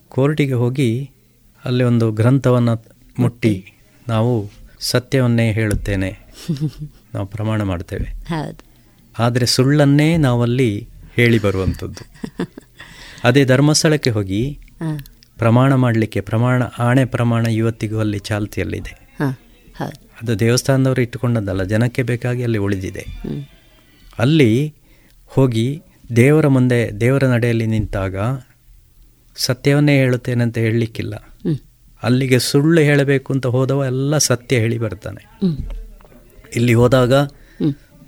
[SPEAKER 11] ಕೋರ್ಟಿಗೆ ಹೋಗಿ ಅಲ್ಲಿ ಒಂದು ಗ್ರಂಥವನ್ನು ಮುಟ್ಟಿ. ನಾವು ಸತ್ಯವನ್ನೇ ಹೇಳುತ್ತೇನೆ. ನಾವು ಪ್ರಮಾಣ ಮಾಡ್ತೇವೆ. ಆದರೆ ಸುಳ್ಳನ್ನೇ ನಾವಲ್ಲಿ ಹೇಳಿ ಬರುವಂಥದ್ದು. ಅದೇ ಧರ್ಮಸ್ಥಳಕ್ಕೆ ಹೋಗಿ ಪ್ರಮಾಣ ಮಾಡಲಿಕ್ಕೆ ಪ್ರಮಾಣ ಆಣೆ ಪ್ರಮಾಣ ಇವತ್ತಿಗೂ ಅಲ್ಲಿ ಚಾಲ್ತಿಯಲ್ಲಿದೆ. ಅದು ದೇವಸ್ಥಾನದವರು ಇಟ್ಟುಕೊಂಡದ್ದಲ್ಲ ಜನಕ್ಕೆ ಬೇಕಾಗಿ ಅಲ್ಲಿ ಉಳಿದಿದೆ. ಅಲ್ಲಿ ಹೋಗಿ ದೇವರ ಮುಂದೆ ದೇವರ ನಡೆಯಲ್ಲಿ ನಿಂತಾಗ ಸತ್ಯವನ್ನೇ ಹೇಳುತ್ತೇನೆ ಅಂತ ಹೇಳಲಿಕ್ಕಿಲ್ಲ. ಅಲ್ಲಿಗೆ ಸುಳ್ಳು ಹೇಳಬೇಕು ಅಂತ ಹೋದವ ಎಲ್ಲ ಸತ್ಯ ಹೇಳಿ ಬರ್ತಾನೆ. ಇಲ್ಲಿ ಹೋದಾಗ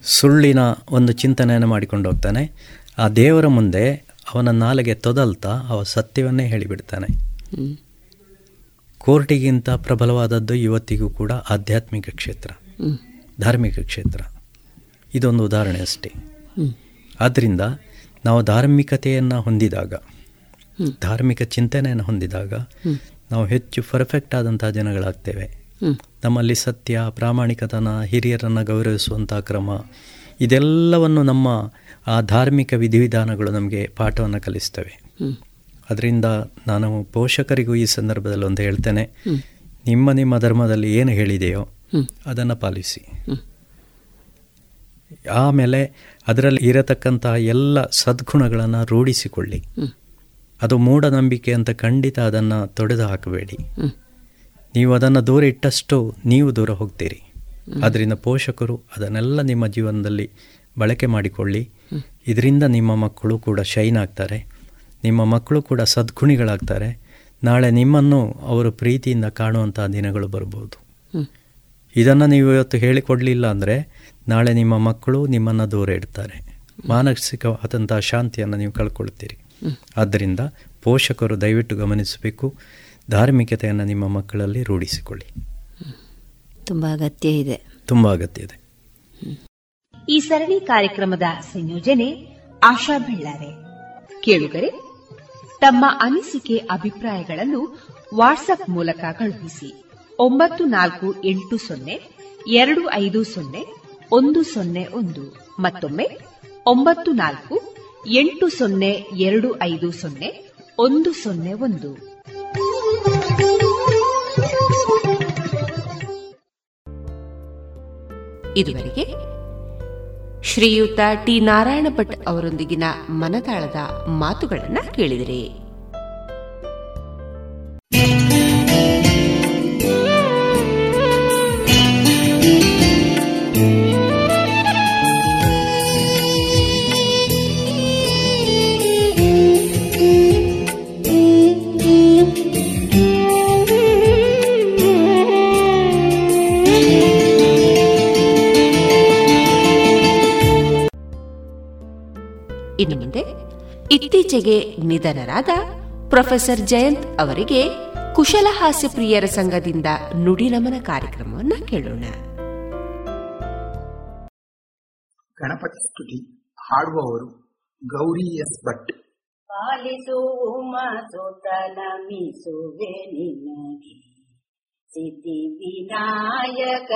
[SPEAKER 11] ಸುಳ್ಳಿನ ಒಂದು ಚಿಂತನೆಯನ್ನು ಮಾಡಿಕೊಂಡು ಹೋಗ್ತಾನೆ. ಆ ದೇವರ ಮುಂದೆ ಅವನ ನಾಲಿಗೆ ತೊದಲ್ತಾ ಅವ ಸತ್ಯವನ್ನೇ ಹೇಳಿಬಿಡ್ತಾನೆ. ಕೋರ್ಟಿಗಿಂತ ಪ್ರಬಲವಾದದ್ದು ಇವತ್ತಿಗೂ ಕೂಡ ಆಧ್ಯಾತ್ಮಿಕ ಕ್ಷೇತ್ರ, ಧಾರ್ಮಿಕ ಕ್ಷೇತ್ರ. ಇದೊಂದು ಉದಾಹರಣೆ ಅಷ್ಟೇ. ಆದ್ದರಿಂದ ನಾವು ಧಾರ್ಮಿಕತೆಯನ್ನು ಹೊಂದಿದಾಗ, ಧಾರ್ಮಿಕ ಚಿಂತನೆಯನ್ನು ಹೊಂದಿದಾಗ ನಾವು ಹೆಚ್ಚು ಪರ್ಫೆಕ್ಟ್ ಆದಂಥ ಜನಗಳಾಗ್ತೇವೆ. ನಮ್ಮಲ್ಲಿ ಸತ್ಯ ಪ್ರಾಮಾಣಿಕತನ ಹಿರಿಯರನ್ನು ಗೌರವಿಸುವಂಥ ಕ್ರಮ. ಇದೆಲ್ಲವನ್ನು ನಮ್ಮ ಆ ಧಾರ್ಮಿಕ ವಿಧಿವಿಧಾನಗಳು ನಮಗೆ ಪಾಠವನ್ನು ಕಲಿಸ್ತವೆ. ಅದರಿಂದ ನಾನು ಪೋಷಕರಿಗೂ ಈ ಸಂದರ್ಭದಲ್ಲಿ ಒಂದು ಹೇಳ್ತೇನೆ. ನಿಮ್ಮ ನಿಮ್ಮ ಧರ್ಮದಲ್ಲಿ ಏನು ಹೇಳಿದೆಯೋ. ಅದನ್ನು ಪಾಲಿಸಿ. ಆಮೇಲೆ ಅದರಲ್ಲಿ ಇರತಕ್ಕಂತಹ ಎಲ್ಲ ಸದ್ಗುಣಗಳನ್ನು ರೂಢಿಸಿಕೊಳ್ಳಿ. ಅದು ಮೂಢನಂಬಿಕೆ ಅಂತ ಖಂಡಿತ ಅದನ್ನು ತೊಡೆದು ಹಾಕಬೇಡಿ. ನೀವು ಅದನ್ನು ದೂರ ಇಟ್ಟಷ್ಟು ನೀವು ದೂರ ಹೋಗ್ತೀರಿ. ಅದರಿಂದ ಪೋಷಕರು ಅದನ್ನೆಲ್ಲ ನಿಮ್ಮ ಜೀವನದಲ್ಲಿ ಬಳಕೆ ಮಾಡಿಕೊಳ್ಳಿ. ಇದರಿಂದ ನಿಮ್ಮ ಮಕ್ಕಳು ಕೂಡ ಶೈನ್ ಆಗ್ತಾರೆ. ನಿಮ್ಮ ಮಕ್ಕಳು ಕೂಡ ಸದ್ಗುಣಿಗಳಾಗ್ತಾರೆ. ನಾಳೆ ನಿಮ್ಮನ್ನು ಅವರು ಪ್ರೀತಿಯಿಂದ ಕಾಣುವಂಥ ದಿನಗಳು ಬರ್ಬೋದು. ಇದನ್ನು ನೀವು ಇವತ್ತು ಹೇಳಿಕೊಡಲಿಲ್ಲ ಅಂದರೆ ನಾಳೆ ನಿಮ್ಮ ಮಕ್ಕಳು ನಿಮ್ಮನ್ನು ದೂರ ಇಡ್ತಾರೆ. ಮಾನಸಿಕವಾದಂತಹ ಶಾಂತಿಯನ್ನು ನೀವು ಕಳ್ಕೊಳ್ತೀರಿ. ಆದ್ದರಿಂದ ಪೋಷಕರು ದಯವಿಟ್ಟು ಗಮನಿಸಬೇಕು. ಧಾರ್ಮಿಕತೆಯನ್ನು ನಿಮ್ಮ ಮಕ್ಕಳಲ್ಲಿ ರೂಢಿಸಿಕೊಳ್ಳಿ.
[SPEAKER 10] ತುಂಬಾ ಅಗತ್ಯ ಇದೆ.
[SPEAKER 11] ತುಂಬಾ ಅಗತ್ಯ ಇದೆ.
[SPEAKER 12] ಈ ಸರಣಿ ಕಾರ್ಯಕ್ರಮದ ಸಂಯೋಜನೆ ಆಶಾ ಬೆಳ್ಳಾರೆ. ಕೇಳುಗರೆ ತಮ್ಮ ಅನಿಸಿಕೆ ಅಭಿಪ್ರಾಯಗಳನ್ನು ವಾಟ್ಸ್ಆಪ್ ಮೂಲಕ ಕಳುಹಿಸಿ ಒಂಬತ್ತು ನಾಲ್ಕು ಎಂಟು ಸೊನ್ನೆ ಎರಡು ಐದು ಸೊನ್ನೆ ಒಂದು ಸೊನ್ನೆ ಒಂದು ಮತ್ತೊಮ್ಮೆ ಒಂಬತ್ತು ನಾಲ್ಕು ಎಂಟು ಸೊನ್ನೆ ಎರಡು ಐದು ಸೊನ್ನೆ ಒಂದು ಸೊನ್ನೆ ಒಂದು.
[SPEAKER 2] ಇದುವರೆಗೆ ಶ್ರೀಯುತ ಟಿ ನಾರಾಯಣ ಭಟ್ ಅವರೊಂದಿಗಿನ ಮನದಾಳದ ಮಾತುಗಳನ್ನು ಕೇಳಿದಿರಿ. ಇತ್ತೀಚೆಗೆ ನಿಧನರಾದ ಪ್ರೊಫೆಸರ್ ಜಯಂತ್ ಅವರಿಗೆ ಕುಶಲ ಹಾಸ್ಯ ಪ್ರಿಯರ ಸಂಘದಿಂದ ನುಡಿ ನಮನ ಕಾರ್ಯಕ್ರಮವನ್ನು ಕೇಳೋಣ.
[SPEAKER 13] ಗಣಪತಿ ಸ್ತುತಿ. ಹಾಡುವವರು ಗೌರಿ ಎಸ್ ಭಟ್.
[SPEAKER 14] ಪಾಲಿಸು ನಿನಗೆ. ಸಿದ್ಧಿ ವಿನಾಯಕ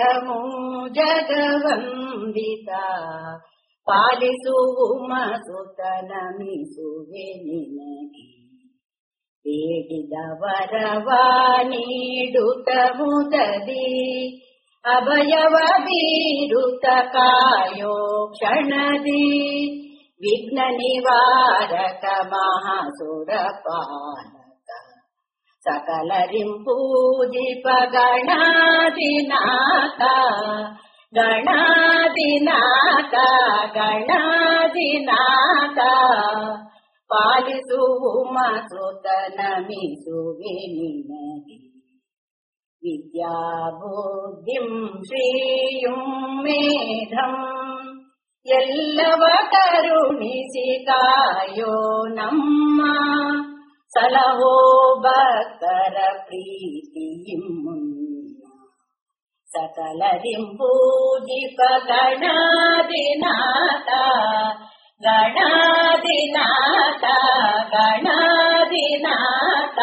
[SPEAKER 14] ಜಗವಂದಿತ ಪಾಲಿಸು ಉಮಸುತನ ಮಿಸುವೆ ನಿನಗೆ ಬೇಡಿದ ವರವ ನೀಡುತ್ತ ಮುದದಿ ಅಭಯವ ಬೀರುತ ಕಾಯೋ ಕ್ಷಣದಿ ವಿಘ್ನ ನಿವಾರಕ ಮಹಾಸುರ ಪಾಲಕ ಸಕಲರಿಂಪೂಜಿಪ ಗಣಾದಿನಾಥ ಗಣಾದಿನಾಥ ಗಣಾದಿನಾಥ ಪಾಲಿಸು ಉಮಸುತ ನಮಿಸುವೆ ನಿನಗೆ ವಿದ್ಯಾ ಬುದ್ಧಿಂ ಶ್ರೀಯುಂ ಮೇಧಂ ಎಲ್ಲವ ಕರುಣಿಸಿ ಕಾಯೋ ನಮ್ಮ ಸಲಹೋ ಭಕ್ತರ ಪ್ರೀತಿಯಿಂ ಸಕಲರಿಂ ಪೂಜಿಪ ಗಣಾದಿನಾಥ ಗಣಾದಿನಾಥ.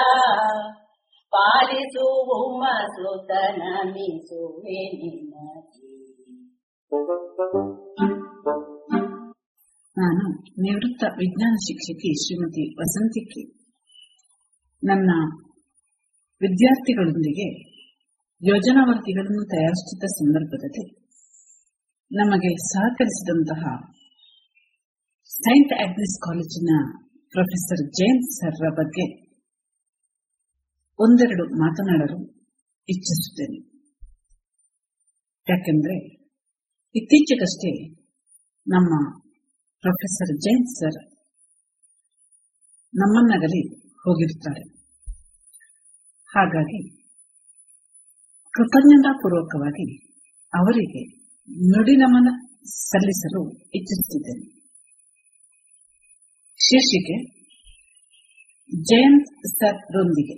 [SPEAKER 14] ಪಾಲಿಸು ಉಮಸುತ ನಮಿಸುವೆ ನಿನಗೆ.
[SPEAKER 15] ನಾನು ನಿವೃತ್ತ ವಿಜ್ಞಾನ ಶಿಕ್ಷಕಿ ಶ್ರೀಮತಿ ವಸಂತಿಕೆ. ನನ್ನ ವಿದ್ಯಾರ್ಥಿಗಳೊಂದಿಗೆ ಯೋಜನಾ ವರದಿಗಳನ್ನು ತಯಾರಿಸುತ್ತಿದ್ದ ಸಂದರ್ಭದಲ್ಲಿ ನಮಗೆ ಸಹಕರಿಸಿದಂತಹ ಸೈಂಟ್ ಆಗ್ನಿಸ್ ಕಾಲೇಜಿನ ಪ್ರೊಫೆಸರ್ ಜೇಮ್ಸ್ ಸರ್ರ ಬಗ್ಗೆ ಒಂದೆರಡು ಮಾತನಾಡಲು ಇಚ್ಛಿಸುತ್ತೇನೆ. ಯಾಕೆಂದ್ರೆ ಇತ್ತೀಚೆಗಷ್ಟೇ ನಮ್ಮ ಪ್ರೊಫೆಸರ್ ಜೈನ್ ಸರ್ ನಮ್ಮನ್ನಗಲಿ ಹೋಗಿರುತ್ತಾರೆ. ಹಾಗಾಗಿ ಕೃತಜ್ಞತಾಪೂರ್ವಕವಾಗಿ ಅವರಿಗೆ ನುಡಿ ನಮನ ಸಲ್ಲಿಸಲು ಇಚ್ಛಿಸುತ್ತಿದ್ದೇನೆ. ಶೀರ್ಷಿಕೆ, ಜಯಂತ್ ಸರ್ ರೊಂದಿಗೆ.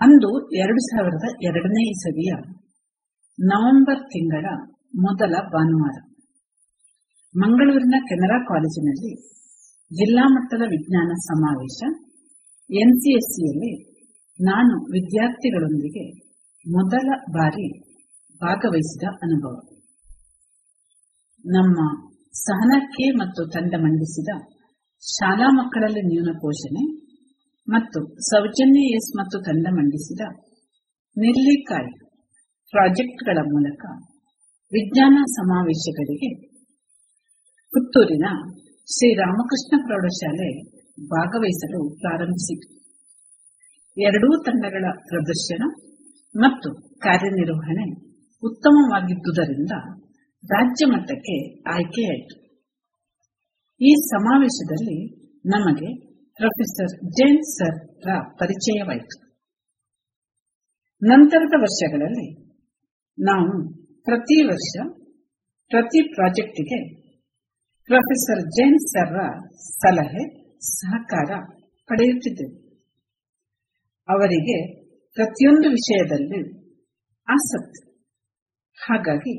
[SPEAKER 15] ಅಂದು ಎರಡು ಸಾವಿರದ ಎರಡನೇ ಇಸವಿಯ ನವೆಂಬರ್ ತಿಂಗಳ ಮೊದಲ ಭಾನುವಾರ, ಮಂಗಳೂರಿನ ಕೆನರಾ ಕಾಲೇಜಿನಲ್ಲಿ ಜಿಲ್ಲಾ ಮಟ್ಟದ ವಿಜ್ಞಾನ ಸಮಾವೇಶ ಎನ್ಸಿಎಸ್ಸಿಯಲ್ಲಿ ನಾನು ವಿದ್ಯಾರ್ಥಿಗಳೊಂದಿಗೆ ಮೊದಲ ಬಾರಿ ಭಾಗವಹಿಸಿದ ಅನುಭವ. ನಮ್ಮ ಸಹನಕ್ಕೆ ಮತ್ತು ತಂಡ ಮಂಡಿಸಿದ ಶಾಲಾ ಮಕ್ಕಳಲ್ಲಿ ನ್ಯೂನ ಪೋಷಣೆ ಮತ್ತು ಸೌಜನ್ಯ ಎಸ್ ಮತ್ತು ತಂಡ ಮಂಡಿಸಿದ ನಿರ್ಲಿಕಾಯಿ ಪ್ರಾಜೆಕ್ಟ್ಗಳ ಮೂಲಕ ವಿಜ್ಞಾನ ಸಮಾವೇಶಗಳಿಗೆ ಪುತ್ತೂರಿನ ಶ್ರೀರಾಮಕೃಷ್ಣ ಪ್ರೌಢಶಾಲೆ ಭಾಗವಹಿಸಲು ಪ್ರಾರಂಭಿಸಿತು. ಎರಡೂ ತಂಡಗಳ ಪ್ರದರ್ಶನ ಮತ್ತು ಕಾರ್ಯನಿರ್ವಹಣೆ ಉತ್ತಮವಾಗಿದ್ದುದರಿಂದ ರಾಜ್ಯ ಮಟ್ಟಕ್ಕೆ ಆಯ್ಕೆಯಾಯಿತು ಈ ಸಮಾವೇಶದಲ್ಲಿ ನಮಗೆ ಪ್ರೊಫೆಸರ್ ಜೈನ್ ಸರ್ ಪರಿಚಯವಾಯಿತು. ನಂತರದ ವರ್ಷಗಳಲ್ಲಿ ನಾವು ಪ್ರತಿ ವರ್ಷ ಪ್ರತಿ ಪ್ರಾಜೆಕ್ಟಿಗೆ ಪ್ರೊಫೆಸರ್ ಜೈನ್ ಸರ್ ಸಲಹೆ, ಸಹಕಾರ ಪಡೆಯುತ್ತಿದ್ದೆವು. ಅವರಿಗೆ ಪ್ರತಿಯೊಂದು ವಿಷಯದಲ್ಲಿ ಆಸಕ್ತಿ. ಹಾಗಾಗಿ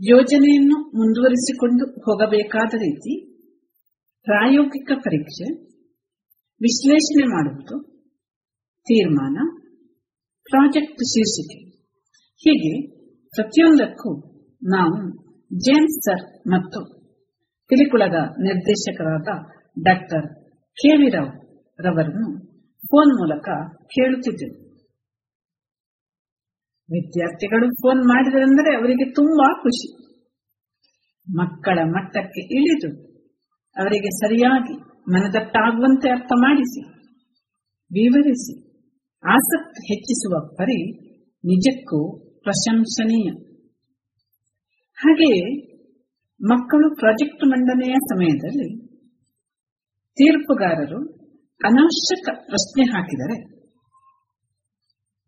[SPEAKER 15] ಯೋಜನೆಯನ್ನು ಮುಂದುವರಿಸಿಕೊಂಡು ಹೋಗಬೇಕಾದ ರೀತಿ ಪ್ರಾಯೋಗಿಕ ಪರೀಕ್ಷೆ, ವಿಶ್ಲೇಷಣೆ ಮಾಡುವುದು, ತೀರ್ಮಾನ, ಪ್ರಾಜೆಕ್ಟ್ ಶೀರ್ಷಿಕೆ. ಹೀಗೆ ಪ್ರತಿಯೊಂದಕ್ಕೂ ನಾವು ಜೇಮ್ಸ್ ಸರ್ ಮತ್ತು ಪಿಲಿಕುಳದ ನಿರ್ದೇಶಕರಾದ ಡಾಕ್ಟರ್ ಕೆವಿ ರಾವ್ ರವರನ್ನು ಫೋನ್ ಮೂಲಕ ಕೇಳುತ್ತಿದ್ದೆನು ವಿದ್ಯಾರ್ಥಿಗಳು ಫೋನ್ ಮಾಡಿದರೆಂದರೆ ಅವರಿಗೆ ತುಂಬಾ ಖುಷಿ. ಮಕ್ಕಳ ಮಟ್ಟಕ್ಕೆ ಇಳಿದು ಅವರಿಗೆ ಸರಿಯಾಗಿ ಮನದಟ್ಟಾಗುವಂತೆ ಅರ್ಥ ಮಾಡಿಸಿ, ವಿವರಿಸಿ, ಆಸಕ್ತಿ ಹೆಚ್ಚಿಸುವ ಪರಿ ನಿಜಕ್ಕೂ ಪ್ರಶಂಸನೀಯ. ಹಾಗೆಯೇ ಮಕ್ಕಳು ಪ್ರಾಜೆಕ್ಟ್ ಮಂಡನೆಯ ಸಮಯದಲ್ಲಿ ತೀರ್ಪುಗಾರರು ಅನಾವಶ್ಯಕ ಪ್ರಶ್ನೆ ಹಾಕಿದರೆ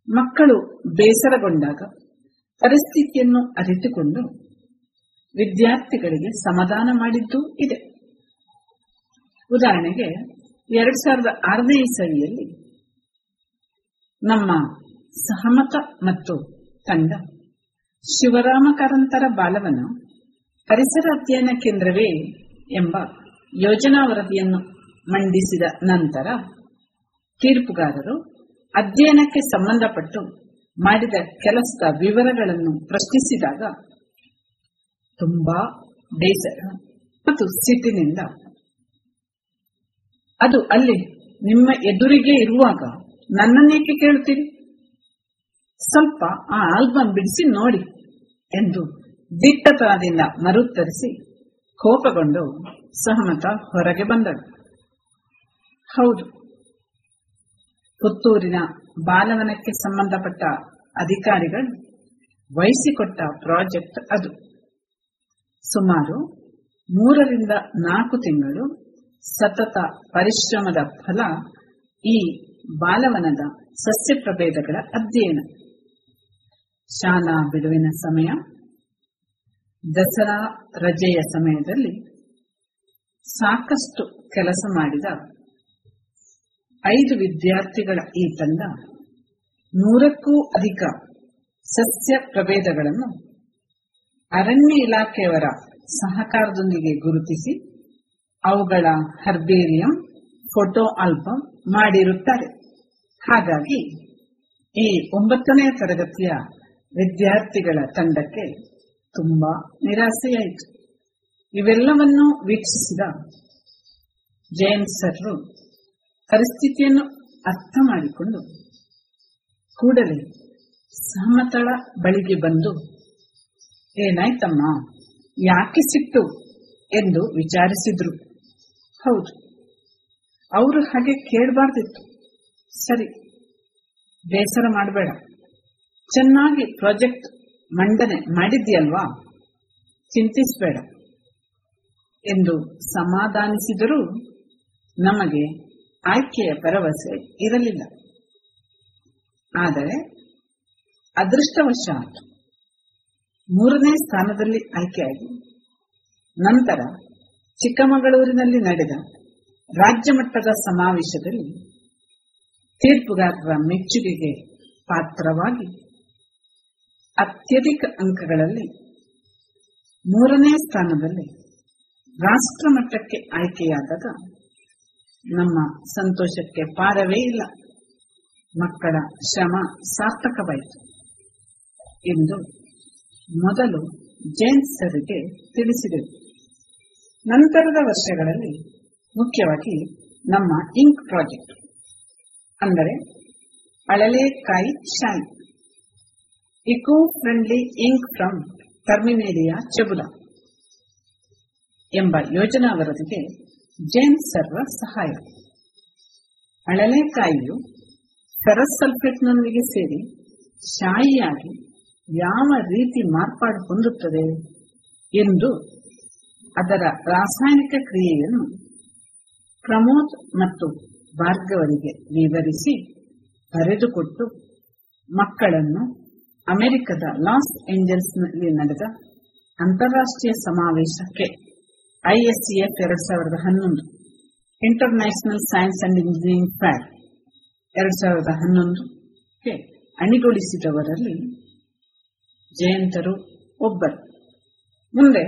[SPEAKER 15] ಮಕ್ಕಳು ಬೇಸರಗೊಂಡಾಗ ಪರಿಸ್ಥಿತಿಯನ್ನು ಅರಿತುಕೊಂಡು ವಿದ್ಯಾರ್ಥಿಗಳಿಗೆ ಸಮಾಧಾನ ಮಾಡಿದ್ದೂ ಇದೆ. ಉದಾಹರಣೆಗೆ ಎರಡ್ ಸಾವಿರದ ಆರನೇ ಇಸವಿಯಲ್ಲಿ ನಮ್ಮ ಸಹಮತ ಮತ್ತು ತಂಡ ಶಿವರಾಮ ಕಾರಂತರ ಬಾಲವನ್ನು ಪರಿಸರ ಅಧ್ಯಯನ ಕೇಂದ್ರವೇ ಎಂಬ ಯೋಜನಾ ವರದಿಯನ್ನು ಮಂಡಿಸಿದ ನಂತರ ತೀರ್ಪುಗಾರರು ಅಧ್ಯಯನಕ್ಕೆ ಸಂಬಂಧಪಟ್ಟು ಮಾಡಿದ ಕೆಲಸದ ವಿವರಗಳನ್ನು ಪ್ರಶ್ನಿಸಿದಾಗ ತುಂಬಾ ಬೇಸರ ಮತ್ತು ಸಿಟ್ಟಿನಿಂದ ಅದು ಅಲ್ಲಿ ನಿಮ್ಮ ಎದುರಿಗೆ ಇರುವಾಗ ನನ್ನನ್ನೇಕೆ ಕೇಳುತ್ತೀರಿ? ಸ್ವಲ್ಪ ಆ ಆಲ್ಬಮ್ ಬಿಡಿಸಿ ನೋಡಿ ಎಂದು ದಿಟ್ಟತನದಿಂದ ಮರುತ್ತರಿಸಿ ಕೋಪಗೊಂಡು ಸಹಮತ ಹೊರಗೆ ಬಂದಳು. ಹೌದು. ಪುತ್ತೂರಿನ ಬಾಲವನಕ್ಕೆ ಸಂಬಂಧಪಟ್ಟ ಅಧಿಕಾರಿಗಳು ವಹಿಸಿಕೊಟ್ಟ ಪ್ರಾಜೆಕ್ಟ್ ಅದು. ಸುಮಾರು ಮೂರರಿಂದ ನಾಲ್ಕು ತಿಂಗಳು ಸತತ ಪರಿಶ್ರಮದ ಫಲ ಈ ಬಾಲವನದ ಸಸ್ಯ ಪ್ರಭೇದಗಳ ಅಧ್ಯಯನ. ಶಾಲಾ ಬಿಡುವಿನ ಸಮಯ, ದಸರಾ ರಜೆಯ ಸಮಯದಲ್ಲಿ ಸಾಕಷ್ಟು ಕೆಲಸ ಮಾಡಿದ ಐದು ವಿದ್ಯಾರ್ಥಿಗಳ ಈ ತಂಡ ನೂರಕ್ಕೂ ಅಧಿಕ ಸಸ್ಯ ಪ್ರಭೇದಗಳನ್ನು ಅರಣ್ಯ ಇಲಾಖೆಯವರ ಸಹಕಾರದೊಂದಿಗೆ ಗುರುತಿಸಿ ಅವುಗಳ ಹರ್ಬೇರಿಯಂ, ಫೋಟೋ ಆಲ್ಬಮ್ ಮಾಡಿರುತ್ತಾರೆ. ಹಾಗಾಗಿ ಈ ಒಂಬತ್ತನೇ ತರಗತಿಯ ವಿದ್ಯಾರ್ಥಿಗಳ ತಂಡಕ್ಕೆ ತುಂಬಾ ನಿರಾಸೆಯಾಯಿತು. ಇವೆಲ್ಲವನ್ನೂ ವೀಕ್ಷಿಸಿದ ಜೈನ್ ಸರ್ರು ಪರಿಸ್ಥಿತಿಯನ್ನು ಅರ್ಥ ಮಾಡಿಕೊಂಡು ಕೂಡಲೇ ಸಮತಳ ಬಳಿಗೆ ಬಂದು, ಏನಾಯ್ತಮ್ಮ? ಯಾಕೆ ಸಿಟ್ಟು? ಎಂದು ವಿಚಾರಿಸಿದ್ರು. ಹೌದು, ಅವರು ಹಾಗೆ ಕೇಳಬಾರ್ದಿತ್ತು. ಸರಿ, ಬೇಸರ ಮಾಡಬೇಡ. ಚೆನ್ನಾಗಿ ಪ್ರಾಜೆಕ್ಟ್ ಮಂಡನೆ ಮಾಡಿದ್ಯಲ್ವಾ ಚಿಂತಿಸಬೇಡ. ಎಂದು ಸಮಾಧಾನಿಸಿದರೂ ನಮಗೆ ಆಯ್ಕೆಯ ಭರವಸೆ ಇರಲಿಲ್ಲ. ಆದರೆ ಅದೃಷ್ಟವಶಾತ್ ಮೂರನೇ ಸ್ಥಾನದಲ್ಲಿ ಆಯ್ಕೆಯಾಗಿ, ನಂತರ ಚಿಕ್ಕಮಗಳೂರಿನಲ್ಲಿ ನಡೆದ ರಾಜ್ಯ ಮಟ್ಟದ ಸಮಾವೇಶದಲ್ಲಿ ತೀರ್ಪುಗಾರರ ಮೆಚ್ಚುಗೆಗೆ ಪಾತ್ರವಾಗಿ ಅತ್ಯಧಿಕ ಅಂಕಗಳಲ್ಲಿ ಮೂರನೇ ಸ್ಥಾನದಲ್ಲಿ ರಾಷ್ಟ್ರ ಮಟ್ಟಕ್ಕೆ ಆಯ್ಕೆಯಾದಾಗ ನಮ್ಮ ಸಂತೋಷಕ್ಕೆ ಪಾರವೇ ಇಲ್ಲ. ಮಕ್ಕಳ ಶ್ರಮ ಸಾರ್ಥಕವಾಯಿತು ಎಂದು ಮೊದಲು ಜೈನ್ಸರಿಗೆ ತಿಳಿಸಿದೆವು ನಂತರದ ವರ್ಷಗಳಲ್ಲಿ ಮುಖ್ಯವಾಗಿ ನಮ್ಮ ಇಂಕ್ ಪ್ರಾಜೆಕ್ಟ್, ಅಂದರೆ ಅಳಲೇಕಾಯಿ ಶಾಯಿ eco friendly ink from terminalia chebula ಎಂಬ ಯೋಜನಾ ವರದಿಗೆ ಜೈನ್ ಸರ್ವ ಸಹಾಯ. ಅಳಲೆಕಾಯಿಯು ಫೆರಸ್ ಸಲ್ಫೇಟ್ನೊಂದಿಗೆ ಸೇರಿ ಶಾಯಿಯಾಗಿ ಯಾವ ರೀತಿ ಮಾರ್ಪಾಡು ಹೊಂದುತ್ತದೆ ಎಂದು ಅದರ ರಾಸಾಯನಿಕ ಕ್ರಿಯೆಯನ್ನು ಪ್ರಮೋದ್ ಮತ್ತು ಭಾರ್ಗವರಿಗೆ ವಿವರಿಸಿ ಬರೆದುಕೊಟ್ಟು ಮಕ್ಕಳನ್ನು ಅಮೆರಿಕದ ಲಾಸ್ ಏಂಜಲ್ಸ್ನಲ್ಲಿ ನಡೆದ ಅಂತಾರಾಷ್ಟ್ರೀಯ ಸಮಾವೇಶಕ್ಕೆ ಐಎಸ್ಸಿಎಫ್ ಎರಡ್ ಸಾವಿರದ ಹನ್ನೊಂದು. ಇಂಟರ್ನ್ಯಾಷನಲ್ ಸೈನ್ಸ್ ಅಂಡ್ ಇಂಜಿನಿಯರಿಂಗ್ ಫ್ಯಾಕ್ ಎರಡ್ ಸಾವಿರದ ಹನ್ನೊಂದಕ್ಕೆ ಅಣಿಗೊಳಿಸಿದವರಲ್ಲಿ ಜಯಂತರು ಒಬ್ಬರು. ಮುಂದೆ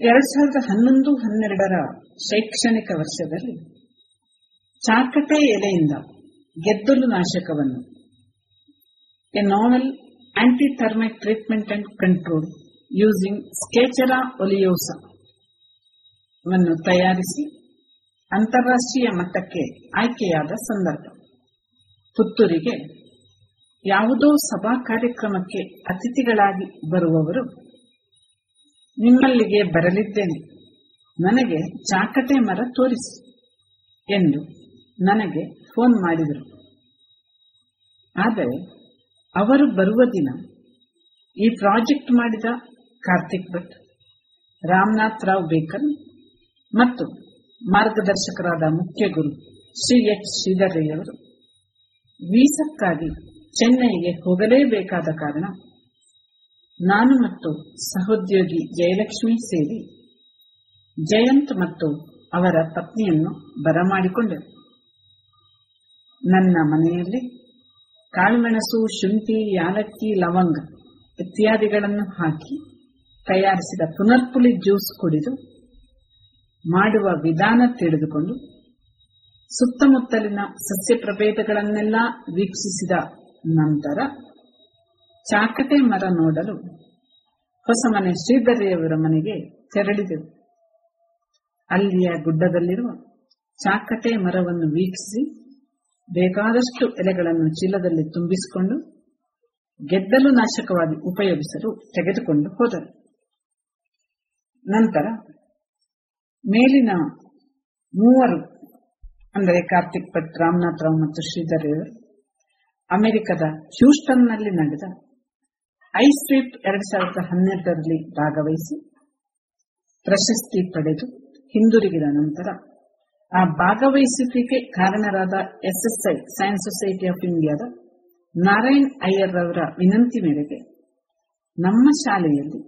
[SPEAKER 15] ಎರಡ್ ಸಾವಿರದ ಹನ್ನೊಂದು ಹನ್ನೆರಡರ ಶೈಕ್ಷಣಿಕ ವರ್ಷದಲ್ಲಿ ಚಾಕಟೆ ಎಲೆಯಿಂದ ಗೆದ್ದಲು ನಾಶಕವನ್ನು. A novel anti termite treatment and control using ಸ್ಕೇಚರಾ ಒಲಿಯೋಸ ವನ್ನು ತಯಾರಿಸಿ ಅಂತಾರಾಷ್ಟ್ರೀಯ ಮಟ್ಟಕ್ಕೆ ಆಯ್ಕೆಯಾದ ಸಂದರ್ಭ. ಪುತ್ತೂರಿಗೆ ಯಾವುದೋ ಸಭಾ ಕಾರ್ಯಕ್ರಮಕ್ಕೆ ಅತಿಥಿಗಳಾಗಿ ಬರುವವರು, ನಿಮ್ಮಲ್ಲಿಗೆ ಬರಲಿದ್ದೇನೆ. ನನಗೆ ಚಾಕಟೆ ಮರ ತೋರಿಸಿ ಎಂದು ನನಗೆ ಫೋನ್ ಮಾಡಿದರು. ಆದರೆ ಅವರು ಬರುವ ದಿನ ಈ ಪ್ರಾಜೆಕ್ಟ್ ಮಾಡಿದ ಕಾರ್ತಿಕ್ ಭಟ್, ರಾಮನಾಥ್ ರಾವ್ ಬೇಕನ್ ಮತ್ತು ಮಾರ್ಗದರ್ಶಕರಾದ ಮುಖ್ಯ ಗುರು ಶ್ರೀ ಎಚ್ ಶ್ರೀಧರಯ್ಯವರು ವೀಸಕ್ಕಾಗಿ ಚೆನ್ನೈಗೆ ಹೋಗಲೇಬೇಕಾದ ಕಾರಣ ನಾನು ಮತ್ತು ಸಹೋದ್ಯೋಗಿ ಜಯಲಕ್ಷ್ಮಿ ಸೇರಿ ಜಯಂತ್ ಮತ್ತು ಅವರ ಪತ್ನಿಯನ್ನು ಬರಮಾಡಿಕೊಂಡೆವು ನನ್ನ ಮನೆಯಲ್ಲಿ ಕಾಳುಮೆಣಸು, ಶುಂಠಿ, ಯಾಲಕ್ಕಿ, ಲವಂಗ ಇತ್ಯಾದಿಗಳನ್ನು ಹಾಕಿ ತಯಾರಿಸಿದ ಪುನರ್ಪುಳಿ ಜ್ಯೂಸ್ ಕುಡಿದು ಮಾಡುವ ವಿಧಾನ ತಿಳಿದುಕೊಂಡು ಸುತ್ತಮುತ್ತಲಿನ ಸಸ್ಯ ಪ್ರಭೇದಗಳನ್ನೆಲ್ಲ ವೀಕ್ಷಿಸಿದ ನಂತರ ಚಾಕಟೆ ಮರ ನೋಡಲು ಹೊಸಮನೆ ಶ್ರೀಧರಿಯವರ ಮನೆಗೆ ತೆರಳಿದೆವು. ಅಲ್ಲಿಯ ಗುಡ್ಡದಲ್ಲಿರುವ ಚಾಕಟೆ ಮರವನ್ನು ವೀಕ್ಷಿಸಿ ಬೇಕಾದಷ್ಟು ಎಲೆಗಳನ್ನು ಚೀಲದಲ್ಲಿ ತುಂಬಿಸಿಕೊಂಡು ಗೆದ್ದಲು ನಾಶಕವಾಗಿ ಉಪಯೋಗಿಸಲು ತೆಗೆದುಕೊಂಡು ಹೋದರು. ನಂತರ ಮೇಲಿನ ಮೂವರು, ಅಂದರೆ ಕಾರ್ತಿಕ್ ಭಟ್ ರಾಮನಾಥ್ ರಾವ್ ಮತ್ತು ಶ್ರೀಧರ್ ಅಮೆರಿಕದ ಹ್ಯೂಸ್ಟನ್ನಲ್ಲಿ ನಡೆದ ಐಸ್ ಸ್ವೀಪ್ ಎರಡ್ ಸಾವಿರದ ಹನ್ನೆರಡರಲ್ಲಿ ಭಾಗವಹಿಸಿ ಪ್ರಶಸ್ತಿ ಪಡೆದು ಹಿಂದಿರುಗಿದ ನಂತರ ಆ ಭಾಗವಹಿಸುವಿಕೆ ಕಾರಣರಾದ ಎಸ್ಎಸ್ಐ ಸೈನ್ಸ್ ಸೊಸೈಟಿ ಆಫ್ ಇಂಡಿಯಾದ ನಾರಾಯಣ್ ಅಯ್ಯರ್ ಅವರ ವಿನಂತಿ ಮೇರೆಗೆ ನಮ್ಮ ಶಾಲೆಯಲ್ಲಿ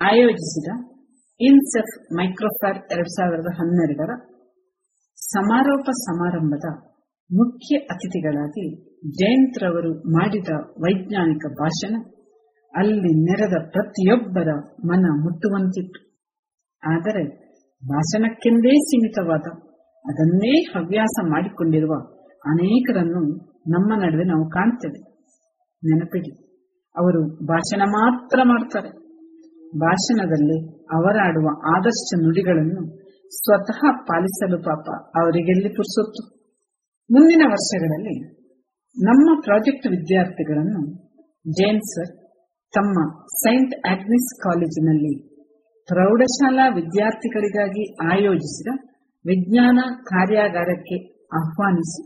[SPEAKER 15] ಆಯೋಜಿಸಿದ ಇನ್ಸೆಫ್ ಮೈಕ್ರೋಫಾರ್ ಎರಡ್ ಸಾವಿರದ ಹನ್ನೆರಡರ ಸಮಾರೋಪ ಸಮಾರಂಭದ ಮುಖ್ಯ ಅತಿಥಿಗಳಾಗಿ ಜಯಂತ್ರವರು ಮಾಡಿದ ವೈಜ್ಞಾನಿಕ ಭಾಷಣ ಅಲ್ಲಿ ನೆರೆದ ಪ್ರತಿಯೊಬ್ಬರ ಮನ ಮುಟ್ಟುವಂತಿತ್ತು. ಆದರೆ ಭಾಷಣಕ್ಕೆಂದೇ ಸೀಮಿತವಾದ, ಅದನ್ನೇ ಹವ್ಯಾಸ ಮಾಡಿಕೊಂಡಿರುವ ಅನೇಕರನ್ನು ನಮ್ಮ ನಡುವೆ ನಾವು ಕಾಣ್ತೇವೆ. ನೆನಪಿಡಿ, ಅವರು ಭಾಷಣ ಮಾತ್ರ ಮಾಡ್ತಾರೆ. ಭಾಷಣದಲ್ಲಿ ಅವರಾಡುವ ಆದರ್ಶ ನುಡಿಗಳನ್ನು ಸ್ವತಃ ಪಾಲಿಸಲು ಪಾಪ ಅವರಿಗೆಲ್ಲಿ ಪುರುಸೊತ್ತು? ಮುಂದಿನ ವರ್ಷಗಳಲ್ಲಿ ನಮ್ಮ ಪ್ರಾಜೆಕ್ಟ್ ವಿದ್ಯಾರ್ಥಿಗಳನ್ನು ಜೈನ್ ಸರ್ ತಮ್ಮ ಸೈಂಟ್ ಆಗ್ನಿಸ್ ಕಾಲೇಜಿನಲ್ಲಿ ಪ್ರೌಢಶಾಲಾ ವಿದ್ಯಾರ್ಥಿಗಳಿಗಾಗಿ ಆಯೋಜಿಸಿದ ವಿಜ್ಞಾನ ಕಾರ್ಯಾಗಾರಕ್ಕೆ ಆಹ್ವಾನಿಸಿ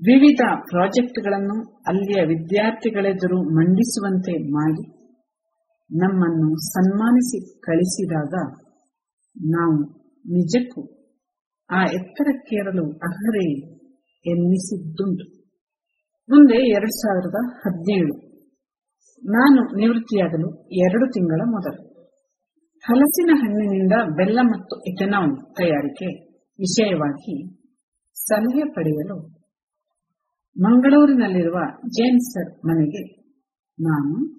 [SPEAKER 15] ವಿವಿಧ ಪ್ರಾಜೆಕ್ಟ್ಗಳನ್ನು ಅಲ್ಲಿಯ ವಿದ್ಯಾರ್ಥಿಗಳೆದುರು ಮಂಡಿಸುವಂತೆ ಮಾಡಿ ನಮ್ಮನ್ನು ಸನ್ಮಾನಿಸಿ ಕಳಿಸಿದಾಗ ನಾವು ನಿಜಕ್ಕೂ ಆ ಎತ್ತರಕ್ಕೇರಲು ಅರ್ಹರೇ ಎನ್ನಿಸಿದ್ದುಂಟು. ಮುಂದೆ ಎರಡ್ ಸಾವಿರದ ಹದಿನೇಳು. ನಾನು ನಿವೃತ್ತಿಯಾಗಲು ಎರಡು ತಿಂಗಳ ಮೊದಲು. ಹಲಸಿನ ಹಣ್ಣಿನಿಂದ ಬೆಲ್ಲ ಮತ್ತು ಇಥೆನಾಲ್ ತಯಾರಿಕೆ ವಿಷಯವಾಗಿ ಸಲಹೆ ಪಡೆಯಲು ಮಂಗಳೂರಿನಲ್ಲಿರುವ ಜೇನ್ ಸರ್ ಮನೆಗೆ ನಾನು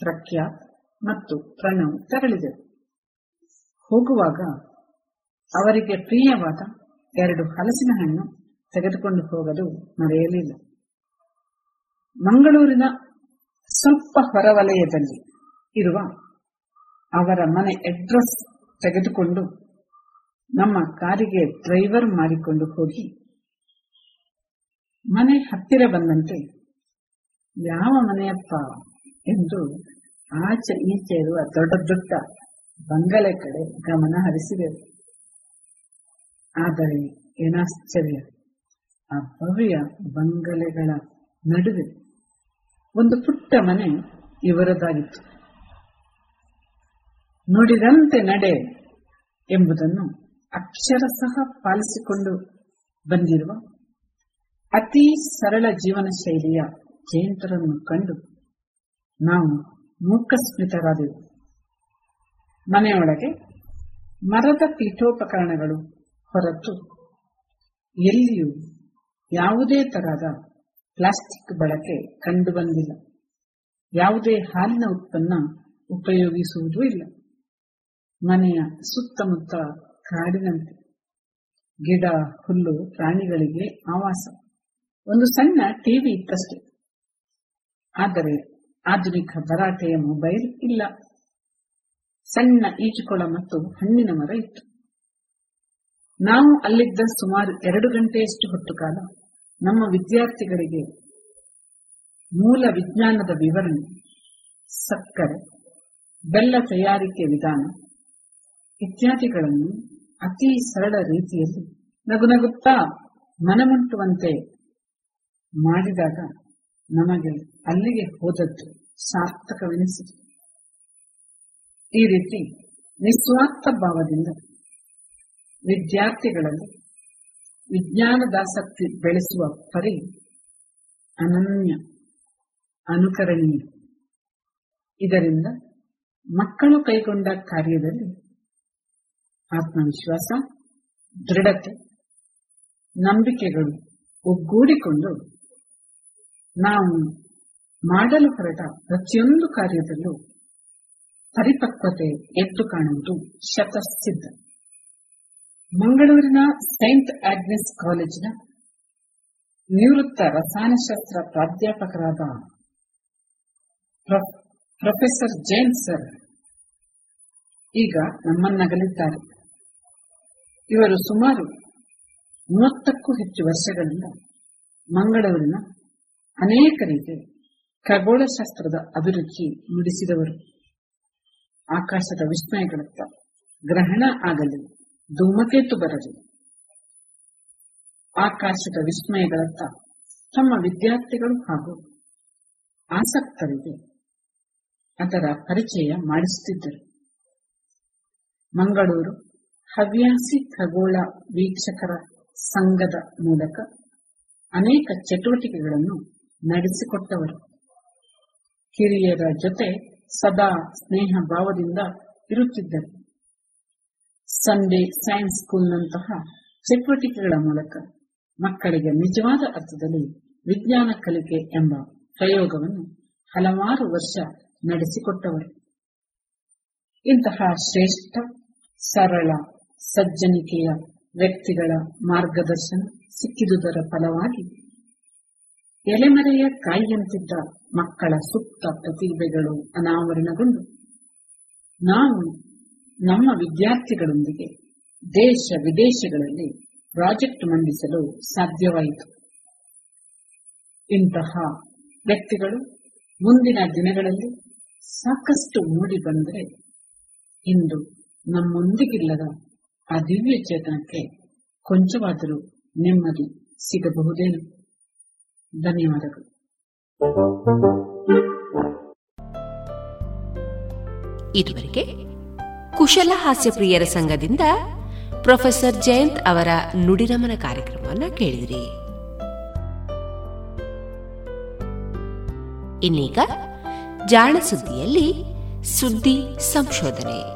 [SPEAKER 15] ಪ್ರಖ್ಯಾತ್ ಮತ್ತು ಪ್ರಣವ್ ತೆರಳಿದರು. ಹೋಗುವಾಗ ಅವರಿಗೆ ಪ್ರಿಯವಾದ ಎರಡು ಹಲಸಿನ ಹಣ್ಣು ತೆಗೆದುಕೊಂಡು ಹೋಗಲು ಮರೆಯಲಿಲ್ಲ. ಮಂಗಳೂರಿನ ಸ್ವಲ್ಪ ಹೊರವಲಯದಲ್ಲಿ ಇರುವ ಅವರ ಮನೆ ಅಡ್ರೆಸ್ ತೆಗೆದುಕೊಂಡು ನಮ್ಮ ಕಾರಿಗೆ ಡ್ರೈವರ್ ಮಾಡಿಕೊಂಡು ಹೋಗಿ ಮನೆ ಹತ್ತಿರ ಬಂದಂತೆ, ಯಾವ ಮನೆಯಪ್ಪ? ಎಂದು ಆಚೆ ಈಚೆ ಇರುವ ದೊಡ್ಡ ದೊಡ್ಡ ಬಂಗಲೆ ಕಡೆ ಗಮನ ಹರಿಸಿದೆವು. ಆದರೆ ಏನಾಶ್ಚರ್ಯ, ಆ ಭವ್ಯ ಬಂಗಲೆಗಳ ನಡುವೆ ಒಂದು ಪುಟ್ಟ ಮನೆ ಇವರದಾಗಿತ್ತು. ನುಡಿದಂತೆ ನಡೆ ಎಂಬುದನ್ನು ಅಕ್ಷರಶಃ ಪಾಲಿಸಿಕೊಂಡು ಬಂದಿರುವ ಅತಿ ಸರಳ ಜೀವನ ಶೈಲಿಯ ಜಯಂತರನ್ನು ಕಂಡು ನಾವು ಮೂಕಸ್ಮಿತರಾದೆವು. ಮನೆಯೊಳಗೆ ಮರದ ಪೀಠೋಪಕರಣಗಳು ಹೊರತು ಎಲ್ಲಿಯೂ ಯಾವುದೇ ತರಹದ ಪ್ಲಾಸ್ಟಿಕ್ ಬಳಕೆ ಕಂಡುಬಂದಿಲ್ಲ. ಯಾವುದೇ ಹಾಲಿನ ಉತ್ಪನ್ನ ಉಪಯೋಗಿಸುವುದೂ ಇಲ್ಲ. ಮನೆಯ ಸುತ್ತಮುತ್ತ ಕಾಡಿನಂತೆ. ಗಿಡ, ಹುಲ್ಲು, ಪ್ರಾಣಿಗಳಿಗೆ ಆವಾಸ. ಒಂದು ಸಣ್ಣ ಟಿವಿ ಇತ್ತಷ್ಟೇ. ಆದರೆ ಆಧುನಿಕ ಭರಾಟೆಯ ಮೊಬೈಲ್ ಇಲ್ಲ. ಸಣ್ಣ ಈಜುಕೊಳ ಮತ್ತು ಹಣ್ಣಿನ ಮರ ಇತ್ತು. ನಾವು ಅಲ್ಲಿದ್ದ ಸುಮಾರು ಎರಡು ಗಂಟೆಯಷ್ಟು ಹೊತ್ತು ಕಾಲ ನಮ್ಮ ವಿದ್ಯಾರ್ಥಿಗಳಿಗೆ ಮೂಲ ವಿಜ್ಞಾನದ ವಿವರಣೆ, ಸಕ್ಕರೆ, ಬೆಲ್ಲ ತಯಾರಿಕೆ ವಿಧಾನ ಇತ್ಯಾದಿಗಳನ್ನು ಅತಿ ಸರಳ ರೀತಿಯಲ್ಲಿ ನಗುನಗುತ್ತಾ ಮನಮುಟ್ಟುವಂತೆ ಮಾಡಿದಾಗ ನಮಗೆ ಅಲ್ಲಿಗೆ ಹೋದದ್ದು. ಸಾರ್ಥಕವೆನಿಸಿತು ಈ ರೀತಿ ನಿಸ್ವಾರ್ಥ ಭಾವದಿಂದ ವಿದ್ಯಾರ್ಥಿಗಳಲ್ಲಿ ವಿಜ್ಞಾನದಾಸಕ್ತಿ ಬೆಳೆಸುವ ಪರಿ ಅನನ್ಯ, ಅನುಕರಣೀಯ. ಇದರಿಂದ ಮಕ್ಕಳು ಕೈಗೊಂಡ ಕಾರ್ಯದಲ್ಲಿ ಆತ್ಮವಿಶ್ವಾಸ, ದೃಢತೆ, ನಂಬಿಕೆಗಳು ಒಗ್ಗೂಡಿಕೊಂಡು ನಾವು ಮಾಡಲು ಹೊರಟ ಪ್ರತಿಯೊಂದು ಕಾರ್ಯದಲ್ಲೂ ಪರಿಪಕ್ವತೆ ಎದ್ದು ಕಾಣುವುದು ಶತಸಿದ್ಧ. ಮಂಗಳೂರಿನ ಸೈಂಟ್ ಆಗ್ನೆಸ್ ಕಾಲೇಜಿನ ನಿವೃತ್ತ ರಸಾಯನಶಾಸ್ತ್ರ ಪ್ರಾಧ್ಯಾಪಕರಾದ ಪ್ರೊಫೆಸರ್ ಜೈನ್ ಸರ್ ಈಗ ನಮ್ಮನ್ನಗಲಿದ್ದಾರೆ. ಇವರು ಸುಮಾರು ಮೂವತ್ತಕ್ಕೂ ಹೆಚ್ಚು ವರ್ಷಗಳಿಂದ ಮಂಗಳೂರಿನ ಅನೇಕರಿಗೆ ಖಗೋಳಶಾಸ್ತ್ರದ ಅಭಿರುಚಿ ನುಡಿಸಿದವರು. ಆಕಾಶದ ವಿಸ್ಮಯಗಳತ್ತ ಗ್ರಹಣ ಆಗಲಿ, ಧೂಮಕೇತು ಬರಲಿ. ಆಕಾಶದ ವಿಸ್ಮಯಗಳತ್ತ ತಮ್ಮ ವಿದ್ಯಾರ್ಥಿಗಳು ಹಾಗೂ ಆಸಕ್ತರಿಗೆ ಅದರ ಪರಿಚಯ ಮಾಡಿಸುತ್ತಿದ್ದರು. ಮಂಗಳೂರು ಹವ್ಯಾಸಿ ಖಗೋಳ ವೀಕ್ಷಕರ ಸಂಘದ ಮೂಲಕ ಅನೇಕ ಚಟುವಟಿಕೆಗಳನ್ನು ನಡೆಸಿಕೊಟ್ಟವರು. ಹಿರಿಯರ ಜೊತೆ ಸದಾ ಸ್ನೇಹ ಭಾವದಿಂದ ಇರುತ್ತಿದ್ದರು. ಸಂಡೇ ಸೈನ್ಸ್ ಸ್ಕೂಲ್ನಂತಹ ಚಟುವಟಿಕೆಗಳ ಮೂಲಕ ಮಕ್ಕಳಿಗೆ ನಿಜವಾದ ಅರ್ಥದಲ್ಲಿ ವಿಜ್ಞಾನ ಕಲಿಕೆ ಎಂಬ ಪ್ರಯೋಗವನ್ನು ಹಲವಾರು ವರ್ಷ ನಡೆಸಿಕೊಟ್ಟವರು. ಇಂತಹ ಶ್ರೇಷ್ಠ, ಸರಳ, ಸಜ್ಜನಿಕೆಯ ವ್ಯಕ್ತಿಗಳ ಮಾರ್ಗದರ್ಶನ ಸಿಕ್ಕಿದುದರ ಫಲವಾಗಿ ಎಲೆಮರೆಯ ಕಾಯಿಯಂತಿದ್ದ ಮಕ್ಕಳ ಸುಪ್ತ ಪ್ರತಿಭೆಗಳು ಅನಾವರಣಗೊಂಡು, ನಾವು ನಮ್ಮ ವಿದ್ಯಾರ್ಥಿಗಳೊಂದಿಗೆ ದೇಶ ವಿದೇಶಗಳಲ್ಲಿ ಪ್ರಾಜೆಕ್ಟ್ ಮಂಡಿಸಲು ಸಾಧ್ಯವಾಯಿತು. ಇಂತಹ ವ್ಯಕ್ತಿಗಳು ಮುಂದಿನ ದಿನಗಳಲ್ಲಿ ಸಾಕಷ್ಟು ಮೂಡಿ ಬಂದರೆ ಇಂದು ನಮ್ಮೊಂದಿಗಿಲ್ಲದ ಆ ದಿವ್ಯ ಚೇತನಕ್ಕೆ ಕೊಂಚವಾದರೂ ನೆಮ್ಮದಿ ಸಿಗಬಹುದೇನು? ಧನ್ಯವಾದಗಳು.
[SPEAKER 2] ಇದುವರೆಗೆ ಕುಶಲ ಹಾಸ್ಯ ಪ್ರಿಯರ ಸಂಘದಿಂದ ಪ್ರೊಫೆಸರ್ ಜಯಂತ್ ಅವರ ನುಡಿರಮನ ಕಾರ್ಯಕ್ರಮವನ್ನು ಕೇಳಿದಿರಿ. ಇನ್ನೀಗ ಜಾಣ ಸುದ್ದಿಯಲ್ಲಿ ಸುದ್ದಿ ಸಂಶೋಧನೆ.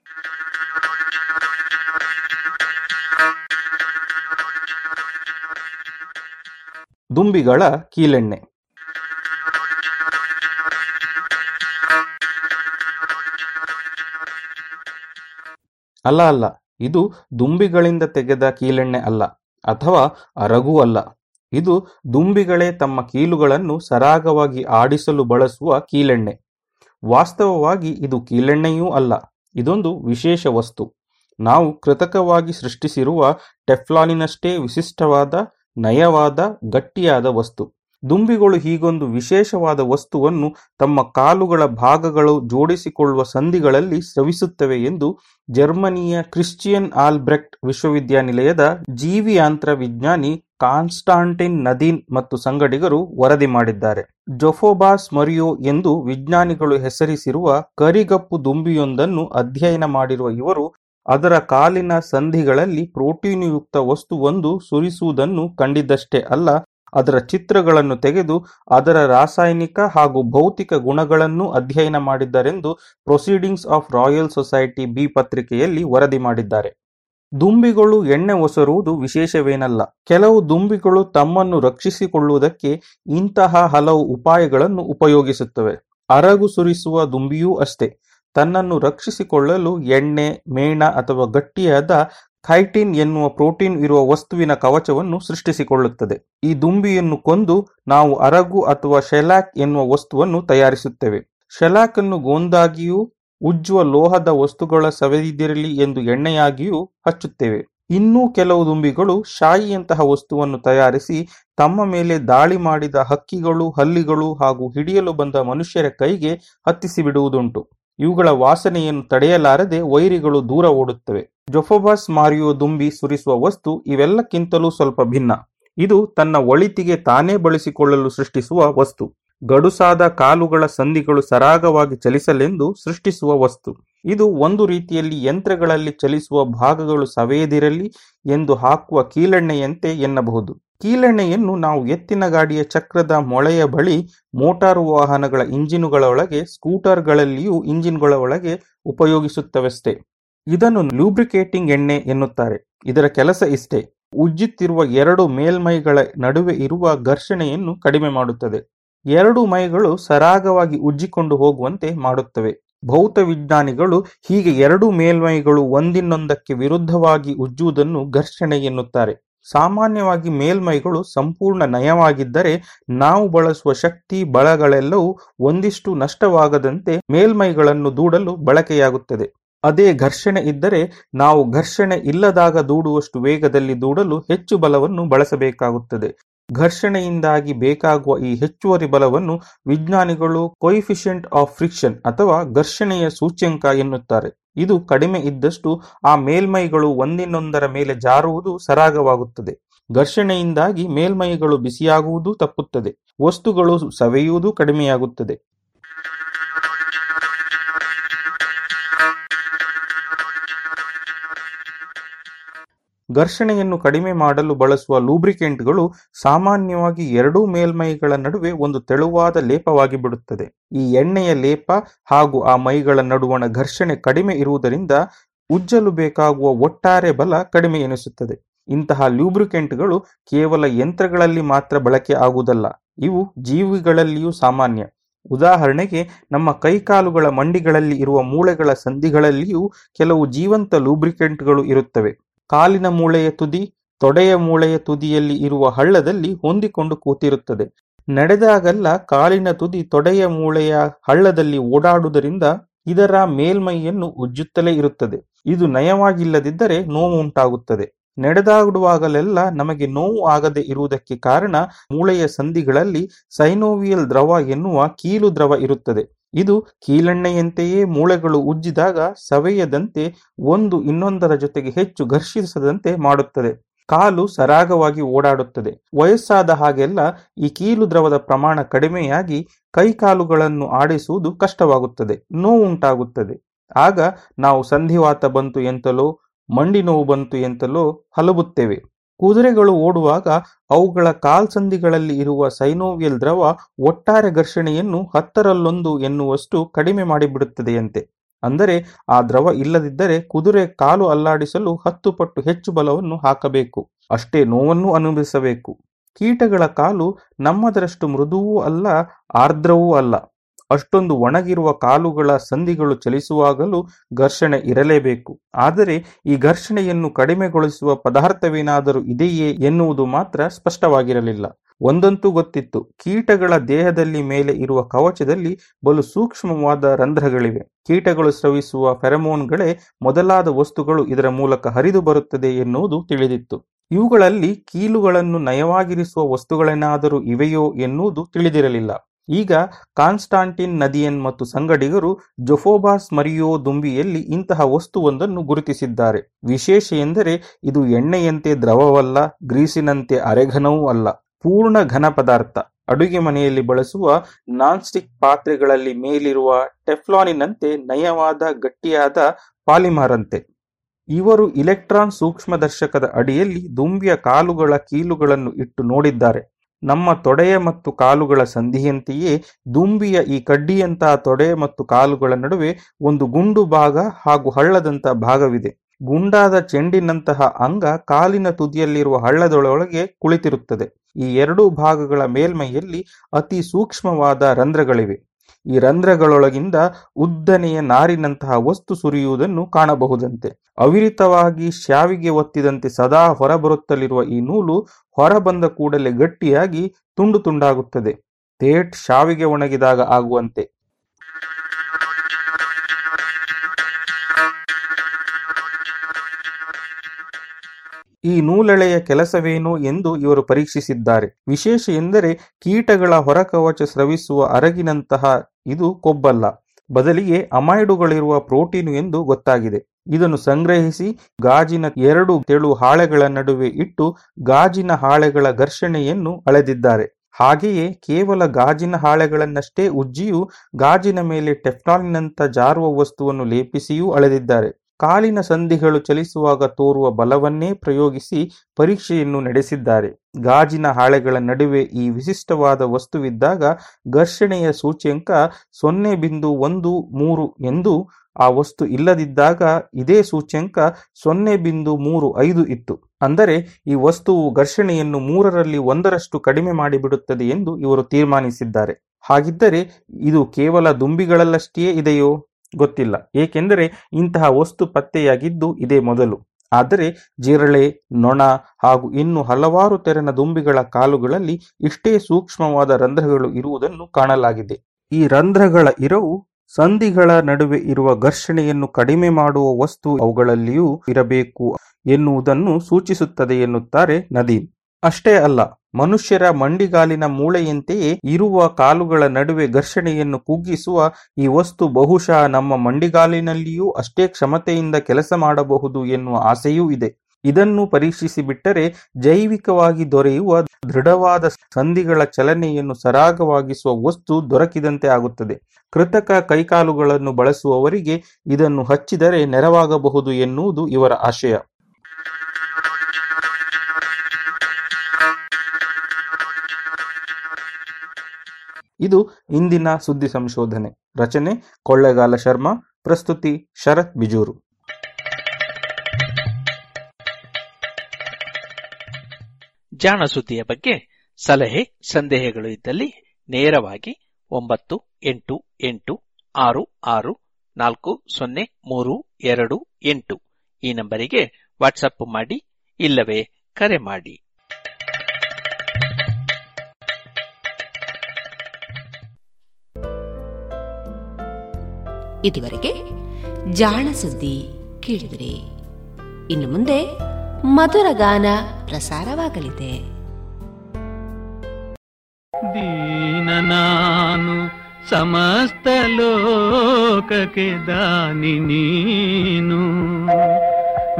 [SPEAKER 16] ದುಂಬಿಗಳ ಕೀಲೆಣ್ಣೆ. ಅಲ್ಲ ಅಲ್ಲ, ಇದು ದುಂಬಿಗಳಿಂದ ತೆಗೆದ ಕೀಲೆಣ್ಣೆ ಅಲ್ಲ, ಅಥವಾ ಅರಗೂ ಅಲ್ಲ. ಇದು ದುಂಬಿಗಳೇ ತಮ್ಮ ಕೀಲುಗಳನ್ನು ಸರಾಗವಾಗಿ ಆಡಿಸಲು ಬಳಸುವ ಕೀಲೆಣ್ಣೆ. ವಾಸ್ತವವಾಗಿ ಇದು ಕೀಲೆಣ್ಣೆಯೂ ಅಲ್ಲ, ಇದೊಂದು ವಿಶೇಷ ವಸ್ತು. ನಾವು ಕೃತಕವಾಗಿ ಸೃಷ್ಟಿಸಿರುವ ಟೆಫ್ಲಾನಿನಷ್ಟೇ ವಿಶಿಷ್ಟವಾದ ನಯವಾದ, ಗಟ್ಟಿಯಾದ ವಸ್ತು. ದುಂಬಿಗಳು ಹೀಗೊಂದು ವಿಶೇಷವಾದ ವಸ್ತುವನ್ನು ತಮ್ಮ ಕಾಲುಗಳ ಭಾಗಗಳು ಜೋಡಿಸಿಕೊಳ್ಳುವ ಸಂಧಿಗಳಲ್ಲಿ ಸ್ರವಿಸುತ್ತವೆ ಎಂದು ಜರ್ಮನಿಯ ಕ್ರಿಶ್ಚಿಯನ್ ಆಲ್ಬ್ರೆಕ್ಟ್ ವಿಶ್ವವಿದ್ಯಾನಿಲಯದ ಜೀವಿಯಾಂತ್ರ ವಿಜ್ಞಾನಿ ಕಾನ್ಸ್ಟಾಂಟಿನ್ ನದೀನ್ ಮತ್ತು ಸಂಗಡಿಗರು ವರದಿ ಮಾಡಿದ್ದಾರೆ. ಜೊಫೋಬಾಸ್ ಮರಿಯೋ ಎಂದು ವಿಜ್ಞಾನಿಗಳು ಹೆಸರಿಸಿರುವ ಕರಿಗಪ್ಪು ದುಂಬಿಯೊಂದನ್ನು ಅಧ್ಯಯನ ಮಾಡಿರುವ ಇವರು ಅದರ ಕಾಲಿನ ಸಂಧಿಗಳಲ್ಲಿ ಪ್ರೋಟೀನುಯುಕ್ತ ವಸ್ತುವೊಂದು ಸುರಿಸುವುದನ್ನು ಕಂಡಿದ್ದಷ್ಟೇ ಅಲ್ಲ, ಅದರ ಚಿತ್ರಗಳನ್ನು ತೆಗೆದು ಅದರ ರಾಸಾಯನಿಕ ಹಾಗೂ ಭೌತಿಕ ಗುಣಗಳನ್ನು ಅಧ್ಯಯನ ಮಾಡಿದ್ದರೆಂದು proceedings of Royal Society B ಪತ್ರಿಕೆಯಲ್ಲಿ ವರದಿ ಮಾಡಿದ್ದಾರೆ. ದುಂಬಿಗಳು ಎಣ್ಣೆ ಒಸರುವುದು ವಿಶೇಷವೇನಲ್ಲ, ಕೆಲವು ದುಂಬಿಗಳು ತಮ್ಮನ್ನು ರಕ್ಷಿಸಿಕೊಳ್ಳುವುದಕ್ಕೆ ಇಂತಹ ಹಲವು ಉಪಾಯಗಳನ್ನು ಉಪಯೋಗಿಸುತ್ತವೆ. ಅರಗು ಸುರಿಸುವ ದುಂಬಿಯೂ ಅಷ್ಟೇ. ತನ್ನನ್ನು ರಕ್ಷಿಸಿಕೊಳ್ಳಲು ಎಣ್ಣೆ, ಮೇಣ ಅಥವಾ ಗಟ್ಟಿಯಾದ ಖೈಟಿನ್ ಎನ್ನುವ ಪ್ರೋಟೀನ್ ಇರುವ ವಸ್ತುವಿನ ಕವಚವನ್ನು ಸೃಷ್ಟಿಸಿಕೊಳ್ಳುತ್ತದೆ. ಈ ದುಂಬಿಯನ್ನು ಕೊಂದು ನಾವು ಅರಗು ಅಥವಾ ಶೆಲಾಕ್ ಎನ್ನುವ ವಸ್ತುವನ್ನು ತಯಾರಿಸುತ್ತೇವೆ. ಶೆಲಾಕ್ ಅನ್ನು ಗೋಂದಾಗಿಯೂ ಉಜ್ಜುವ ಲೋಹದ ವಸ್ತುಗಳ ಸವೆದಿರಲಿ ಎಂದು ಎಣ್ಣೆಯಾಗಿಯೂ ಹಚ್ಚುತ್ತೇವೆ. ಇನ್ನೂ ಕೆಲವು ದುಂಬಿಗಳು ಶಾಯಿಯಂತಹ ವಸ್ತುವನ್ನು ತಯಾರಿಸಿ ತಮ್ಮ ಮೇಲೆ ದಾಳಿ ಮಾಡಿದ ಹಕ್ಕಿಗಳು, ಹಲ್ಲಿಗಳು ಹಾಗೂ ಹಿಡಿಯಲು ಬಂದ ಮನುಷ್ಯರ ಕೈಗೆ ಹತ್ತಿಸಿ ಬಿಡುವುದುಂಟು ಇವುಗಳ ವಾಸನೆಯನ್ನು ತಡೆಯಲಾರದೆ ವೈರಿಗಳು ದೂರ ಓಡುತ್ತವೆ. ಜೊಫೋಬಾಸ್ ಮಾರಿಯೋ ದುಂಬಿ ಸುರಿಸುವ ವಸ್ತು ಇವೆಲ್ಲಕ್ಕಿಂತಲೂ ಸ್ವಲ್ಪ ಭಿನ್ನ. ಇದು ತನ್ನ ಒಳಿತಿಗೆ ತಾನೇ ಬಳಸಿಕೊಳ್ಳಲು ಸೃಷ್ಟಿಸುವ ವಸ್ತು. ಗಡುಸಾದ ಕಾಲುಗಳ ಸಂಧಿಗಳು ಸರಾಗವಾಗಿ ಚಲಿಸಲೆಂದು ಸೃಷ್ಟಿಸುವ ವಸ್ತು. ಇದು ಒಂದು ರೀತಿಯಲ್ಲಿ ಯಂತ್ರಗಳಲ್ಲಿ ಚಲಿಸುವ ಭಾಗಗಳು ಸವೆಯದಿರಲಿ ಎಂದು ಹಾಕುವ ಕೀಲೆಣ್ಣೆಯಂತೆ ಎನ್ನಬಹುದು. ಕೀಲೆಣ್ಣೆಯನ್ನು ನಾವು ಎತ್ತಿನ ಗಾಡಿಯ ಚಕ್ರದ ಮೊಳೆಯ ಬಳಿ ಮೋಟಾರು ವಾಹನಗಳ ಇಂಜಿನುಗಳ ಒಳಗೆ, ಸ್ಕೂಟರ್ಗಳಲ್ಲಿಯೂ ಇಂಜಿನ್ಗಳ ಒಳಗೆ ಉಪಯೋಗಿಸುತ್ತವೆಷ್ಟೇ. ಇದನ್ನು ಲೂಬ್ರಿಕೇಟಿಂಗ್ ಎಣ್ಣೆ ಎನ್ನುತ್ತಾರೆ. ಇದರ ಕೆಲಸ ಇಷ್ಟೇ. ಉಜ್ಜುತ್ತಿರುವ ಎರಡು ಮೇಲ್ಮೈಗಳ ನಡುವೆ ಇರುವ ಘರ್ಷಣೆಯನ್ನು ಕಡಿಮೆ ಮಾಡುತ್ತದೆ. ಎರಡು ಮೈಗಳು ಸರಾಗವಾಗಿ ಉಜ್ಜಿಕೊಂಡು ಹೋಗುವಂತೆ ಮಾಡುತ್ತವೆ. ಭೌತ ವಿಜ್ಞಾನಿಗಳು ಹೀಗೆ ಎರಡು ಮೇಲ್ಮೈಗಳು ಒಂದಿನ್ನೊಂದಕ್ಕೆ ವಿರುದ್ಧವಾಗಿ ಉಜ್ಜುವುದನ್ನು ಘರ್ಷಣೆ ಎನ್ನುತ್ತಾರೆ. ಸಾಮಾನ್ಯವಾಗಿ ಮೇಲ್ಮೈಗಳು ಸಂಪೂರ್ಣ ನಯವಾಗಿದ್ದರೆ ನಾವು ಬಳಸುವ ಶಕ್ತಿ ಬಳಗಳೆಲ್ಲವೂ ಒಂದಿಷ್ಟು ನಷ್ಟವಾಗದಂತೆ ಮೇಲ್ಮೈಗಳನ್ನು ದೂಡಲು ಬಳಕೆಯಾಗುತ್ತದೆ. ಅದೇ ಘರ್ಷಣೆ ಇದ್ದರೆ ನಾವು ಘರ್ಷಣೆ ಇಲ್ಲದಾಗ ದೂಡುವಷ್ಟು ವೇಗದಲ್ಲಿ ದೂಡಲು ಹೆಚ್ಚು ಬಲವನ್ನು ಬಳಸಬೇಕಾಗುತ್ತದೆ. ಘರ್ಷಣೆಯಿಂದಾಗಿ ಬೇಕಾಗುವ ಈ ಹೆಚ್ಚುವರಿ ಬಲವನ್ನು ವಿಜ್ಞಾನಿಗಳು ಕೊಯಿಫಿಷಿಯಂಟ್ ಆಫ್ ಫ್ರಿಕ್ಷನ್ ಅಥವಾ ಘರ್ಷಣೆಯ ಸೂಚ್ಯಂಕ ಎನ್ನುತ್ತಾರೆ. ಇದು ಕಡಿಮೆ ಇದ್ದಷ್ಟು ಆ ಮೇಲ್ಮೈಗಳು ಒಂದಿನೊಂದರ ಮೇಲೆ ಜಾರುವುದು ಸರಾಗವಾಗುತ್ತದೆ. ಘರ್ಷಣೆಯಿಂದಾಗಿ ಮೇಲ್ಮೈಗಳು ಬಿಸಿಯಾಗುವುದು ತಪ್ಪುತ್ತದೆ. ವಸ್ತುಗಳು ಸವೆಯುವುದು ಕಡಿಮೆಯಾಗುತ್ತದೆ. ಘರ್ಷಣೆಯನ್ನು ಕಡಿಮೆ ಮಾಡಲು ಬಳಸುವ ಲೂಬ್ರಿಕೆಂಟ್ಗಳು ಸಾಮಾನ್ಯವಾಗಿ ಎರಡೂ ಮೇಲ್ಮೈಗಳ ನಡುವೆ ಒಂದು ತೆಳುವಾದ ಲೇಪವಾಗಿ ಬಿಡುತ್ತದೆ ಈ ಎಣ್ಣೆಯ ಲೇಪ ಹಾಗೂ ಆ ಮೈಗಳ ನಡುವಣ ಘರ್ಷಣೆ ಕಡಿಮೆ ಇರುವುದರಿಂದ ಉಜ್ಜಲು ಬೇಕಾಗುವ ಒಟ್ಟಾರೆ ಬಲ ಕಡಿಮೆ ಎನಿಸುತ್ತದೆ. ಇಂತಹ ಲ್ಯೂಬ್ರಿಕೆಂಟ್ಗಳು ಕೇವಲ ಯಂತ್ರಗಳಲ್ಲಿ ಮಾತ್ರ ಬಳಕೆ ಆಗುವುದಲ್ಲ, ಇವು ಜೀವಿಗಳಲ್ಲಿಯೂ ಸಾಮಾನ್ಯ. ಉದಾಹರಣೆಗೆ, ನಮ್ಮ ಕೈಕಾಲುಗಳ ಮಂಡಿಗಳಲ್ಲಿ ಇರುವ ಮೂಳೆಗಳ ಸಂಧಿಗಳಲ್ಲಿಯೂ ಕೆಲವು ಜೀವಂತ ಲೂಬ್ರಿಕೆಂಟ್ಗಳು ಇರುತ್ತವೆ. ಕಾಲಿನ ಮೂಳೆಯ ತುದಿ, ತೊಡೆಯ ಮೂಳೆಯ ತುದಿಯಲ್ಲಿ ಇರುವ ಹಳ್ಳದಲ್ಲಿ ಹೊಂದಿಕೊಂಡು ಕೂತಿರುತ್ತದೆ. ನಡೆದಾಗಲ್ಲ ಕಾಲಿನ ತುದಿ ತೊಡೆಯ ಮೂಳೆಯ ಹಳ್ಳದಲ್ಲಿ ಓಡಾಡುವುದರಿಂದ ಇದರ ಮೇಲ್ಮೈಯನ್ನು ಉಜ್ಜುತ್ತಲೇ ಇರುತ್ತದೆ. ಇದು ನಯವಾಗಿಲ್ಲದಿದ್ದರೆ ನೋವು ಉಂಟಾಗುತ್ತದೆ. ನಡೆದಾಡುವಾಗಲೆಲ್ಲ ನಮಗೆ ನೋವು ಆಗದೆ ಇರುವುದಕ್ಕೆ ಕಾರಣ ಮೂಳೆಯ ಸಂಧಿಗಳಲ್ಲಿ ಸೈನೋವಿಯಲ್ ದ್ರವ ಎನ್ನುವ ಕೀಲು ದ್ರವ ಇರುತ್ತದೆ. ಇದು ಕೀಲೆಣ್ಣೆಯಂತೆಯೇ ಮೂಳೆಗಳು ಉಜ್ಜಿದಾಗ ಸವೆಯದಂತೆ ಒಂದು ಇನ್ನೊಂದರ ಜೊತೆಗೆ ಹೆಚ್ಚು ಘರ್ಷಿಸದಂತೆ ಮಾಡುತ್ತದೆ. ಕಾಲು ಸರಾಗವಾಗಿ ಓಡಾಡುತ್ತದೆ. ವಯಸ್ಸಾದ ಹಾಗೆಲ್ಲ ಈ ಕೀಲು ದ್ರವದ ಪ್ರಮಾಣ ಕಡಿಮೆಯಾಗಿ ಕೈಕಾಲುಗಳನ್ನು ಆಡಿಸುವುದು ಕಷ್ಟವಾಗುತ್ತದೆ, ನೋವುಂಟಾಗುತ್ತದೆ. ಆಗ ನಾವು ಸಂಧಿವಾತ ಬಂತು ಎಂತಲೋ, ಮಂಡಿ ನೋವು ಬಂತು ಎಂತಲೋ ಹಲಬುತ್ತೇವೆ. ಕುದುರೆಗಳು ಓಡುವಾಗ ಅವುಗಳ ಕಾಲ್ಸಂದಿಗಳಲ್ಲಿ ಇರುವ ಸೈನೋವಿಯಲ್ ದ್ರವ ಒಟ್ಟಾರೆ ಘರ್ಷಣೆಯನ್ನು ಹತ್ತರಲ್ಲೊಂದು ಎನ್ನುವಷ್ಟು ಕಡಿಮೆ ಮಾಡಿಬಿಡುತ್ತದೆಯಂತೆ. ಅಂದರೆ ಆ ದ್ರವ ಇಲ್ಲದಿದ್ದರೆ ಕುದುರೆ ಕಾಲು ಅಲ್ಲಾಡಿಸಲು ಹತ್ತು ಪಟ್ಟು ಹೆಚ್ಚು ಬಲವನ್ನು ಹಾಕಬೇಕು. ಅಷ್ಟೇ ನೋವನ್ನು ಅನುಭವಿಸಬೇಕು. ಕೀಟಗಳ ಕಾಲು ನಮ್ಮದರಷ್ಟು ಮೃದುವೂ ಅಲ್ಲ, ಆರ್ದ್ರವೂ ಅಲ್ಲ. ಅಷ್ಟೊಂದು ಒಣಗಿರುವ ಕಾಲುಗಳ ಸಂಧಿಗಳು ಚಲಿಸುವಾಗಲೂ ಘರ್ಷಣೆ ಇರಲೇಬೇಕು. ಆದರೆ ಈ ಘರ್ಷಣೆಯನ್ನು ಕಡಿಮೆಗೊಳಿಸುವ ಪದಾರ್ಥವೇನಾದರೂ ಇದೆಯೇ ಎನ್ನುವುದು ಮಾತ್ರ ಸ್ಪಷ್ಟವಾಗಿರಲಿಲ್ಲ. ಒಂದಂತೂ ಗೊತ್ತಿತ್ತು, ಕೀಟಗಳ ದೇಹದಲ್ಲಿ ಮೇಲೆ ಇರುವ ಕವಚದಲ್ಲಿ ಬಲು ಸೂಕ್ಷ್ಮವಾದ ರಂಧ್ರಗಳಿವೆ. ಕೀಟಗಳು ಸ್ರವಿಸುವ ಫೆರಮೋನ್ಗಳೇ ಮೊದಲಾದ ವಸ್ತುಗಳು ಇದರ ಮೂಲಕ ಹರಿದು ಬರುತ್ತದೆ ಎನ್ನುವುದು ತಿಳಿದಿತ್ತು. ಇವುಗಳಲ್ಲಿ ಕೀಲುಗಳನ್ನು ನಯವಾಗಿರಿಸುವ ವಸ್ತುಗಳೇನಾದರೂ ಇವೆಯೋ ಎನ್ನುವುದು ತಿಳಿದಿರಲಿಲ್ಲ. ಈಗ ಕಾನ್ಸ್ಟಾಂಟಿನ್ ನದಿಯನ್ ಮತ್ತು ಸಂಗಡಿಗರು ಜೊಫೋಬಾಸ್ ಮರಿಯೋ ದುಂಬಿಯಲ್ಲಿ ಇಂತಹ ವಸ್ತುವೊಂದನ್ನು ಗುರುತಿಸಿದ್ದಾರೆ. ವಿಶೇಷ ಎಂದರೆ ಇದು ಎಣ್ಣೆಯಂತೆ ದ್ರವವಲ್ಲ, ಗ್ರೀಸಿನಂತೆ ಅರೆಘನವೂ ಅಲ್ಲ. ಪೂರ್ಣ ಘನ ಪದಾರ್ಥ. ಅಡುಗೆ ಮನೆಯಲ್ಲಿ ಬಳಸುವ ನಾನ್ ಸ್ಟಿಕ್ ಪಾತ್ರೆಗಳಲ್ಲಿ ಮೇಲಿರುವ ಟೆಫ್ಲಾನಿನಂತೆ ನಯವಾದ ಗಟ್ಟಿಯಾದ ಪಾಲಿಮರ್ ಅಂತೆ ಇವರು ಇಲೆಕ್ಟ್ರಾನ್ ಸೂಕ್ಷ್ಮದರ್ಶಕದ ಅಡಿಯಲ್ಲಿ ದುಂಬಿಯ ಕಾಲುಗಳ ಕೀಲುಗಳನ್ನು ಇಟ್ಟು ನೋಡಿದ್ದಾರೆ. ನಮ್ಮ ತೊಡೆಯ ಮತ್ತು ಕಾಲುಗಳ ಸಂಧಿಯಂತೆಯೇ ದುಂಬಿಯ ಈ ಕಡ್ಡಿಯಂತಹ ತೊಡೆ ಮತ್ತು ಕಾಲುಗಳ ನಡುವೆ ಒಂದು ಗುಂಡು ಭಾಗ ಹಾಗೂ ಹಳ್ಳದಂತಹ ಭಾಗವಿದೆ. ಗುಂಡಾದ ಚೆಂಡಿನಂತಹ ಅಂಗ ಕಾಲಿನ ತುದಿಯಲ್ಲಿರುವ ಹಳ್ಳದೊಳಗೆ ಕುಳಿತಿರುತ್ತದೆ. ಈ ಎರಡೂ ಭಾಗಗಳ ಮೇಲ್ಮೈಯಲ್ಲಿ ಅತಿ ಸೂಕ್ಷ್ಮವಾದ ರಂಧ್ರಗಳಿವೆ. ಈ ರಂಧ್ರಗಳೊಳಗಿಂದ ಉದ್ದನೆಯ ನಾರಿನಂತಹ ವಸ್ತು ಸುರಿಯುವುದನ್ನು ಕಾಣಬಹುದಂತೆ. ಅವಿರಿತವಾಗಿ ಶಾವಿಗೆ ಒತ್ತಿದಂತೆ ಸದಾ ಹೊರಬರುತ್ತಲಿರುವ ಈ ನೂಲು ಹೊರಬಂದ ಕೂಡಲೇ ಗಟ್ಟಿಯಾಗಿ ತುಂಡು ತುಂಡಾಗುತ್ತದೆ. ತೇಟ್ ಶಾವಿಗೆ ಒಣಗಿದಾಗ ಆಗುವಂತೆ. ಈ ನೂಲೆಳೆಯ ಕೆಲಸವೇನು ಎಂದು ಇವರು ಪರೀಕ್ಷಿಸಿದ್ದಾರೆ. ವಿಶೇಷ ಎಂದರೆ ಕೀಟಗಳ ಹೊರಕವಚ ಸ್ರವಿಸುವ ಅರಗಿನಂತಹ ಇದು ಕೊಬ್ಬಲ್ಲ. ಬದಲಿಗೆ ಅಮೈಡುಗಳಿರುವ ಪ್ರೋಟೀನು ಎಂದು ಗೊತ್ತಾಗಿದೆ. ಇದನ್ನು ಸಂಗ್ರಹಿಸಿ ಗಾಜಿನ ಎರಡು ತೆಳು ಹಾಳೆಗಳ ನಡುವೆ ಇಟ್ಟು ಗಾಜಿನ ಹಾಳೆಗಳ ಘರ್ಷಣೆಯನ್ನು ಅಳೆದಿದ್ದಾರೆ. ಹಾಗೆಯೇ ಕೇವಲ ಗಾಜಿನ ಹಾಳೆಗಳನ್ನಷ್ಟೇ ಉಜ್ಜಿಯೂ ಗಾಜಿನ ಮೇಲೆ ಟೆಫ್ಲಾನಿನಂತ ಜಾರುವ ವಸ್ತುವನ್ನು ಲೇಪಿಸಿಯೂ ಅಳೆದಿದ್ದಾರೆ. ಕಾಲಿನ ಸಂಧಿಗಳು ಚಲಿಸುವಾಗ ತೋರುವ ಬಲವನ್ನೇ ಪ್ರಯೋಗಿಸಿ ಪರೀಕ್ಷೆಯನ್ನು ನಡೆಸಿದ್ದಾರೆ. ಗಾಜಿನ ಹಾಳೆಗಳ ನಡುವೆ ಈ ವಿಶಿಷ್ಟವಾದ ವಸ್ತುವಿದ್ದಾಗ ಘರ್ಷಣೆಯ ಸೂಚ್ಯಂಕ ಸೊನ್ನೆ ಬಿಂದು ಒಂದು ಮೂರು ಎಂದು ಆ ವಸ್ತು ಇಲ್ಲದಿದ್ದಾಗ ಇದೇ ಸೂಚ್ಯಂಕ ಸೊನ್ನೆ ಬಿಂದು ಮೂರು ಐದು ಇತ್ತು. ಅಂದರೆ ಈ ವಸ್ತುವು ಘರ್ಷಣೆಯನ್ನು ಮೂರರಲ್ಲಿ ಒಂದರಷ್ಟು ಕಡಿಮೆ ಮಾಡಿಬಿಡುತ್ತದೆ ಎಂದು ಇವರು ತೀರ್ಮಾನಿಸಿದ್ದಾರೆ. ಹಾಗಿದ್ದರೆ ಇದು ಕೇವಲ ದುಂಬಿಗಳಲ್ಲಷ್ಟೇ ಇದೆಯೋ? ಗೊತ್ತಿಲ್ಲ. ಏಕೆಂದರೆ ಇಂತಹ ವಸ್ತು ಪತ್ತೆಯಾಗಿದ್ದು ಇದೇ ಮೊದಲು. ಆದರೆ ಜಿರಳೆ, ನೊಣ ಹಾಗೂ ಇನ್ನು ಹಲವಾರು ತೆರನ ದುಂಬಿಗಳ ಕಾಲುಗಳಲ್ಲಿ ಇಷ್ಟೇ ಸೂಕ್ಷ್ಮವಾದ ರಂಧ್ರಗಳು ಇರುವುದನ್ನು ಕಾಣಲಾಗಿದೆ. ಈ ರಂಧ್ರಗಳ ಇರವು ಸಂಧಿಗಳ ನಡುವೆ ಇರುವ ಘರ್ಷಣೆಯನ್ನು ಕಡಿಮೆ ಮಾಡುವ ವಸ್ತು ಅವುಗಳಲ್ಲಿಯೂ ಇರಬೇಕು ಎನ್ನುವುದನ್ನು ಸೂಚಿಸುತ್ತದೆ ಎನ್ನುತ್ತಾರೆ ನದೀಮ್. ಅಷ್ಟೇ ಅಲ್ಲ, ಮನುಷ್ಯರ ಮಂಡಿಗಾಲಿನ ಮೂಳೆಯಂತೆಯೇ ಇರುವ ಕಾಲುಗಳ ನಡುವೆ ಘರ್ಷಣೆಯನ್ನು ಕುಗ್ಗಿಸುವ ಈ ವಸ್ತು ಬಹುಶಃ ನಮ್ಮ ಮಂಡಿಗಾಲಿನಲ್ಲಿಯೂ ಅಷ್ಟೇ ಕ್ಷಮತೆಯಿಂದ ಕೆಲಸ ಮಾಡಬಹುದು ಎನ್ನುವ ಆಸೆಯೂ ಇದೆ. ಇದನ್ನು ಪರೀಕ್ಷಿಸಿ ಬಿಟ್ಟರೆ ಜೈವಿಕವಾಗಿ ದೊರೆಯುವ ದೃಢವಾದ ಸಂಧಿಗಳ ಚಲನೆಯನ್ನು ಸರಾಗವಾಗಿಸುವ ವಸ್ತು ದೊರಕಿದಂತೆ ಆಗುತ್ತದೆ. ಕೃತಕ ಕೈಕಾಲುಗಳನ್ನು ಬಳಸುವವರಿಗೆ ಇದನ್ನು ಹಚ್ಚಿದರೆ ನೆರವಾಗಬಹುದು ಎನ್ನುವುದು ಇವರ ಆಶಯ. ಇದು ಇಂದಿನ ಸುದ್ದಿ ಸಂಶೋಧನೆ. ರಚನೆ ಕೊಳ್ಳೆಗಾಲ ಶರ್ಮಾ, ಪ್ರಸ್ತುತಿ ಶರತ್ ಬಿಜೂರು.
[SPEAKER 17] ಜಾಣ ಸುದ್ದಿಯ ಬಗ್ಗೆ ಸಲಹೆ, ಸಂದೇಹಗಳು ಇದ್ದಲ್ಲಿ ನೇರವಾಗಿ ಒಂಬತ್ತು, ಎಂಟು ಎಂಟು, ಆರು ಆರು, ನಾಲ್ಕು, ಸೊನ್ನೆ, ಮೂರು, ಎರಡು, ಎಂಟು ಈ ನಂಬರಿಗೆ ವಾಟ್ಸಪ್ ಮಾಡಿ ಇಲ್ಲವೇ ಕರೆ ಮಾಡಿ.
[SPEAKER 2] ಇದುವರೆಗೆ ಜಾಣ ಸುದ್ದಿ ಕೇಳಿದರೆ. ಇನ್ನು ಮುಂದೆ ಮಧುರ ಗಾನ ಪ್ರಸಾರವಾಗಲಿದೆ.
[SPEAKER 18] ದೀನ ನಾನು ಸಮಸ್ತ ಲೋಕಕ್ಕೆ ದಾನಿ ನೀನು.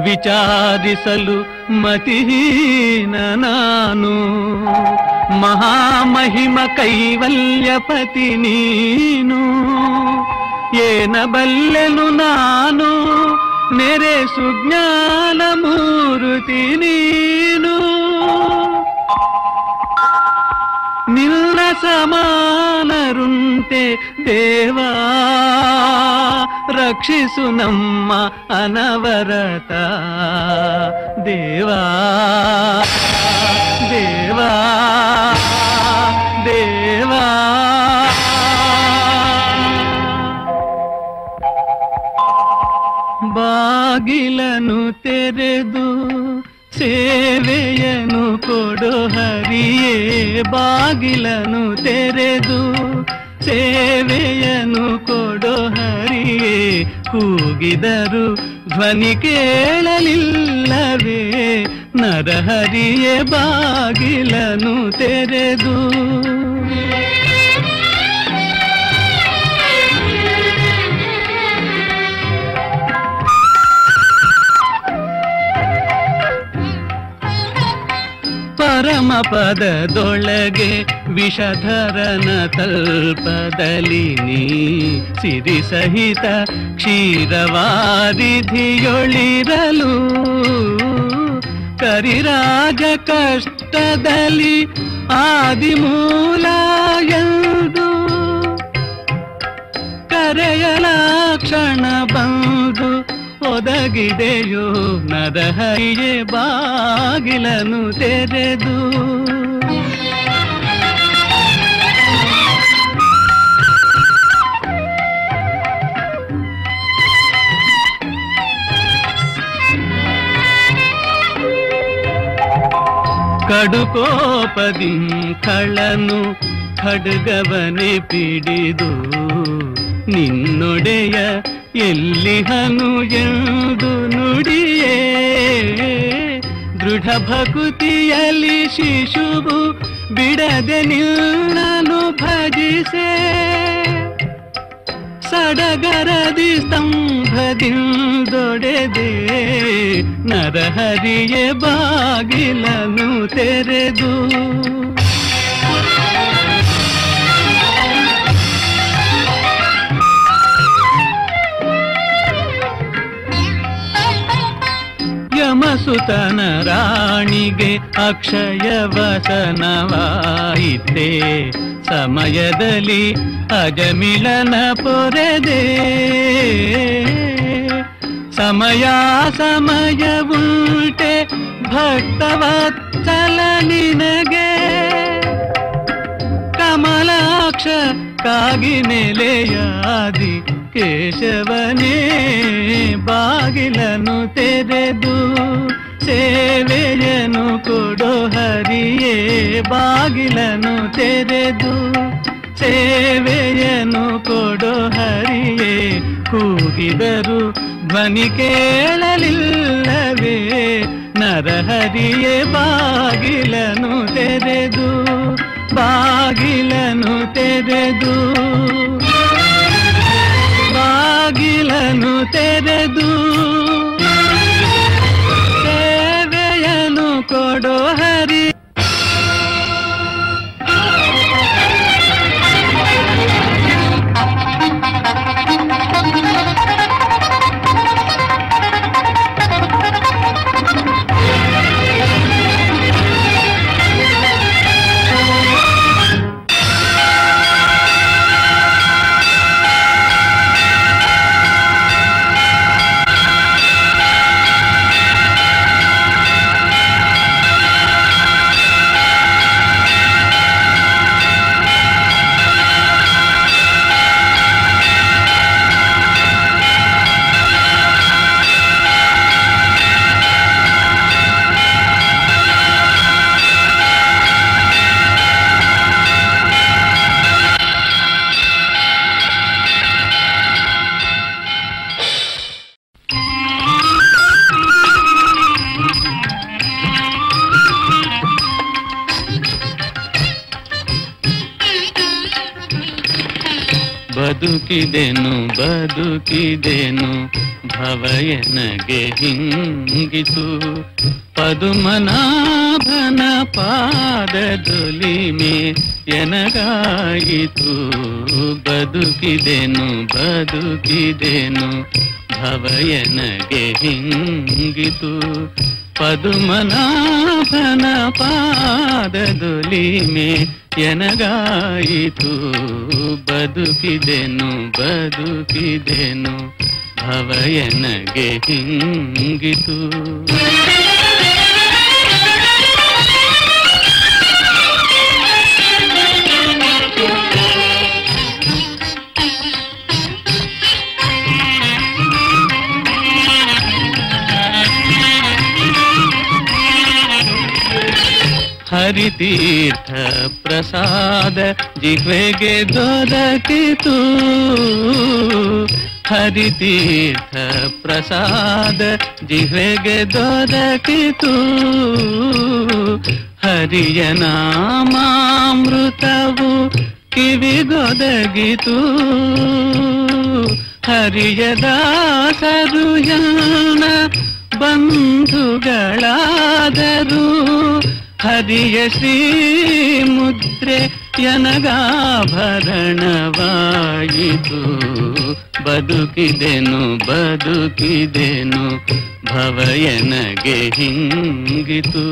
[SPEAKER 18] ವಿಚಾರಿಸಲು ಮತಿಹೀನ ನಾನು. ಮಹಾಮಹಿಮ ಕೈವಲ್ಯಪತಿ ನೀನು. ಏನ ಬಲ್ಲೆನು ನಾನು ನೆರೆ ಸುಜ್ಞಾನ ಮೂರುತಿ ನೀನು ನಿನ್ನ ಸಮಾನರುಂತೆ ದೇವಾ ರಕ್ಷಿಸು ನಮ್ಮ ಅನವರತ ದೇವಾ ದೇವಾ ದೇವಾ ಬಾಗಿಲನು ತೆರೆದು ಸೇವೆಯನು ಕೊಡು ಹರಿಯೇ. ಬಾಗಿಲನು ತೆರೆದು ಸೇವೆಯನು ಕೊಡು ಹರಿಯೇ. ಕೂಗಿದರು ಧ್ವನಿ ಕೇಳಲಿಲ್ಲವೇ. ನರಹರಿಯೇ ಬಾಗಿಲನು ತೆರೆದು ಪರಮ ಪದದೊಳಗೆ ವಿಷಧರನ ತಲ್ಪದಲ್ಲಿ ನೀ ಸಿರಿ ಸಹಿತ ಕ್ಷೀರವಾರಿಧಿಯೊಳಿರಲು. ಕರಿರಾಜ ಕಷ್ಟದಲ್ಲಿ ಆದಿಮೂಲ ಎಂದು. ಕರೆಯಲ ಕ್ಷಣ ಬಂದು ಒದಗಿದೆಯೋ ನರಹರಿಯೇ ಬಾಗಿಲನು ತೆರೆದು. ಕಡುಕೋಪದಿ ಕಳನು ಖಡ್ಗವನೆ ಪಿಡಿದು. ನಿನ್ನೊಡೆಯ ಎಲ್ಲಿಹನು ಎಂದು ನುಡಿಯೇ? ದೃಢ ಭಕುತಿಯಲ್ಲಿ ಶಿಶುವು ಬಿಡದೆ ನಿನ್ನನು ಭಜಿಸೆ? ಸಡಗರದಿ ಸ್ತಂಭದಿಂದೊಡೆದೆ ನರಹರಿಯೇ ಬಾಗಿಲನು ತೆರೆದು ಸುತನ ರಾಣಿಗೆ ಅಕ್ಷಯ ವಸನವಾಯಿತೆ ಸಮಯದಲ್ಲಿ ಅಜಮಿಳನ ಪೊರೆದೆ. ಸಮಯ ಸಮಯ ಉಲ್ಟೆ ಭಕ್ತವತ್ಸಲ ನಿನಗೆ ಕಮಲಾಕ್ಷ ಕಾಗಿ ನೆಲೆಯಾದಿ ಕೇಶವನೇ ಬಾಗಿಲನು ತೆರೆದು ಸೇವೆಯನು ಕೊಡೋ ಹರಿಯೇ ಬಾಗಿಲನು ತೆರೆದು ಸೇವೆಯನು ಕೊಡೋ ಹರಿಯೇ, ಕೂಗಿದರು ಧ್ವನಿ ಕೇಳಲಿಲ್ಲವೇ, ನರಹರಿಯೇ ಬಾಗಿಲನು ತೆರೆದು ಬಾಗಿಲನು ತೆರೆದು. ಬಾಗಿಲನು ತೆರೆದು ಬದುಕಿದೆನು ಬದುಕಿದೆನು ಭವಯನಗೆ ಹಿಂಗಿತು ಪದುಮನಾಭನ ಪಾದದುಲಿಮೆ ಎನಗಾಯಿತು. ಬದುಕಿದೆನು ಬದುಕಿದೆನು ಭವಯನಗೆ ಹಿಂಗಿತು ಪದುಮನಾಭನ ಪಾದದೊಲಿಮೆ ಎನಗಾಯಿತು ಬದುಕಿದೆನು ಬದುಕಿದೆನು ಭವಯನಗೆ ಹಿಂಗಿತು. ಹರಿತೀರ್ಥ ಪ್ರಸಾದ ಜಿಹ್ವೆಗೆ ದೊರಕಿತು. ಹರಿತೀರ್ಥ ಪ್ರಸಾದ ಜಿಹ್ವೆಗೆ ದೊರಕಿತು. ಹರಿಯ ನಾಮಾಮೃತವು ಕಿವಿಗೊದಗಿತು. ಹರಿಯ ದಾಸರು ಯಾನ ಬಂಧುಗಳಾದರು. ಹರಿಯ ಶ್ರೀ ಮುದ್ರೆ ಯನಗಾಭರಣವಾಯಿತು ಬದುಕಿದೆನು ಬದುಕಿದೆನು ಭವಯನಗೆ ಹಿಂಗಿತು.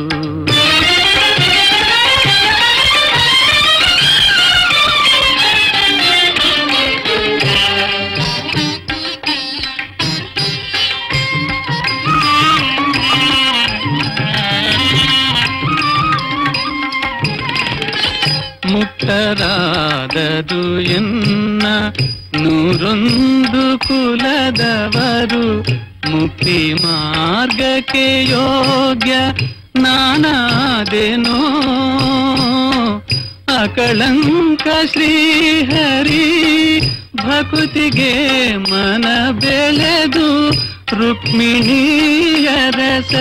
[SPEAKER 18] ಮುಕ್ತರಾದದು ಎನ್ನ ನೂರೊಂದು ಕುಲದವರು ಮುಕ್ತಿ ಮಾರ್ಗಕ್ಕೆ ಯೋಗ್ಯ ನಾನಾದೆನೋ. ಅಕಳಂಕ ಶ್ರೀಹರಿ ಭಕುತಿಗೆ ಮನ ಬೆಳೆದು ರುಕ್ಮಿಣಿಯ ರಸ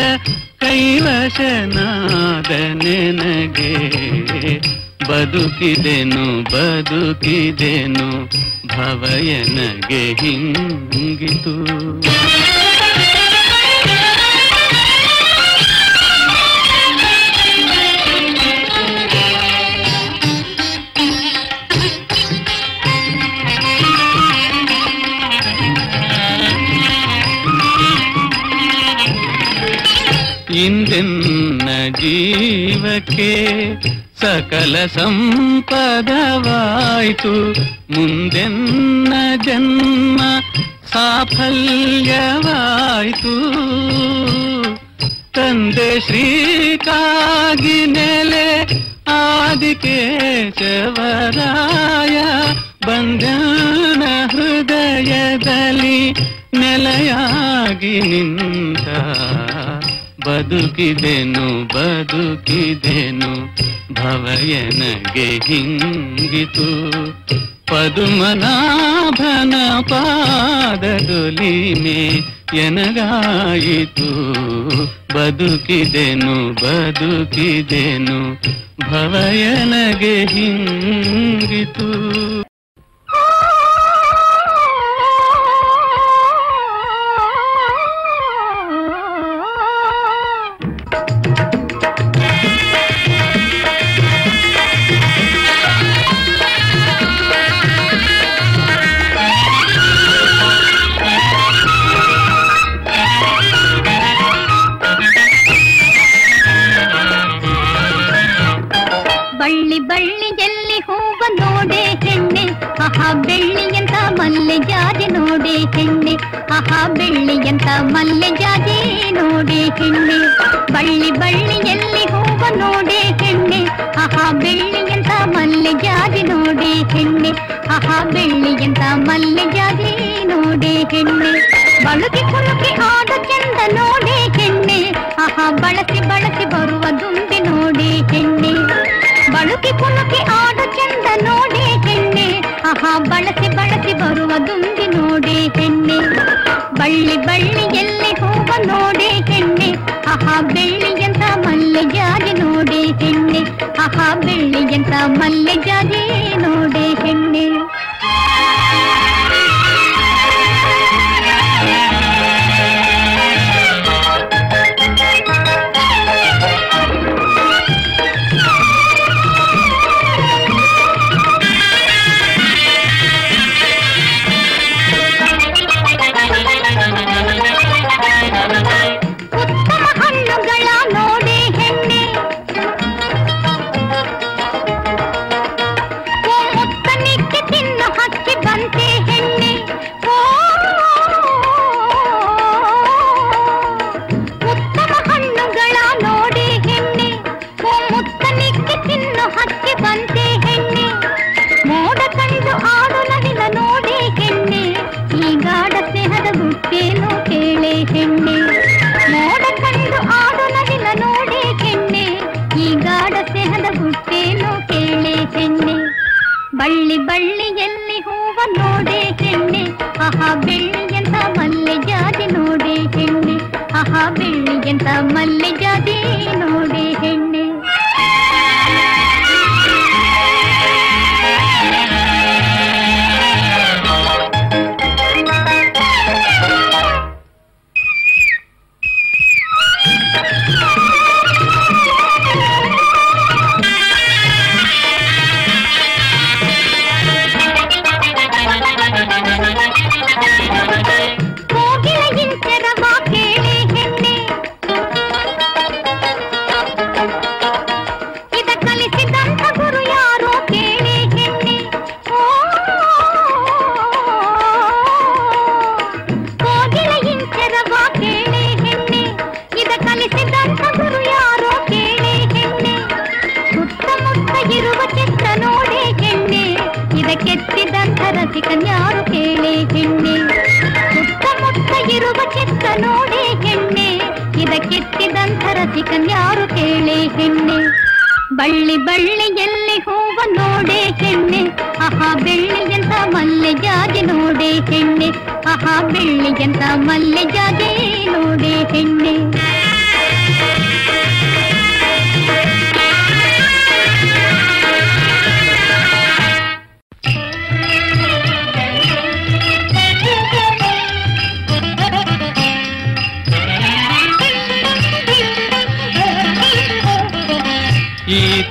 [SPEAKER 18] ಕೈವಶನಾದ ನೆನಗೆ. ಬದುಕಿದೆನು ಬದುಕಿದೆನು ಭವಯನಗೆ ಹಿಂಗಿತು. ಇಂದೆನ್ನ ಜೀವಕ್ಕೆ సకల సంపదవాಯ್ತು ಮುಂದೆನ್ನ ಜನ್ಮ ಸಾಫಲ್ಯವಾಯ್ತು ತಂದೆ ಶ್ರೀಕಾಗಿ ನೆಲೆ ಆದಿಕೇಶವರಾಯ ಬಂಧನ ಹೃದಯದಲ್ಲಿ ನೆಲೆಯಾಗಿ ನಿಂತ ಬದುಕಿದೆನು ಬದುಕಿದೆನು ಭವಯನಗೆ ಹಿಂಗಿತು. ಪದುಮನಾಭನ ಪಾದದೊಲಿಮೆ ಎನಗಾಯಿತು. ಬದುಕಿದೆನು ಬದುಕಿದೆನು ಭವಯನಗೆ ಹಿಂಗಿತು.
[SPEAKER 6] ಬೆಳ್ಳಿಯಂತ ಮಲ್ಲಿಗೆಯಾಗಿ ನೋಡಿ ಹೆಣ್ಣೆ. ಬಳಕೆ ಕೊಳಕೆ ಆದ ಚೆಂದ ನೋಡಿ ಹೆಣ್ಣೆ. ಆಹಾ, ಬಳಸಿ ಬಳಸಿ ಬರುವ ದುಂಬಿ ನೋಡಿ ಹೆಣ್ಣೆ. ಬಳಕೆ ಕೊಳಕೆ ಆದ ಚೆಂದ ನೋಡಿ ಹೆಣ್ಣೆ. ಆಹಾ, ಬಳಸಿ ಬಳಸಿ ಬರುವ ದುಂಬಿ ನೋಡಿ ಹೆಣ್ಣೆ. ಬಳ್ಳಿ ಬಳ್ಳಿ ಎಲ್ಲಿ ಹೋಗ ನೋಡಿ ಹೆಣ್ಣೆ. ಆಹಾ ಬೆಳ್ಳಿಯಂತ ಮಲ್ಲಿಗೆಯಾಗಿ ನೋಡಿ ಹೆಣ್ಣೆ. ಆಹಾ ಬೆಳ್ಳಿಯಂತ ಮಲ್ಲಿಗೆಯಾಗಿ ನೋಡಿ ಹೆಣ್ಣೆ.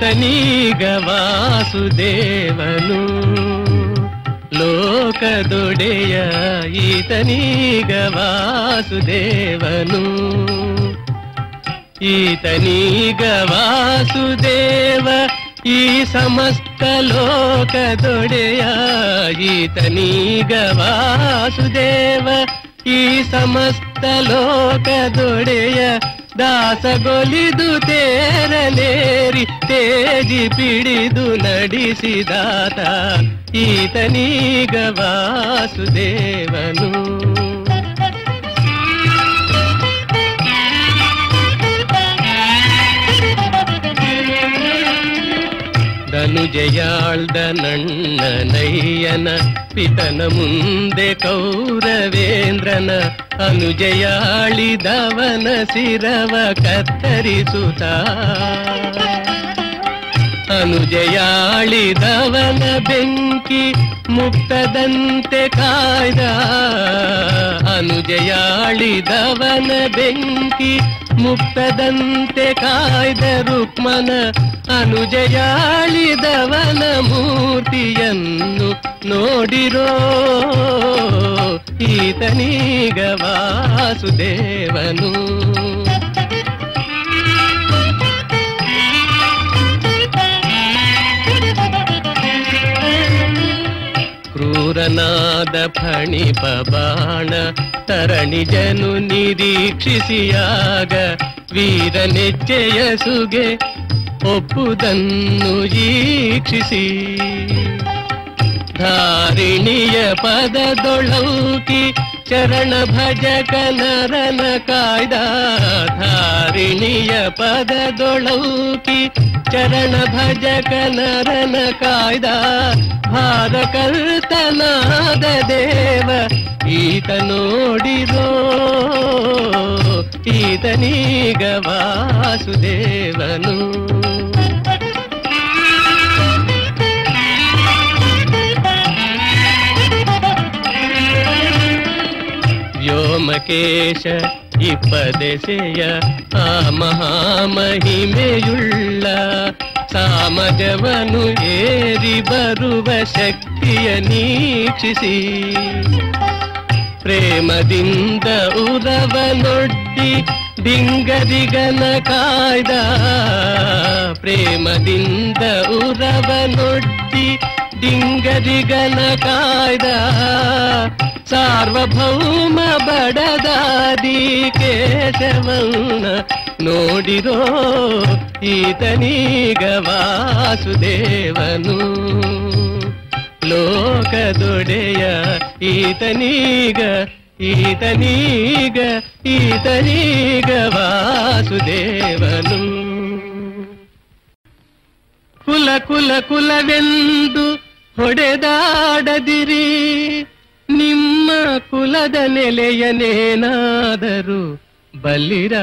[SPEAKER 6] ఈతనీగ వాసుదేవను లోಕದೊಡೆಯ
[SPEAKER 18] ಈತನೀಗ ವಾಸುದೇವನು ಈತನೀಗ ವಾಸುದೇವ ಈ ಸಮಸ್ತ ಲೋಕದೊಡೆಯ ಈತನೀಗ ವಾಸುದೇವ ಈ ಸಮಸ್ತ ಲೋಕದೊಡೆಯ ದಾಸಗೊಲಿದು ತೇರಲೇರಿ ತೇಜಿ ಪಿಡಿದು ನಡೆಸಿದಾತ ಈತನೀಗ ವಾಸುದೇವನು ಧನುಜಯಾಳ್ದ ನಣ್ಣನಯ್ಯನ ಪಿತನ ಮುಂದೆ ಕೌರವೇಂದ್ರನ ಅನುಜಯಾಳಿದವನ ಶಿರವ ಕತ್ತರಿಸುತ್ತ ಅನುಜಯಾಳಿದವನ ಬೆಂಕಿ ಮುಕ್ತದಂತೆ ಕಾಯ್ದ. ಅನುಜಯಾಳಿದವನ ಬೆಂಕಿ ಮುಕ್ತದಂತೆ ಕಾಯ್ದ ರುಕ್ಮನ ಅನುಜಯಾಳಿದವನ ಮೂರ್ತಿಯನ್ನು ನೋಡಿರೋ ಈತನೀಗ ವಾಸುದೇವನು. ಕ್ರೂರನಾದ ಫಣಿಪ ಬಾಣ ತರಣಿಜನು ನಿರೀಕ್ಷಿಸಿಯಾಗ ವೀರನೆಚ್ಚೆಯ ಸುಗೆ ಒಪ್ಪುದನ್ನು ಈಕ್ಷಿಸಿ. ಧಾರಿಣಿಯ ಪದದೊಳೌಕಿ ಚರಣ ಭಜಕ ನರನ ಕಾಯ್ದ ಧಾರಿಣಿಯ ಪದದೊಳೌಕಿ ಚರಣ ಭಜಕ ನರನ ಕಾಯ್ದ ಭಾರಕರ್ತನಾದ ದೇವ ಈತ ನೋಡಿರೋ ಈತನೀಗ ವಾಸುದೇವನು ವ್ಯೋಮಕೇಶ ಇಪ್ಪದೆಸೆಯ ಆ ಮಹಾಮಹಿಮೆಯುಳ್ಳ ಸಾಮಜವನು ಏರಿ ಬರುವ ಶಕ್ತಿಯ ನೀಕ್ಷಿಸಿ ಪ್ರೇಮದಿಂದ ಉರವನೊಡ್ಡಿ ದಿಂಗದಿಗನ ಕಾಯ್ದ ಪ್ರೇಮದಿಂದ ಉರವನೊಡ್ಡಿ ದಿಂಗದಿಗನ ಕಾಯ್ದ ಸಾರ್ವಭೌಮ ಬಡದಾದಿ ಕೇಶವನ್ನ ನೋಡಿರೋ ಈತನೀಗ ವಾಸುದೇವನು. ಲೋಕದೊಡೆಯ ಈತನೀಗ ಈತನೀಗ ಈತನೀಗ ವಾಸುದೇವನು. ಕುಲ ಕುಲ ಕುಲವೆಂದು ಹೊಡೆದಾಡದಿರಿ. ನಿಮ್ಮ ಕುಲದ ನೆಲೆಯನೇನಾದರೂ ಬಲ್ಲಿರಾ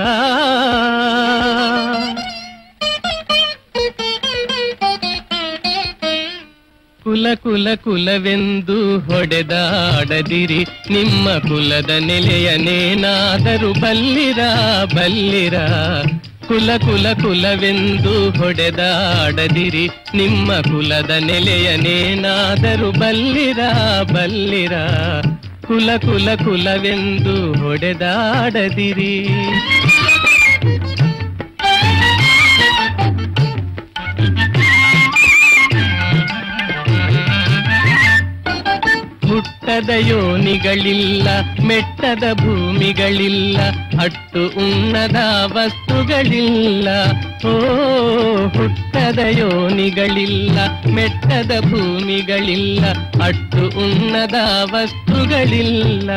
[SPEAKER 18] ಕುಲ ಕುಲ ಕುಲವೆಂದು ಹೊಡೆದಾಡದಿರಿ ನಿಮ್ಮ ಕುಲದ ನೆಲೆಯನೇನಾದರೂ ಬಲ್ಲಿರ ಬಲ್ಲಿರ ಕುಲ ಕುಲ ಕುಲವೆಂದು ಹೊಡೆದಾಡದಿರಿ. ನಿಮ್ಮ ಕುಲದ ನೆಲೆಯನೇನಾದರೂ ಬಲ್ಲಿರ ಬಲ್ಲಿರ. ಕುಲ ಕುಲ ಕುಲವೆಂದು ಹೊಡೆದಾಡದಿರಿ. ಹುಟ್ಟದ ಯೋನಿಗಳಿಲ್ಲ ಮೆಟ್ಟದ ಭೂಮಿಗಳಿಲ್ಲ, ಅಟ್ಟು ಉಣ್ಣದ ವಸ್ತುಗಳಿಲ್ಲ. ಓ, ಹುಟ್ಟದ ಯೋನಿಗಳಿಲ್ಲ, ಮೆಟ್ಟದ ಭೂಮಿಗಳಿಲ್ಲ, ಅಟ್ಟು ಉಣ್ಣದ ವಸ್ತುಗಳಿಲ್ಲ.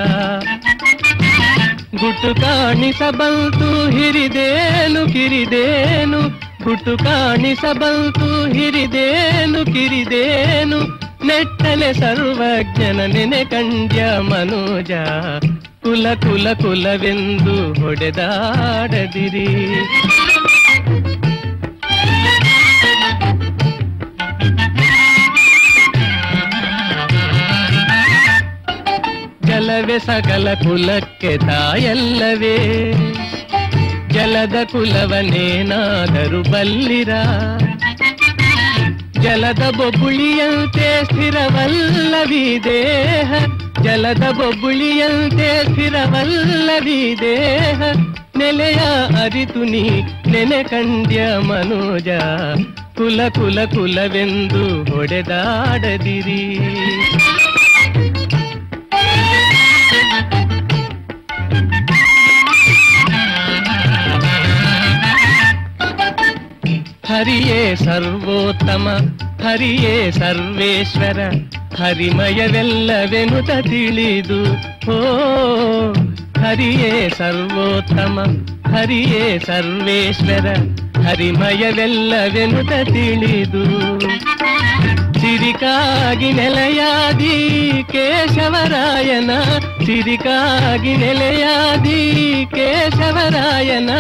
[SPEAKER 18] ಗುಟ್ಟು ಕಾಣಿಸಬಲ್ತು, ಹಿರಿದೇನು, ಕಿರಿದೇನು? ಗುಟ್ಟು ಕಾಣಿಸಬಲ್ತು, ಹಿರಿದೇನು, ಕಿರಿದೇನು? ನೆಟ್ಟಲೆ ಸರ್ವಜ್ಞನ ನೆನೆ ಕಂಡ್ಯ ಮನೋಜ ಕುಲ ಕುಲ ಕುಲವೆಂದು ಹೊಡೆದಾಡದಿರಿ ಜಲವೇ ಸಕಲ ಕುಲಕ್ಕೆ ತಾಯಲ್ಲವೇ ಜಲದ ಕುಲವನೇನಾದರೂ ಬಲ್ಲಿರ ಜಲದ ಬೊಬ್ಬುಳಿಯಂತೆ ಸ್ಥಿರವಲ್ಲವಿ ದೇಹ ಜಲದ ಬೊಬ್ಬುಳಿಯಂತೆ ಸ್ಥಿರವಲ್ಲವಿ ದೇಹ ನೆಲೆಯ ಅರಿತು ನೀ ನೆನೆ ಕಂಡ್ಯ ಮನೋಜ ಕುಲ ಕುಲ ಕುಲವೆಂದು ಹೊಡೆದಾಡದಿರಿ ಹರಿಯೇ ಸರ್ವೋತ್ತಮ ಹರಿಯೇ ಸರ್ವೇಶ್ವರ ಹರಿಮಯವೆಲ್ಲವೆನುತ ತಿಳಿದು ಓ ಹರಿಯೇ ಸರ್ವೋತ್ತಮ ಹರಿಯೇ ಸರ್ವೇಶ್ವರ ಹರಿಮಯವೆಲ್ಲವೆನುತ ತಿಳಿದು ಸಿರಿಕಾಗಿ ನೆಲೆಯಾದಿ ಕೇಶವರಾಯನ ಸಿರಿಕಾಗಿ ನೆಲೆಯಾದಿ ಕೇಶವರಾಯನ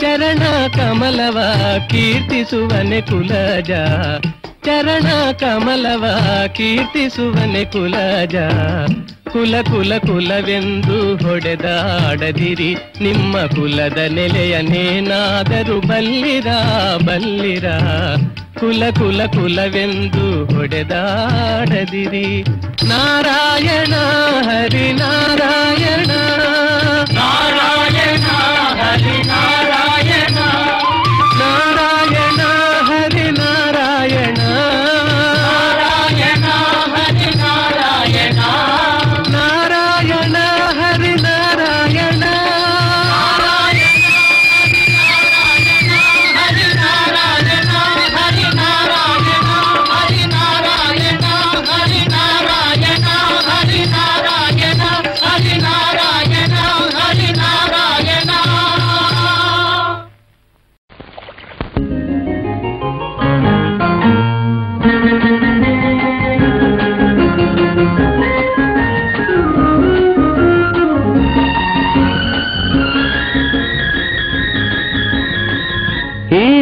[SPEAKER 18] ಚರಣ ಕಮಲವ ಕೀರ್ತಿಸುವನೆ ಕುಲಜ. ಚರಣ ಕಮಲವ ಕೀರ್ತಿಸುವನೆ ಕುಲಜ. ಕುಲ ಕುಲ ಕುಲವೆಂದು ಹೊಡೆದಾಡದಿರಿ ನಿಮ್ಮ ಕುಲದ ನೆಲೆಯನೇನಾದರೂ ಬಲ್ಲಿರ ಬಲ್ಲಿರ. ಕುಲ ಕುಲ ಕುಲವೆಂದು ಹೊಡೆದಾಡದಿರಿ. ನಾರಾಯಣ, ಹರಿ ನಾರಾಯಣ. ನಾರಾಯಣ.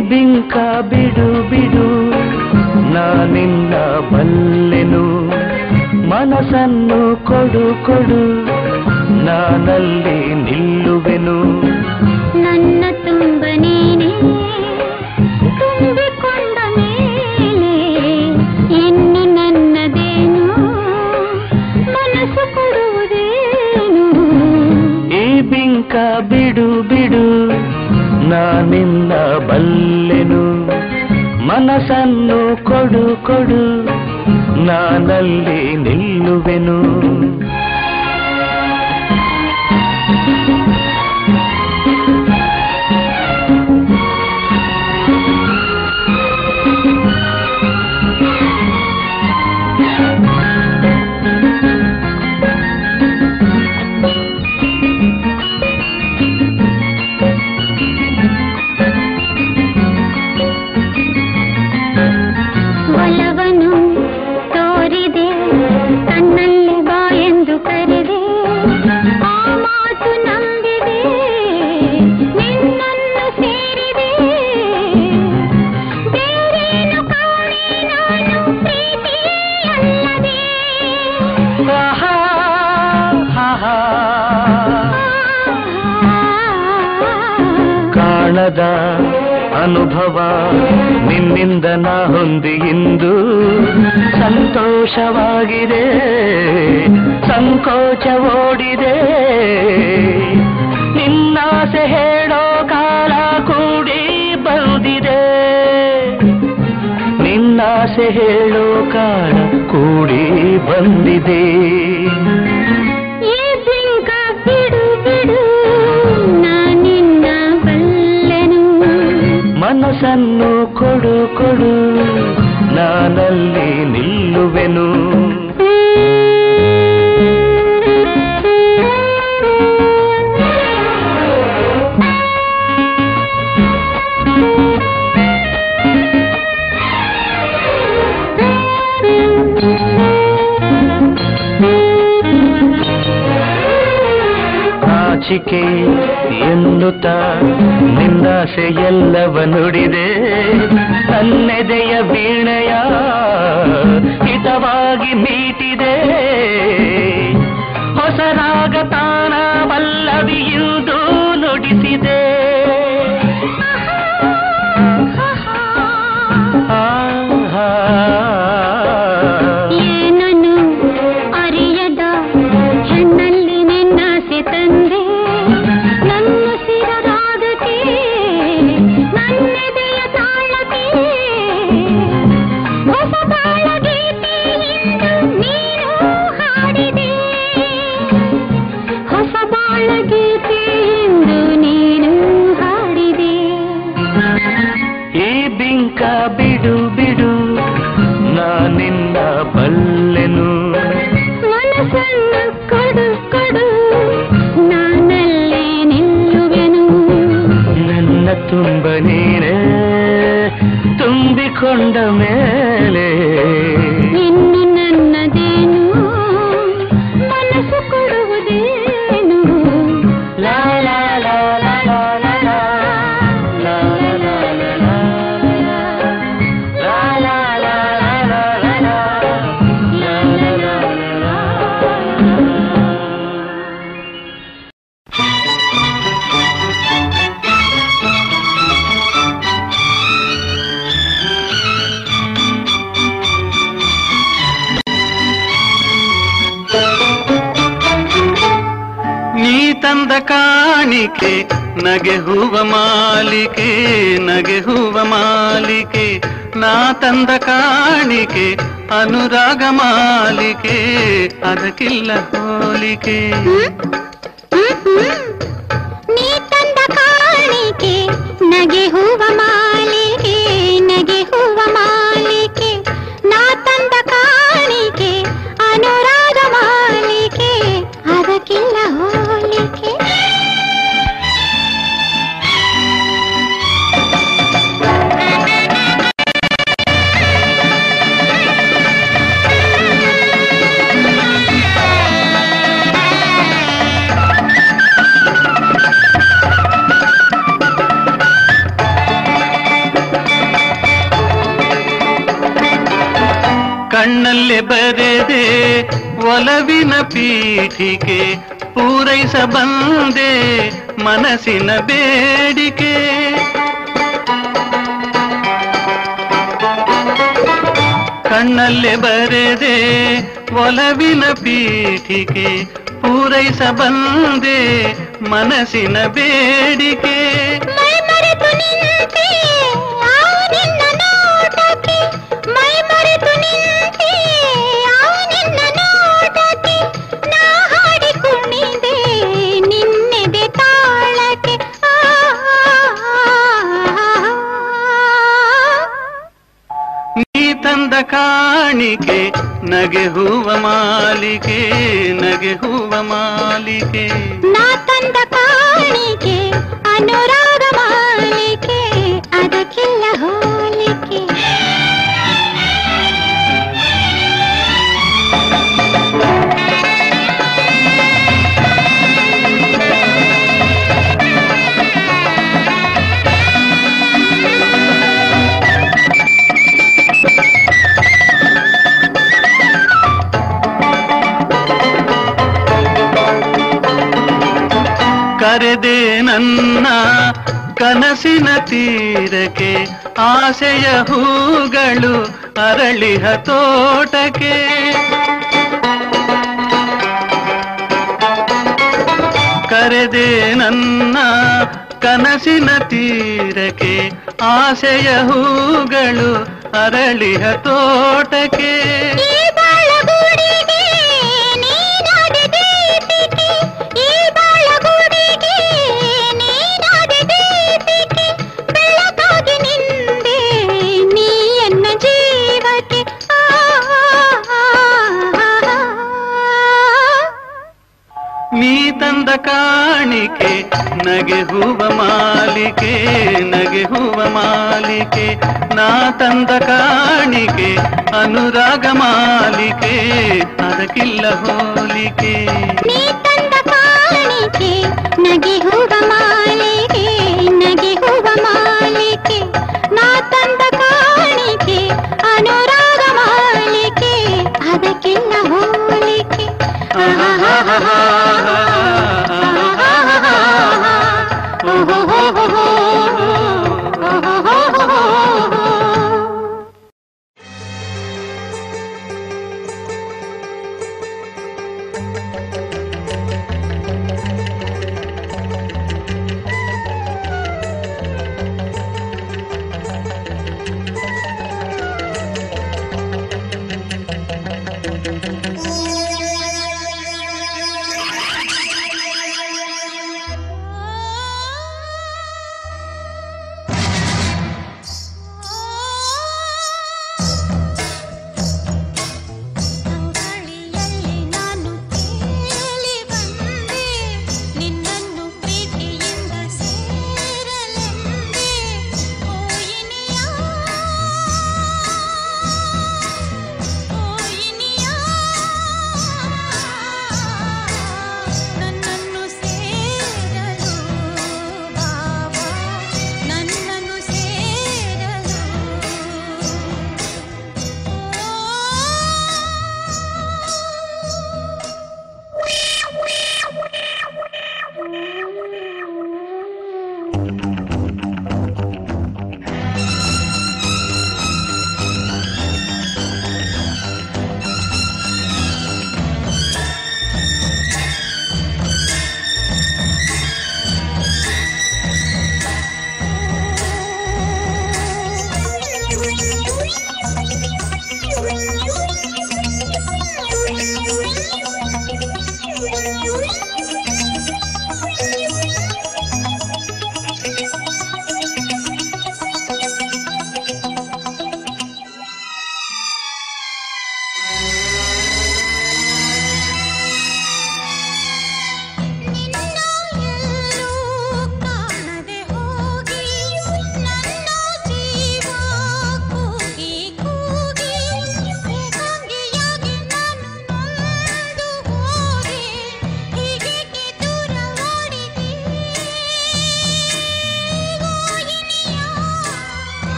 [SPEAKER 19] ಬಿಂಕ ಬಿಡು ಬಿಡು ನಾನಿನ್ನ ಬಲ್ಲೆನು. ಮನಸ್ಸನ್ನು ಕೊಡು ಕೊಡು ನಾನಲ್ಲಿ ನಿಲ್ಲುವೆನು.
[SPEAKER 6] ನನ್ನ ತುಂಬ ನೀನೆ ತುಂಬಿಕೊಂಡ ಮೇಲೆ ಇನ್ನು ನನ್ನದೇನು? ಮನಸ್ಸು ಕೊಡುವುದೇನು?
[SPEAKER 19] ಈ ಬಿಂಕ ಬಿಡು ಬಿಡು ನಾನಿನ್ನ ಬಲ್ಲೆನು ಮನಸ್ಸನ್ನು ಕೊಡು ಕೊಡು ನಾನಲ್ಲಿ ನಿಲ್ಲುವೆನು ಅನುಭವ. ನಿನ್ನಿಂದ ನಾ ಹೊಂದಿ ಇಂದು ಸಂತೋಷವಾಗಿದೆ ಸಂಕೋಚ ಓಡಿದೆ ನಿನ್ನಾಸೆ ಹೇಳೋ ಕಾಲ ಕೂಡಿ ಬಂದಿದೆ. ನಿನ್ನಾಸೆ ಹೇಳೋ ಕಾಲ ಕೂಡಿ ಬಂದಿದೆ. ಮನಸ್ಸನ್ನು ಕೊಡು ಕೊಡು ನಾನಲ್ಲಿ ನಿಲ್ಲುವೆನು ನಾಚಿಕೆ ಎನ್ನುತ್ತ ನಿಂದಾಸೆ ಎಲ್ಲವ ನುಡಿದೆ. ತನ್ನೆದೆಯ ವೀಣೆಯ ಹಿತವಾಗಿ ಬೀಟಿದೆ ಹೊಸರಾಗ ತಾನ ವಲ್ಲವಿ
[SPEAKER 18] ನಗೆ ಹೂವ ಮಾಲಿಕೆ ನಗೆ ಹೂವ ಮಾಲಿಕೆ ನಾ ತಂದ ಕಾಣಿಕೆ ಅನುರಾಗ ಮಾಲಿಕೆ ಅದಕ್ಕಿಲ್ಲ ಹೋಲಿಕೆ
[SPEAKER 6] ನೀ ತಂದ ಕಾಣಿಕೆ ನಗೆ ಹೂವ ಮಾಲಿಕೆ
[SPEAKER 18] ಪೀಠಿಕೆ ಪೂರೈಸಬಂದೆ ಮನಸ್ಸಿನ ಬೇಡಿಕೆ ಕಣ್ಣಲ್ಲಿ ಬರೆದೆ ಒಲವಿನ ಪೀಠಿಕೆ ಪೂರೈಸಬಂದೆ ಮನಸ್ಸಿನ ಬೇಡಿಕೆ ಆಸೆಯ ಹೂಗಳು ಅರಳಿಹ ತೋಟಕ್ಕೆ. ಕರೆದೆ ನನ್ನ ಕನಸಿನ ತೀರಕ್ಕೆ ಆಸೆಯ ಹೂಗಳು ಅರಳಿಹ ತೋಟಕ್ಕೆ. ತಂದ ಕಾಣಿಕೆ ಅನುರಾಗ ಮಾಲಿಕೆ ಅದಕ್ಕಿಲ್ಲ ಹೋಲಿಕೆ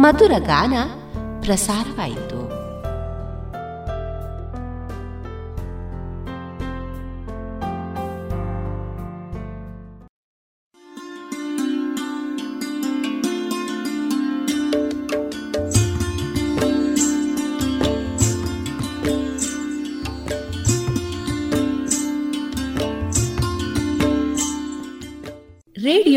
[SPEAKER 2] ಮಧುರ ಗಾನ ಪ್ರಸಾರವಾಯಿತು.